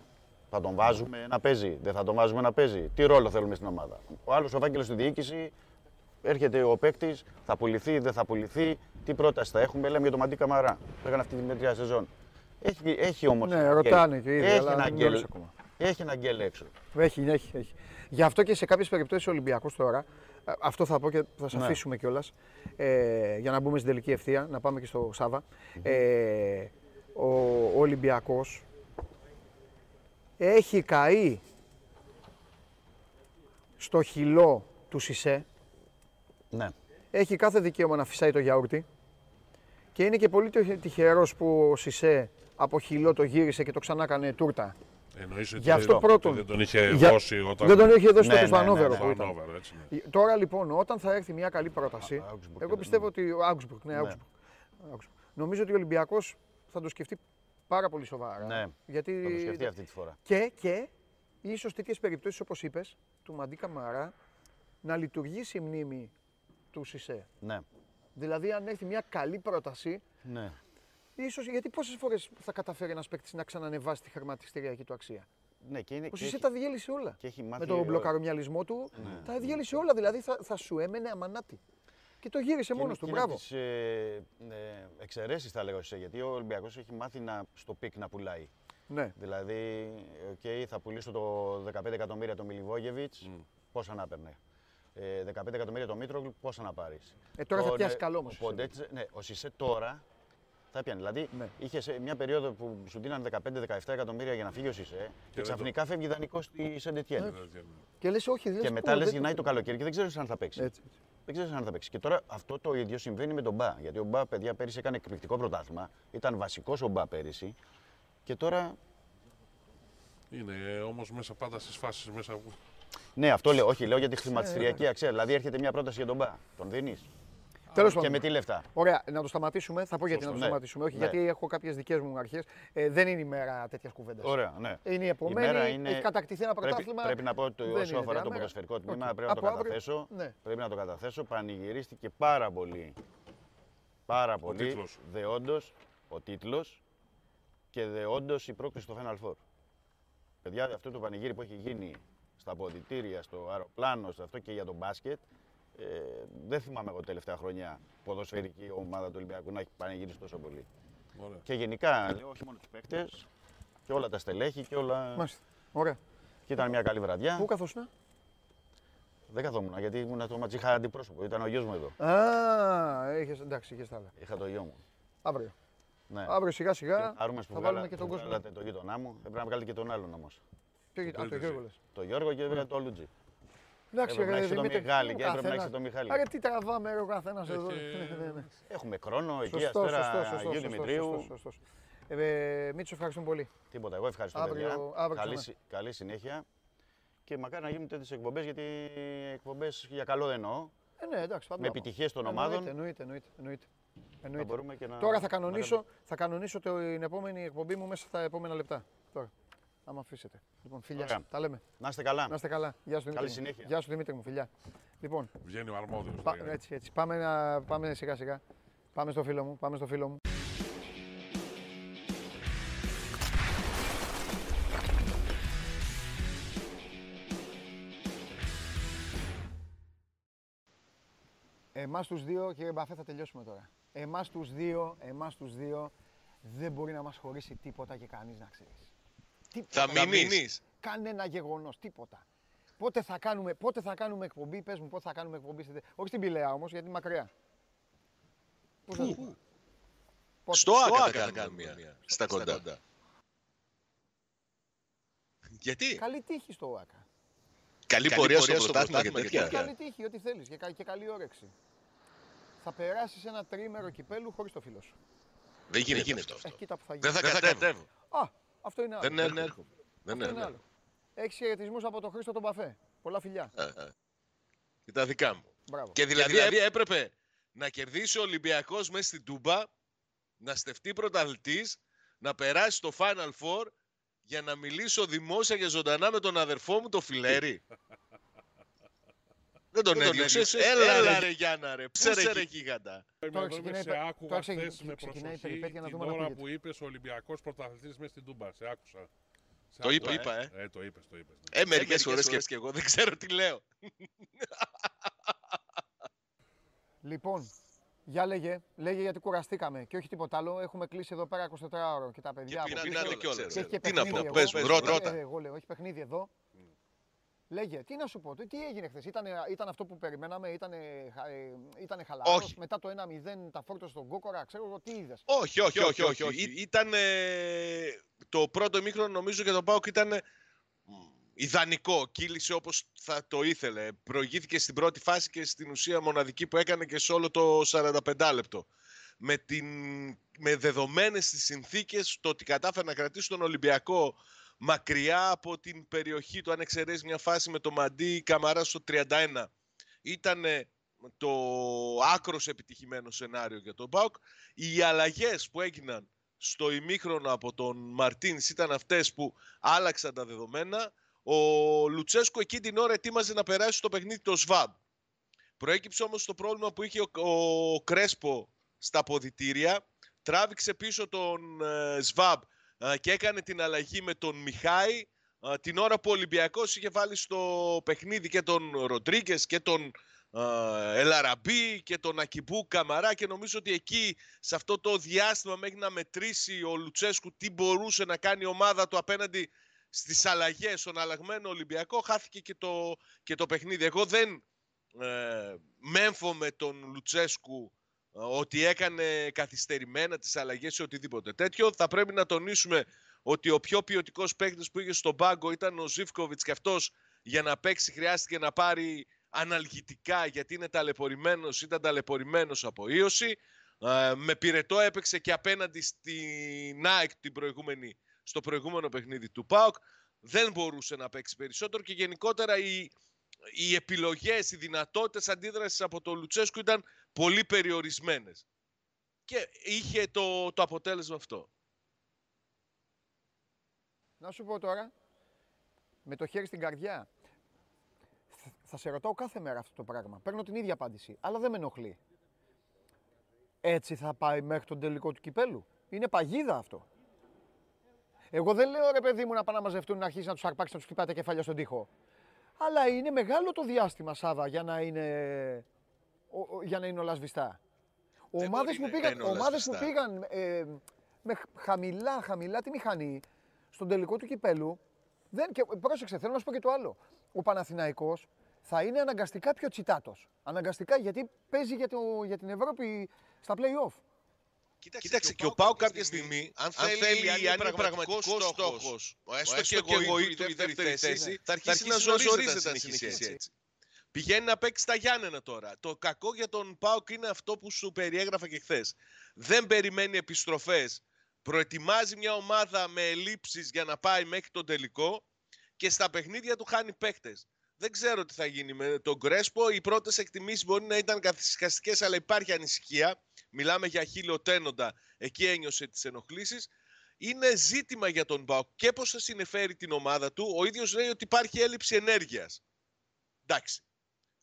θα τον βάζουμε να παίζει, δεν θα τον βάζουμε να παίζει. Τι ρόλο θέλουμε στην ομάδα; Ο άλλος ο φάκελος στη διοίκηση, έρχεται ο παίκτης, θα πουληθεί, δεν θα πουληθεί, τι πρόταση θα έχουμε. Λέμε για τον Μαντί Καμαρά που έκανε αυτή τη μετριά σεζόν. Έχει, έχει όμως. Ναι, ρωτάνε και ήδη, έχει αλλά ένα δεν γκέλ, γνωρίζω ακόμα. έχει ένα γκέλ έξω. Έχει, έχει, έχει. Γι' αυτό και σε κάποιες περιπτώσεις ο Ολυμπιακός τώρα, ε, αυτό θα πω και θα σε Ναι. αφήσουμε κιόλας, ε, για να μπούμε στην τελική ευθεία, να πάμε και στο Σάβα. Ε, ο, ο Ολυμπιακός έχει καεί στο χυλό του Σισε. Ναι. Έχει κάθε δικαίωμα να φυσάει το γιαούρτι. Και είναι και πολύ τυχερός που ο Σισε από χυλό το γύρισε και το ξανά έκανε τούρτα. Εννοείς ότι Γι' αυτό δεν- πρώτον. Δεν τον είχε Για- δώσει όταν. Δεν τον είχε δώσει Ναι, τότε στο ναι, ναι, Ανόβερο ναι. που στο ήταν. Hannover, έτσι, ναι. Τώρα λοιπόν, όταν θα έρθει μια καλή πρόταση, Α, Augsburg, εγώ ναι. πιστεύω ότι. ο Augsburg, ναι, Ναι. Augsburg. Augsburg. Νομίζω ότι ο Ολυμπιακός θα το σκεφτεί πάρα πολύ σοβαρά. Ναι, γιατί... Θα το σκεφτεί αυτή τη φορά. Και, και ίσως τέτοιες περιπτώσεις όπως είπες, του Μαντί Καμαρά, να λειτουργήσει η μνήμη του Σισε. Ναι. Δηλαδή, αν έρθει μια καλή πρόταση, ναι. ίσως γιατί πόσες φορές θα καταφέρει ένας παίκτης να ξανανεβάσει τη χρηματιστηριακή του αξία; ναι και είναι, Ο και Σισε έχει- τα διέλυσε όλα. και έχει μάθει Με τον ο- μπλοκαρομυαλισμό του, Ναι. τα διέλυσε όλα. Δηλαδή θα, θα σου έμενε αμανάτι. Και το γύρισε και μόνος είναι- του. και είναι Μπράβο. από τις, ε, ε, εξαιρέσεις θα λέγω σε, γιατί ο Ολυμπιακός έχει μάθει να, στο peak να πουλάει. Ναι. Δηλαδή, οκ, θα πουλήσω το 15 εκατομμύρια το Μιλιβόγεβιτς, πόσα να έπαιρνε. Ε, 15 εκατομμύρια το Μήτρογλου, πόσα να πάρεις; Ε, τώρα θα Τον, πιάσει ε, καλό όμως, Ο Ποντέτς, ναι, ο Σισε τώρα θα πιάνει. Δηλαδή, Ναι. είχες σε μια περίοδο που σου δίναν 15-17 εκατομμύρια για να φύγει ο Σισε και δεν ξαφνικά φεύγει δανεικό στη Σεντετιέν. Και λες, όχι, δεν Και μετά λες γυρνάει το καλοκαίρι και δεν ξέρεις αν θα παίξει. Έτσι. έτσι. Δεν ξέρεις αν θα παίξει. Και τώρα αυτό το ίδιο συμβαίνει με τον Μπα. Γιατί ο Μπα, παιδιά, πέρυσι έκανε εκπληκτικό πρωτάθλημα. Ήταν βασικός ο Μπα πέρυσι. Και τώρα. Είναι όμως μέσα πάντα στις φάσεις μέσα. Ναι, αυτό λέω. Όχι, λέω για τη χρηματιστηριακή αξία. Δηλαδή έρχεται μια πρόταση για τον Μπα. Τον δίνεις; Τέλος Και πάντων. με τι λεφτά; Ωραία, να το σταματήσουμε. Θα πω γιατί να το Ναι. σταματήσουμε. Όχι, Ναι. γιατί έχω κάποιες δικές μου αρχές. Ε, δεν είναι η μέρα τέτοιας κουβέντας. Ωραία, ναι. Είναι η Η επομένη. μέρα είναι- Έχει κατακτηθεί ένα Πρέπει, πρωτάθλημα. πρέπει να πω ότι δεν όσο είναι αφορά το διάμερα. ποδοσφαιρικό τμήμα Οκ. πρέπει να το Από αύριο, καταθέσω. Ναι. Πρέπει να το καταθέσω. Πανηγυρίστηκε πάρα πολύ. Πάρα πολύ. τίτλος. Δεόντως ο τίτλος και δεόντως η πρόκληση στο Final Four. Παιδιά, αυτό το πανηγύρι που έχει γίνει στα αποδητήρια, στο αεροπλάνο, στο αυτό και για τον μπάσκετ, ε, δεν θυμάμαι εγώ τελευταία χρονιά ποδοσφαιρική ομάδα του Ολυμπιακού να έχει πανηγυρίσει τόσο πολύ. Ωραία. Και γενικά, λέω, όχι μόνο τους παίκτες, και όλα τα στελέχη και όλα. Μάλιστα. Ωραία. Και ήταν μια καλή βραδιά. Πού καθόσουν. Δεν καθόμουν γιατί ήμουν στο ματς, είχα αντιπρόσωπο. Ήταν ο γιος μου εδώ. Α, έχεις, εντάξει, είχες τα άλλα. Είχα το γιο μου. Αύριο. Ναι. Αύριο σιγά σιγά Άρουμε που θα βγάλα- βάλουμε και τον που κόσμο. βγάλατε το γείτονά μου. Έπρεπε να βγάλετε και τον άλλον όμως. Ποιο γη- Α, το Γιώργο λες. Το Γιώργο και βέβαια το Λούτζι. Εντάξει, Έπρεπε να ρε, έχεις τον Δημήτρη, Μιχάλη ο και έπρεπε να καθένας. έχεις τον Μιχάλη. Άρα τι τραβάμε ρε, ο καθένας εδώ. Έχει- Ναι, ναι, ναι. Έχουμε χρόνο εκεί, Σωστό, αστέρα σωστό, σωστό, Αγίου σωστό, Δημητρίου. σωστό, σωστό. Ε, Μίτσο, ευχαριστούμε πολύ. Τίποτα. Εγώ ευχαριστώ Αύριο- παιδιά. αύριο καλή, ξανά. συ- καλή συνέχεια. Και μακάρι να γίνουν τέτοιες εκπομπές γιατί οι εκπομπές για καλό δεν εννοώ. Ε, ναι, εντάξει, πάντα. Με επιτυχίες των ομάδων. Εννοείται, εννοείται, εννοείται. Θα εννοείται. μπορούμε και να... Τώρα θα κανονίσω, θα κανονίσω την επόμενη εκπομπή μου μέσα στα επόμενα λεπτά. Τώρα. Άμα αφήσετε. Λοιπόν, φιλιά. Ωραία. Τα λέμε. Να είστε καλά. Να είστε καλά. Γεια σου Δημήτρη. Καλή μου. συνέχεια. Γεια σου Δημήτρη μου, φιλιά. Λοιπόν, Βγαίνει ο αρμόδιος. πα- έτσι, έτσι. Πάμε, να, πάμε σιγά σιγά. Πάμε στο φίλο μου, πάμε στο φίλο μου. Εμάς τους δύο, κύριε Μπαφέ, θα τελειώσουμε τώρα. Εμάς τους δύο, εμάς τους δύο, δεν μπορεί να μας χωρίσει τίποτα και κανείς να ξέρεις. Τίποτα. Θα μείνεις. Κανένα γεγονός, τίποτα. Πότε θα κάνουμε, πότε θα κάνουμε εκπομπή, πες μου, πότε θα κάνουμε εκπομπή, στη- όχι στην Πηλαία όμως, γιατί είναι μακριά. Πού; θα- Πότε; Στο Άκα θα κάνουμε μια. Στα κοντά. Γιατί; Καλή τύχη στο ΟΑΚΑ. Καλή πορεία στο πρωτάθλημα και Και τέτοια. καλή τύχη, ό,τι θέλεις και, κα- και καλή όρεξη. Θα περάσεις ένα τρίμερο κυπέλου χωρίς το φίλο σου. Δεν γίνεται αυτό. Ε, κοίτα που θα γίνει. Δεν θα κατέβω. Α, αυτό είναι άλλο. Δεν έρχομαι. Δεν Αυτό είναι έρχομαι. άλλο. Έχεις χαιρετισμούς από τον Χρήστο τον Παφέ. Πολλά φιλιά. Ε, ε. Και τα δικά μου. Μπράβο. Και δηλαδή, έπρεπε να κερδίσει ο Ολυμπιακός μέσα στην Τούμπα, να στεφτεί πρωταθλητής, να περάσει στο Final Four για να μιλήσω δημόσια και ζωντανά με τον αδερφό μου, τον Φιλέρη. Δεν τον έδιωξες. Έλα ρε Γιάννα ρε, ψέρε ρε γίγαντα. Τώρα ξεκινάει- ξεκινάει, σε τώρα άκουγα ξεκι- χθες με ξεκινάει η προσοχή περιπέτεια να την δούμε αν ώρα ακούγεται. που είπες Ολυμπιακός πρωταθλητής μέσα στην Τούμπα. Σε άκουσα. Σε Το είπα, άκουσα. είπα, ε. Ε, το είπες, το είπες. ναι. Ε, μερικές φορές και εγώ δεν ξέρω τι λέω. Λοιπόν, για λέγε, λέγε γιατί κουραστήκαμε και όχι τίποτα άλλο. Έχουμε κλείσει εδώ πέρα 24 ώρα και τα παιδιά. Και από πεινάνε πίσω. κιόλας, Και ξέρω. έχει και Τι να παιχνίδι πω, εγώ. πες μου, ρώτα, Ε, ρώτα. Εγώ λέω, έχει παιχνίδι εδώ. Λέγε, τι να σου πω, τι έγινε χθες, ήταν, ήταν αυτό που περιμέναμε, ήταν, ήτανε χαλαρός, Όχι. μετά το 1-0 τα φόρτωσε στον Κόκορα, ξέρω εγώ τι είδες. Όχι, όχι, όχι, όχι. όχι. Ήταν το πρώτο ημίχρονο νομίζω και το ΠΑΟΚ ήταν ε, μ, ιδανικό. Κύλησε όπως θα το ήθελε. Προηγήθηκε στην πρώτη φάση και στην ουσία μοναδική που έκανε και σε όλο το 45 λεπτό. Με, την, με δεδομένες τις συνθήκες το ότι κατάφερε να κρατήσει τον Ολυμπιακό μακριά από την περιοχή του αν εξαιρέσεις μια φάση με το Μαντί Καμαρά στο 31 ήταν το άκρος επιτυχημένο σενάριο για τον ΠΑΟΚ. Οι αλλαγές που έγιναν στο ημίχρονο από τον Μαρτίνς ήταν αυτές που άλλαξαν τα δεδομένα. Ο Λουτσέσκο εκεί την ώρα ετοίμαζε να περάσει στο παιχνίδι το ΣΒΑΜ. Προέκυψε όμως το πρόβλημα που είχε ο, ο Κρέσπο στα ποδητήρια. Τράβηξε πίσω τον ε, ΣΒΑΜ ε, και έκανε την αλλαγή με τον Μιχάη ε, την ώρα που ο Ολυμπιακός είχε βάλει στο παιχνίδι και τον Ροντρίγκες και τον ε, Ελαραμπή και τον Ακιμπού Καμαρά και νομίζω ότι εκεί σε αυτό το διάστημα μέχρι να μετρήσει ο Λουτσέσκου τι μπορούσε να κάνει η ομάδα του απέναντι στις αλλαγές στον αλλαγμένο Ολυμπιακό χάθηκε και το, και το παιχνίδι. Εγώ δεν ε, μέμφω τον Λουτσέσκου ε, ότι έκανε καθυστερημένα τις αλλαγές ή οτιδήποτε τέτοιο. Θα πρέπει να τονίσουμε ότι ο πιο ποιοτικός παίκτης που είχε στον πάγκο ήταν ο Ζήφκοβιτς και αυτός για να παίξει χρειάστηκε να πάρει αναλγητικά γιατί είναι ταλαιπωρημένος, ήταν ταλαιπωρημένος από ίωση. Ε, με πυρετό έπαιξε και απέναντι στην ΑΕΚ την προηγούμενη, στο προηγούμενο παιχνίδι του ΠΑΟΚ. Δεν μπορούσε να παίξει περισσότερο και γενικότερα οι, οι επιλογές, οι δυνατότητες αντίδρασης από τον Λουτσέσκου ήταν πολύ περιορισμένες. Και είχε το, το αποτέλεσμα αυτό. Να σου πω τώρα, με το χέρι στην καρδιά, θα- θα σε ρωτάω κάθε μέρα αυτό το πράγμα. Παίρνω την ίδια απάντηση, αλλά δεν με ενοχλεί. Έτσι θα πάει μέχρι τον τελικό του κυπέλου. Είναι παγίδα αυτό. Εγώ δεν λέω ρε παιδί μου να πάνε να μαζευτούν να αρχίσει να τους αρπάξει να τους χτυπάει τα κεφάλια στον τοίχο. Αλλά είναι μεγάλο το διάστημα, Σάβα, για να είναι, ο- ο- για να είναι όλα σβηστά. Δεν Ομάδες μπορεί που να πήγαν, είναι όλα ομάδες που σβηστά. πήγαν ε, με χ- χαμηλά, χαμηλά τη μηχανή στον τελικό του κυπέλου. Δεν, και πρόσεξε, θέλω να σου πω και το άλλο. Ο Παναθηναϊκός θα είναι αναγκαστικά πιο τσιτάτος. Αναγκαστικά γιατί παίζει για, το, για την Ευρώπη στα play-off. Κοίταξε, και ο Πάο κάποια στιγμή, αν θέλει, αν είναι πραγματικός στόχος, έστω και εγώ ή του η δεύτερη θέση, θα αρχίσει να ζορίζεται αν συνεχίσει έτσι. Πηγαίνει να παίξει στα Γιάννενα τώρα. Το κακό για τον Πάοκ είναι αυτό που σου περιέγραφα και χθες. Δεν περιμένει επιστροφές. Προετοιμάζει μια ομάδα με ελλείψεις για να πάει μέχρι τον τελικό και στα παιχνίδια του χάνει παίκτες. Δεν ξέρω τι θα γίνει με τον Κρέσπο. Οι πρώτες εκτιμήσεις μπορεί να ήταν καθυσυχαστικέ, αλλά υπάρχει ανησυχία. Μιλάμε για χείλο τένοντα. Εκεί ένιωσε τις ενοχλήσεις. Είναι ζήτημα για τον Μπάουκ και πώς θα συνεφέρει την ομάδα του. Ο ίδιος λέει ότι υπάρχει έλλειψη ενέργειας. Εντάξει.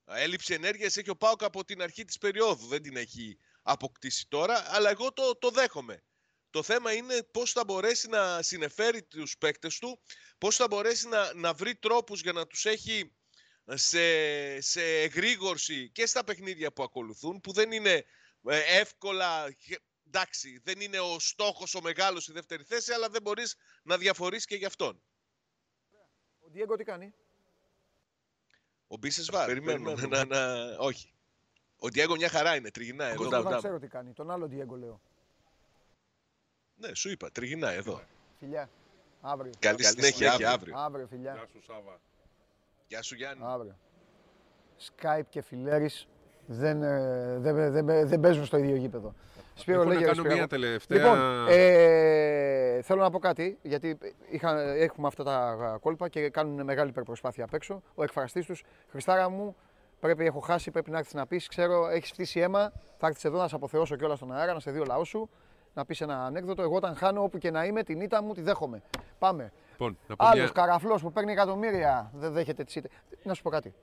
Έλλειψη ενέργειας έχει ο Πάουκ από την αρχή της περίοδου. Δεν την έχει αποκτήσει τώρα, αλλά εγώ το, το δέχομαι. Το θέμα είναι πώς θα μπορέσει να συνεφέρει τους παίκτες του, πώς θα μπορέσει να, να βρει τρόπους για να τους έχει σε, σε εγρήγορση και στα παιχνίδια που ακολουθούν, που δεν είναι ε, εύκολα, και- εντάξει, δεν είναι ο στόχος ο μεγάλος η δεύτερη θέση, αλλά δεν μπορείς να διαφορείς και γι' αυτόν. Ο Διέγκο τι κάνει; Ο Μπίσες Βάρ, περιμένουμε να, να, όχι. Ο Διέγκο μια χαρά είναι, τριγυνά εδώ. Εγώ δεν ξέρω τι κάνει. Τον άλλο Διέγκο λέω. Ναι, σου είπα, τριγυνά εδώ. Φιλιά. Αύριο. Καλή συνέχεια αύριο. Αύριο, φιλιά. Γεια σου Σάβα. Γεια σου Γιάννη. Αύριο. Skype και Φιλέρης δεν, ε, δεν, δεν, δεν παίζουν στο ίδιο γήπεδο. Σπύρο, Έχω να λέγε, κάνω Σπύρο. μια τελευταία- Λοιπόν, ε, θέλω να πω κάτι, γιατί είχα, έχουμε αυτά τα κόλπα και κάνουν μεγάλη υπερπροσπάθεια απ' έξω. Ο εκφραστής τους, Χριστάρα μου, πρέπει, έχω χάσει, πρέπει να έρθεις να πεις, ξέρω, έχεις φτύσει αίμα, θα έρθεις εδώ να σε αποθεώσω κιόλας στον αέρα, να σε δει ο λαός σου, να πεις ένα ανέκδοτο. Εγώ όταν χάνω όπου και να είμαι, την ήττα μου τη δέχομαι. Πάμε. Λοιπόν, να πω Άλλος μια- καραφλός που παίρνει εκατομμύρια δεν δέχεται τις ήττες. Να σου πω κάτι.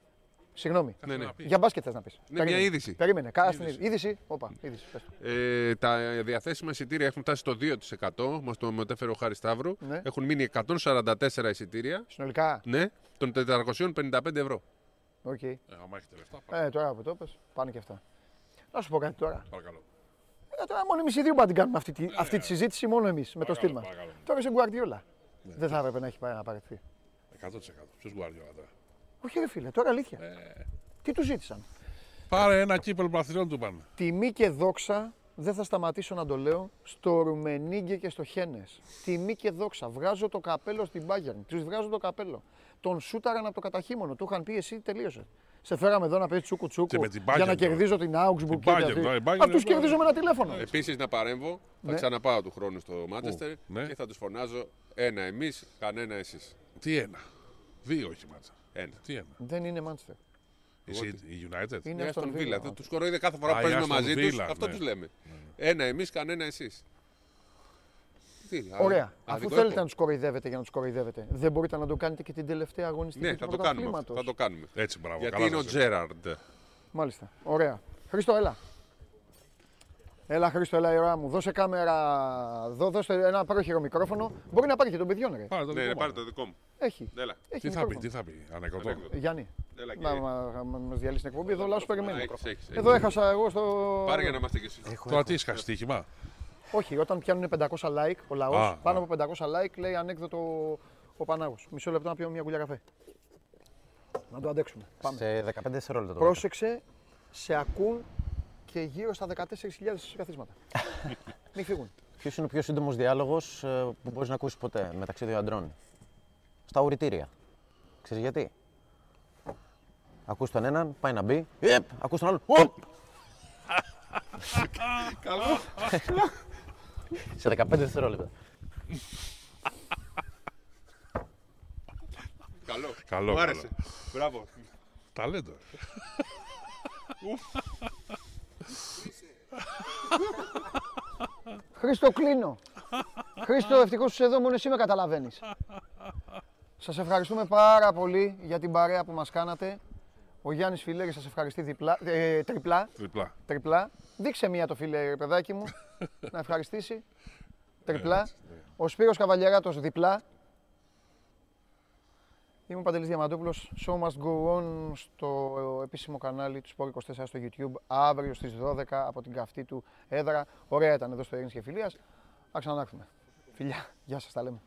Συγγνώμη. Ναι, ναι. Για μπάσκετ θες να πεις. Ναι, μια είδηση. Περίμενε. Κάρα στην είδηση. Είδηση. Όπα, είδηση. Πες το. Ε, τα διαθέσιμα εισιτήρια έχουν φτάσει στο 2%. Μας το μετέφερε ο Χάρης Σταύρου. Ναι. Έχουν μείνει 144 εισιτήρια. Συνολικά. Ναι, των 455 ευρώ. Οκ. Ε, άμα έχετε λεφτά, Ε, τώρα που το πες, πάνε και αυτά. Να σου πω κάτι τώρα. παρακαλώ. Ε, τώρα μόνο εμείς οι δύο πάντα την κάνουμε αυτή, τη- αυτή τη συζήτηση, μόνο εμείς με το στυλ μας. παρακαλώ. Τώρα είσαι Γκουαρδιόλα. Δεν θα έπρεπε να έχει πάει να παραιτηθεί. 100%. Ποιος Γκουαρδιόλα τώρα; Όχι, ρε φίλε, τώρα αλήθεια. Τι τους ζήτησαν; Πάρε ένα κύπελο παθητών του πάνε. Τιμή και δόξα, δεν θα σταματήσω να το λέω, στο Ρουμενίγκε και στο Χένες. Τιμή και δόξα. Βγάζω το καπέλο στην Bayern. Τους βγάζω το καπέλο. Τον σούταραν από το καταχύμωνο. Του είχαν πει εσύ τελείωσες. Σε φέραμε εδώ να παίζει τσούκου τσούκου Και με την για Bayern να τώρα. κερδίζω την Augsburg Την και Bayern, αυτή. ναι, η Bayern Αυτούς είναι κερδίζω με ένα τηλέφωνο. Επίσης να παρέμβω, θα Ναι. ξαναπάω του χρόνου στο Μάντσεστερ ναι. και θα τους φωνάζω ένα εμείς, κανένα εσείς. Τι ένα. Δύο όχι μάτσα. Ένα. Τι ένα; Δεν είναι Manchester. Εσύ η United. Είναι Ναι, Aston Aston Villa. Villa. Τους κοροϊδε κάθε φορά Α, που η παίζουμε Aston μαζί τους. Villa, Αυτό ναι. τους λέμε. Ένα εμείς, κανένα εσείς. Ωραία. Αφού θέλετε να τους κοροϊδεύετε για να τους κοροϊδεύετε, δεν μπορείτε να το κάνετε και την τελευταία αγωνιστική Ναι, του θα το κάνουμε. αυτό, πρωταθλήματος. Θα το κάνουμε. Έτσι, μπράβο. Γιατί καλά είναι ο σας Τζέραρντ. Μάλιστα. Ωραία. Χρήστο, έλα. Έλα, Χρήστο, έλα η ώρα μου. Δώσε κάμερα. Δώ, δώστε ένα πρόχειρο μικρόφωνο. Μπορεί να πάρει και τον παιδιών, ρε. Πάρε το Ναι, δικό ναι, μου. πάρε το δικό μου. Έχει. Έλα. Έχει Τι θα πει, μικρόφωνο. τι θα πει, ανεκδοτό. Ανέκδοτο. Γιάννη. Έλα, Να κύριε. μα μας διαλύσεις την εκπομπή. Εδώ λαό περιμένει. Έχεις, έχεις, έχεις. Εδώ έχασα εγώ στο. Πάρε για να είμαστε κι εσείς. Τώρα τι είχα στοίχημα; Όχι, όταν πιάνουν 500 like ο λαός, Α, πάνω α. από 500 like λέει ανέκδοτο ο Πανάγος. Μισό λεπτό να πιω μια κουλιά καφέ. Να το αντέξουμε. Πάμε. Σε 15 δευτερόλεπτα. το Πρόσεξε, σε ακούν και γύρω στα 14.000 καθίσματα. Μην φύγουν. Ποιος είναι ο πιο σύντομος διάλογος που μπορείς να ακούσεις ποτέ μεταξύ δύο αντρών; Στα ουρητήρια. Ξέρεις γιατί; Ακούς τον έναν, πάει να μπει. Επ, ακούς τον άλλον. Οπ. Σε 15 δευτερόλεπτα. Καλό. Καλό, Μου άρεσε. καλό. Μπράβο. Ταλέντο. Χρήστο, κλείνω. Χρήστο, ευτυχώς είσαι εδώ, μόνο εσύ με καταλαβαίνεις. Σας ευχαριστούμε πάρα πολύ για την παρέα που μας κάνατε. Ο Γιάννης Φιλέρης σας ευχαριστεί διπλά, ε, τριπλά. Τριπλά. Τριπλά. Δείξε μία το φίλε, παιδάκι μου, να ευχαριστήσει. Τριπλά. Ο Σπύρος Καβαλιαράτος διπλά. Είμαι ο Παντελής Διαμαντούπουλος. Show must go on στο επίσημο κανάλι του Sport 24 στο YouTube αύριο στις 12 από την καυτή του έδρα. Ωραία ήταν εδώ στο Ειρήνης και Φιλίας. Θα ξανάρθουμε. Φιλιά. Γεια σας, τα λέμε.